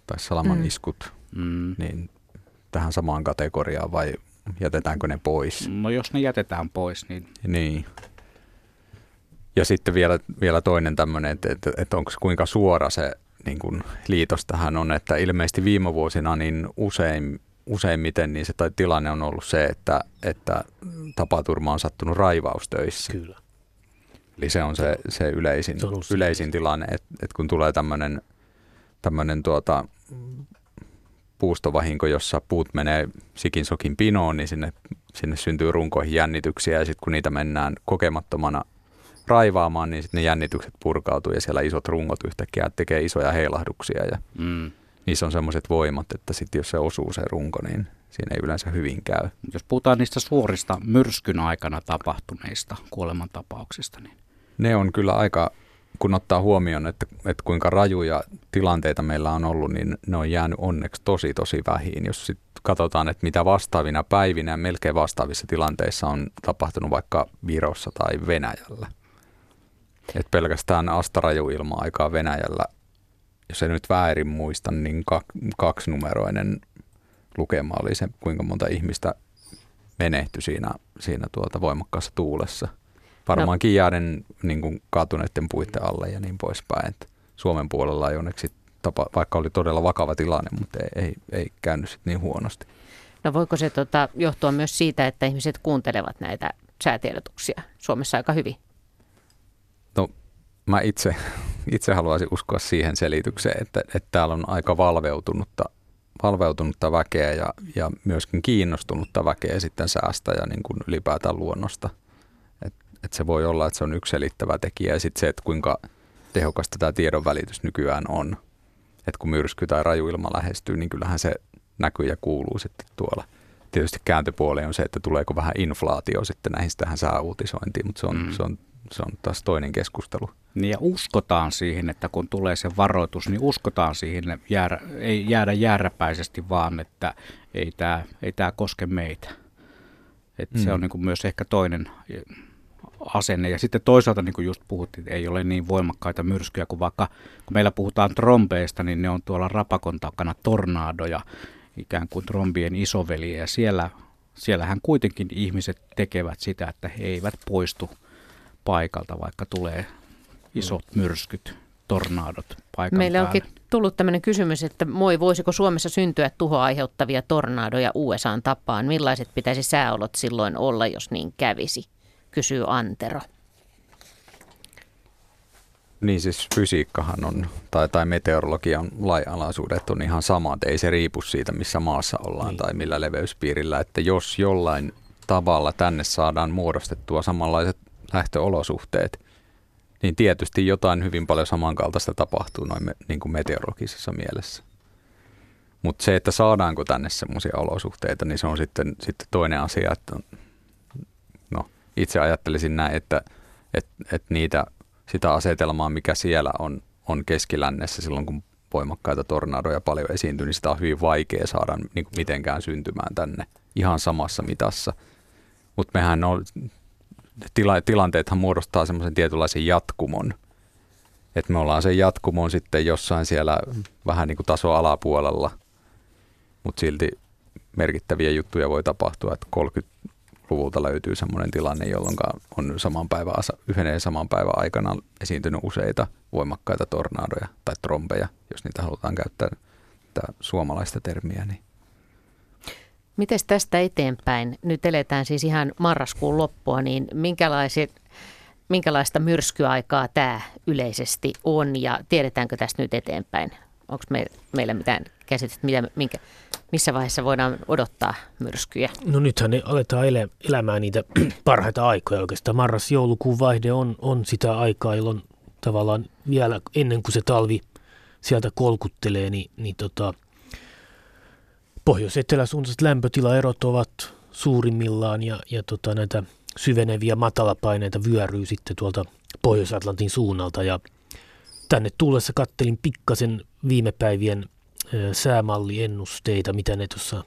tai salaman mm. iskut mm. niin tähän samaan kategoriaan vai jätetäänkö ne pois? No jos ne jätetään pois, niin... Niin. Ja sitten vielä, vielä toinen tämmöinen, että, että, että onko kuinka suora se niin kuin liitos tähän on, että ilmeisesti viime vuosina niin usein, useimmiten niin se tai tilanne on ollut se, että, että tapaturma on sattunut raivaustöissä. Kyllä. Eli se on se, se yleisin, se yleisin tilanne, että, että kun tulee tämmöinen tämmöinen tuota, puustovahinko, jossa puut menee sikin sokin pinoon, niin sinne, sinne syntyy runkoihin jännityksiä ja sitten kun niitä mennään kokemattomana raivaamaan, niin sitten ne jännitykset purkautuu ja siellä isot rungot yhtäkkiä tekee isoja heilahduksia ja mm. niissä on semmoiset voimat, että sitten jos se osuu se runko, niin siinä ei yleensä hyvin käy. Jos puhutaan niistä suorista myrskyn aikana tapahtuneista kuolemantapauksista, niin... Ne on kyllä aika, kun ottaa huomioon, että, että kuinka rajuja tilanteita meillä on ollut, niin ne on jäänyt onneksi tosi tosi vähin. Jos sitten katsotaan, että mitä vastaavina päivinä melkein vastaavissa tilanteissa on tapahtunut vaikka Virossa tai Venäjällä, et pelkästään Astaraju-ilma-aikaa Venäjällä, jos ei nyt väärin muista, niin kaksinumeroinen lukema oli se, kuinka monta ihmistä menehtyi siinä, siinä tuota voimakkaassa tuulessa. Varmaankin no. jääden niin kuin kaatuneiden puitten alle ja niin poispäin. Et Suomen puolella ei onneksi, tapa, vaikka oli todella vakava tilanne, mutta ei, ei, ei käynyt sit niin huonosti. No voiko se tota, johtua myös siitä, että ihmiset kuuntelevat näitä säätiedotuksia Suomessa aika hyvin? No mä itse, itse haluaisin uskoa siihen selitykseen, että, että täällä on aika valveutunutta, valveutunutta väkeä ja, ja myöskin kiinnostunutta väkeä sitten säästä ja niin kuin ylipäätään luonnosta. Et, et se voi olla, että se on yksi selittävä tekijä ja sitten se, että kuinka tehokasta tämä tiedonvälitys nykyään on. Että kun myrsky tai rajuilma lähestyy, niin kyllähän se näkyy ja kuuluu sitten tuolla. Tietysti kääntöpuoli on se, että tuleeko vähän inflaatio sitten näihin tähän sääuutisointiin, mutta se on, mm. se on se on taas toinen keskustelu. Niin ja uskotaan siihen, että kun tulee se varoitus, niin uskotaan siihen, jäädä, ei jäädä jääräpäisesti vaan, että ei tämä ei tää koske meitä. Et mm. Se on niin kuin myös ehkä toinen asenne. Ja sitten toisaalta, niin kuin just puhuttiin, ei ole niin voimakkaita myrskyjä kuin vaikka, kun meillä puhutaan trombeista, niin ne on tuolla rapakon takana tornaadoja, ikään kuin trombien isoveliä. Ja siellä, siellähän kuitenkin ihmiset tekevät sitä, että he eivät poistu paikalta, vaikka tulee isot myrskyt, tornaadot paikan Meille päälle. onkin tullut tämmöinen kysymys, että moi, voisiko Suomessa syntyä tuhoa aiheuttavia tornaadoja USAn tapaan? Millaiset pitäisi sääolot silloin olla, jos niin kävisi? Kysyy Antero. Niin siis fysiikkahan on, tai, tai meteorologian lainalaisuudet on ihan samat. Ei se riipu siitä, missä maassa ollaan niin. tai millä leveyspiirillä. Että jos jollain tavalla tänne saadaan muodostettua samanlaiset lähtöolosuhteet, niin tietysti jotain hyvin paljon samankaltaista tapahtuu noin me, niin kuin meteorologisessa mielessä. Mutta se, että saadaanko tänne semmoisia olosuhteita, niin se on sitten, sitten toinen asia. Että, itse ajattelisin näin, että, että, että niitä, sitä asetelmaa, mikä siellä on, on keskilännessä silloin, kun voimakkaita tornadoja paljon esiintyy, niin sitä on hyvin vaikea saada niin kuin mitenkään syntymään tänne ihan samassa mitassa – Mutta mehän on, tila, tilanteethan muodostaa semmoisen tietynlaisen jatkumon. Että me ollaan sen jatkumon sitten jossain siellä vähän niin kuin taso alapuolella, mutta silti merkittäviä juttuja voi tapahtua, että 30-luvulta löytyy semmoinen tilanne, jolloin on saman päivän, yhden ja saman päivän aikana esiintynyt useita voimakkaita tornadoja tai trombeja, jos niitä halutaan käyttää tätä suomalaista termiä. Niin. Miten tästä eteenpäin? Nyt eletään siis ihan marraskuun loppua, niin minkälaiset, minkälaista myrskyaikaa tämä yleisesti on ja tiedetäänkö tästä nyt eteenpäin? Onko me, meillä mitään käsitystä, mitä, minkä, missä vaiheessa voidaan odottaa myrskyjä? No nythän ne aletaan elä, elämään niitä parhaita aikoja oikeastaan. Marras-joulukuun vaihde on, on sitä aikaa, jolloin tavallaan vielä ennen kuin se talvi sieltä kolkuttelee, niin, niin tota, pohjois-eteläsuuntaiset lämpötilaerot ovat suurimmillaan ja, ja tota, näitä syveneviä matalapaineita vyöryy sitten tuolta Pohjois-Atlantin suunnalta ja tänne tullessa kattelin pikkasen viime päivien säämalliennusteita, mitä ne tuossa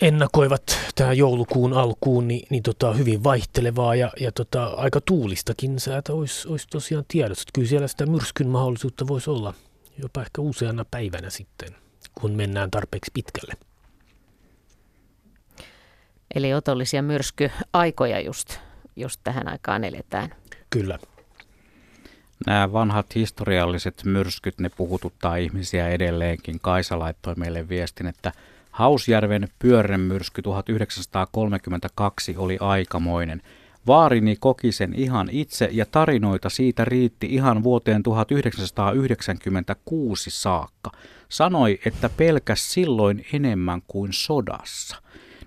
ennakoivat tähän joulukuun alkuun, niin, niin tota, hyvin vaihtelevaa ja, ja tota, aika tuulistakin säätä olisi, olisi tosiaan tiedossa. Kyllä siellä sitä myrskyn mahdollisuutta voisi olla jopa ehkä useana päivänä sitten, kun mennään tarpeeksi pitkälle. Eli otollisia myrskyaikoja just, just tähän aikaan eletään. Kyllä. Nämä vanhat historialliset myrskyt, ne puhututtaa ihmisiä edelleenkin. Kaisa laittoi meille viestin, että Hausjärven pyörremyrsky 1932 oli aikamoinen. Vaarini koki sen ihan itse ja tarinoita siitä riitti ihan vuoteen 1996 saakka. Sanoi, että pelkäs silloin enemmän kuin sodassa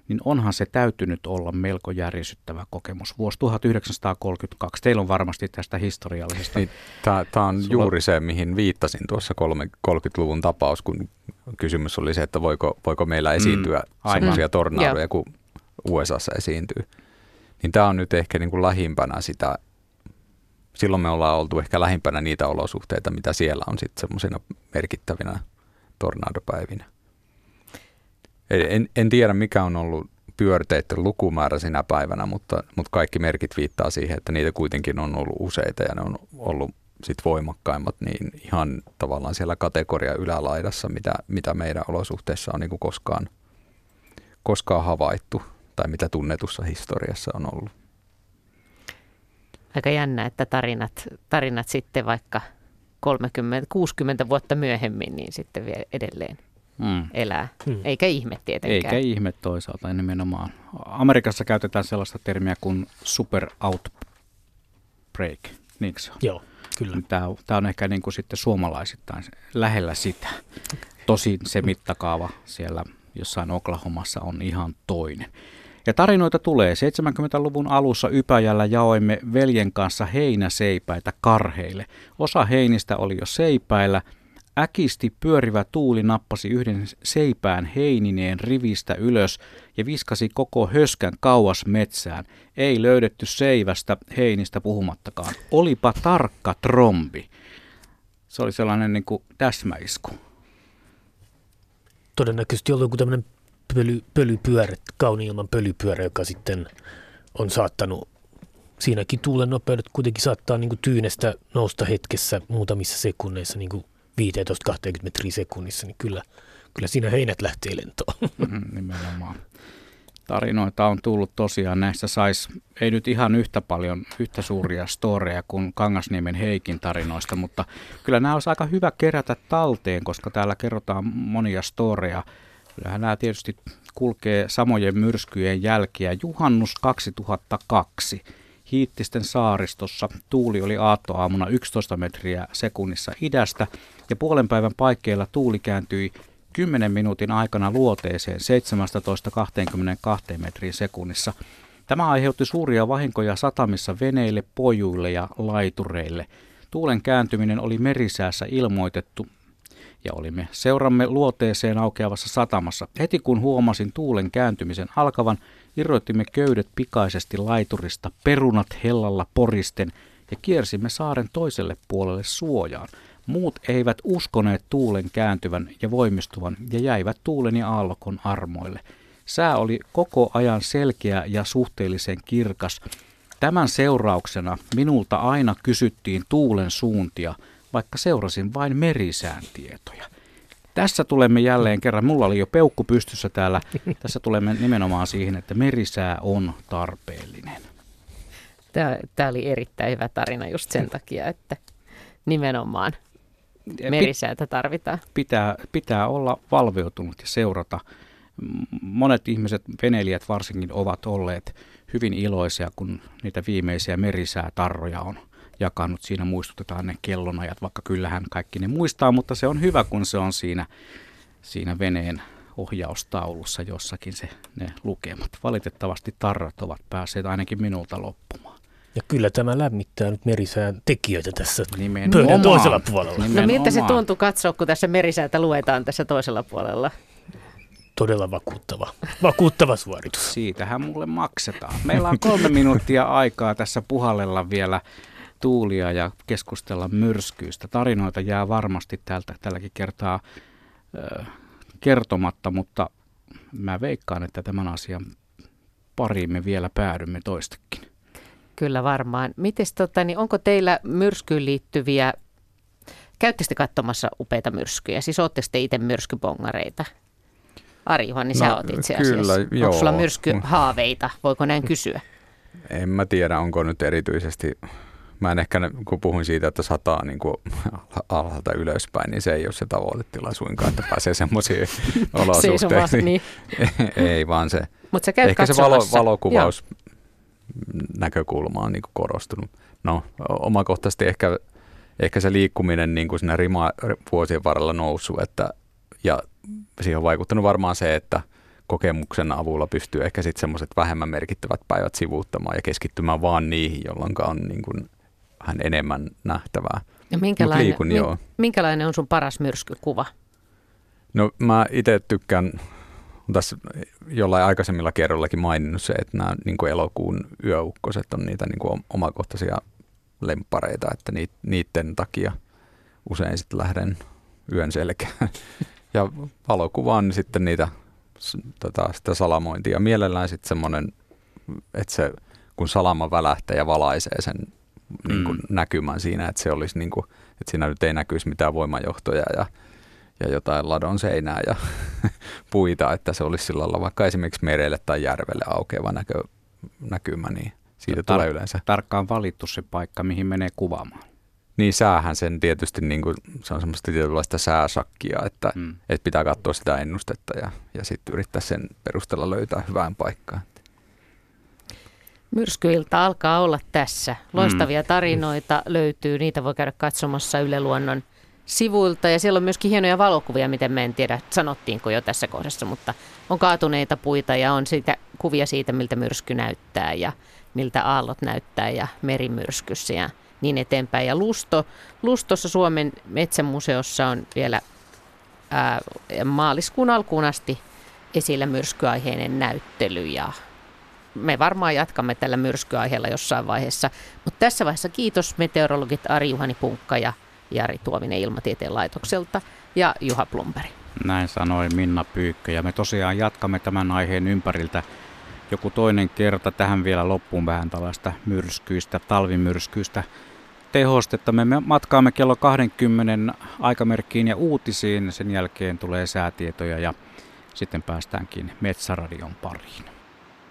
niin onhan se täytynyt olla melko järisyttävä kokemus. Vuosi 1932, teillä on varmasti tästä historiallisesta. Niin, Tämä on Sulla... juuri se, mihin viittasin tuossa 30-luvun tapaus, kun kysymys oli se, että voiko, voiko meillä esiintyä mm, sellaisia tornadoja kuin USAssa esiintyy. Niin tämä on nyt ehkä niin kuin lähimpänä sitä, silloin me ollaan oltu ehkä lähimpänä niitä olosuhteita, mitä siellä on sitten semmoisina merkittävinä tornadopäivinä. En, en tiedä, mikä on ollut pyörteiden lukumäärä sinä päivänä, mutta, mutta kaikki merkit viittaa siihen, että niitä kuitenkin on ollut useita ja ne on ollut sit voimakkaimmat niin ihan tavallaan siellä kategoria ylälaidassa, mitä, mitä meidän olosuhteissa on niin kuin koskaan, koskaan havaittu tai mitä tunnetussa historiassa on ollut. Aika jännä, että tarinat, tarinat sitten vaikka 30-60 vuotta myöhemmin, niin sitten vielä edelleen mm. elää. Mm. Eikä ihme tietenkään. Eikä ihme toisaalta nimenomaan. Amerikassa käytetään sellaista termiä kuin super outbreak, niinkö se on? Joo, kyllä. Tämä, tämä on ehkä niin kuin sitten suomalaisittain lähellä sitä. Tosin se mittakaava siellä jossain Oklahomassa on ihan toinen. Ja tarinoita tulee. 70-luvun alussa Ypäjällä jaoimme veljen kanssa heinäseipäitä karheille. Osa heinistä oli jo seipäillä – Äkisti pyörivä tuuli nappasi yhden seipään heinineen rivistä ylös ja viskasi koko höskän kauas metsään. Ei löydetty seivästä heinistä puhumattakaan. Olipa tarkka trombi. Se oli sellainen niin kuin täsmäisku. Todennäköisesti oli joku tämmöinen pöly, pölypyörä, kauniilman pölypyörä, joka sitten on saattanut siinäkin tuulen nopeudet kuitenkin saattaa niin kuin tyynestä nousta hetkessä muutamissa sekunneissa niin kuin 15-20 metriä sekunnissa, niin kyllä, kyllä siinä heinät lähtee lentoon. Mm, nimenomaan. Tarinoita on tullut tosiaan. Näistä saisi, ei nyt ihan yhtä paljon, yhtä suuria storeja kuin Kangasniemen Heikin tarinoista, mutta kyllä nämä olisi aika hyvä kerätä talteen, koska täällä kerrotaan monia storeja. Kyllähän nämä tietysti kulkee samojen myrskyjen jälkiä. Juhannus 2002 Hiittisten saaristossa tuuli oli aattoaamuna 11 metriä sekunnissa idästä ja puolen päivän paikkeilla tuuli kääntyi 10 minuutin aikana luoteeseen 17-22 metriä sekunnissa. Tämä aiheutti suuria vahinkoja satamissa veneille, pojuille ja laitureille. Tuulen kääntyminen oli merisäässä ilmoitettu ja olimme seuramme luoteeseen aukeavassa satamassa. Heti kun huomasin tuulen kääntymisen alkavan, irroittimme köydet pikaisesti laiturista, perunat hellalla poristen ja kiersimme saaren toiselle puolelle suojaan. Muut eivät uskoneet tuulen kääntyvän ja voimistuvan ja jäivät tuulen ja aallokon armoille. Sää oli koko ajan selkeä ja suhteellisen kirkas. Tämän seurauksena minulta aina kysyttiin tuulen suuntia, vaikka seurasin vain merisään tietoja. Tässä tulemme jälleen kerran, mulla oli jo peukku pystyssä täällä, tässä tulemme nimenomaan siihen, että merisää on tarpeellinen. Tämä oli erittäin hyvä tarina just sen takia, että nimenomaan merisäätä tarvitaan. Pitää, pitää olla valveutunut ja seurata. Monet ihmiset, veneilijät varsinkin, ovat olleet hyvin iloisia, kun niitä viimeisiä merisäätarroja on jakanut. Siinä muistutetaan ne kellonajat, vaikka kyllähän kaikki ne muistaa, mutta se on hyvä, kun se on siinä, siinä veneen ohjaustaulussa jossakin se, ne lukemat. Valitettavasti tarrat ovat päässeet ainakin minulta loppumaan. Ja kyllä tämä lämmittää nyt merisään tekijöitä tässä Nimenomaan. pöydän toisella puolella. Nimenomaan. No miltä se tuntuu katsoa, kun tässä merisäätä luetaan tässä toisella puolella? Todella vakuuttava, vakuuttava suoritus. Siitähän mulle maksetaan. Meillä on kolme minuuttia aikaa tässä puhallella vielä tuulia ja keskustella myrskyistä. Tarinoita jää varmasti tältä, tälläkin kertaa ö, kertomatta, mutta mä veikkaan, että tämän asian pariin me vielä päädymme toistakin. Kyllä varmaan. Mites, tota, niin onko teillä myrskyyn liittyviä, käytte katsomassa upeita myrskyjä? Siis olette sitten itse myrskypongareita? Ari niin no, sä oot itse asiassa. Kyllä, joo. Onko sulla myrskyhaaveita? Voiko näin kysyä? En mä tiedä, onko nyt erityisesti mä en ehkä, kun puhuin siitä, että sataa niin kuin alhaalta ylöspäin, niin se ei ole se tavoitetila suinkaan, että pääsee semmoisiin olosuhteisiin. niin. ei, vaan se, Mut sä käyt ehkä se valo, valokuvaus näkökulma on niin kuin korostunut. No, omakohtaisesti ehkä, ehkä se liikkuminen niin kuin siinä rima vuosien varrella noussut, että, ja siihen on vaikuttanut varmaan se, että kokemuksen avulla pystyy ehkä sitten semmoiset vähemmän merkittävät päivät sivuuttamaan ja keskittymään vaan niihin, jolloin on niin kuin vähän enemmän nähtävää. Ja minkälainen, liikun, min, joo. minkälainen on sun paras myrskykuva? No mä itse tykkään, tässä jollain aikaisemmilla kerrollakin maininnut se, että nämä niin kuin elokuun yöukkoset on niitä niin kuin omakohtaisia lempareita, että niiden takia usein sitten lähden yön selkään. Ja valokuvaan sitten niitä tota, sitä salamointia. Mielellään sitten semmoinen, että se, kun salama välähtää ja valaisee sen niin kuin mm. näkymän siinä, että se olisi niin kuin, että siinä nyt ei näkyisi mitään voimajohtoja ja, ja jotain ladon seinää ja puita, että se olisi sillä lailla vaikka esimerkiksi merelle tai järvelle aukeava näkö, näkymä, niin siitä tar- tulee yleensä. Tarkkaan valittu se paikka, mihin menee kuvaamaan. Niin säähän sen tietysti, niin kuin, se on semmoista tietynlaista sääsakkia, että, mm. että pitää katsoa sitä ennustetta ja, ja sitten yrittää sen perusteella löytää hyvään paikkaan. Myrskyilta alkaa olla tässä. Loistavia mm. tarinoita löytyy, niitä voi käydä katsomassa Yle Luonnon sivuilta ja siellä on myöskin hienoja valokuvia, miten me en tiedä sanottiinko jo tässä kohdassa, mutta on kaatuneita puita ja on siitä, kuvia siitä, miltä myrsky näyttää ja miltä aallot näyttää ja merimyrskyssä ja niin eteenpäin. Ja Lusto, Lustossa Suomen metsämuseossa on vielä ää, maaliskuun alkuun asti esillä myrskyaiheinen näyttely ja me varmaan jatkamme tällä myrskyaiheella jossain vaiheessa. Mutta tässä vaiheessa kiitos meteorologit Ari-Juhani Punkka ja Jari Tuominen Ilmatieteen laitokselta ja Juha Plumperi. Näin sanoi Minna Pyykkö ja me tosiaan jatkamme tämän aiheen ympäriltä joku toinen kerta. Tähän vielä loppuun vähän tällaista myrskyistä, talvimyrskyistä tehostetta. Me matkaamme kello 20 aikamerkkiin ja uutisiin. Sen jälkeen tulee säätietoja ja sitten päästäänkin Metsäradion pariin.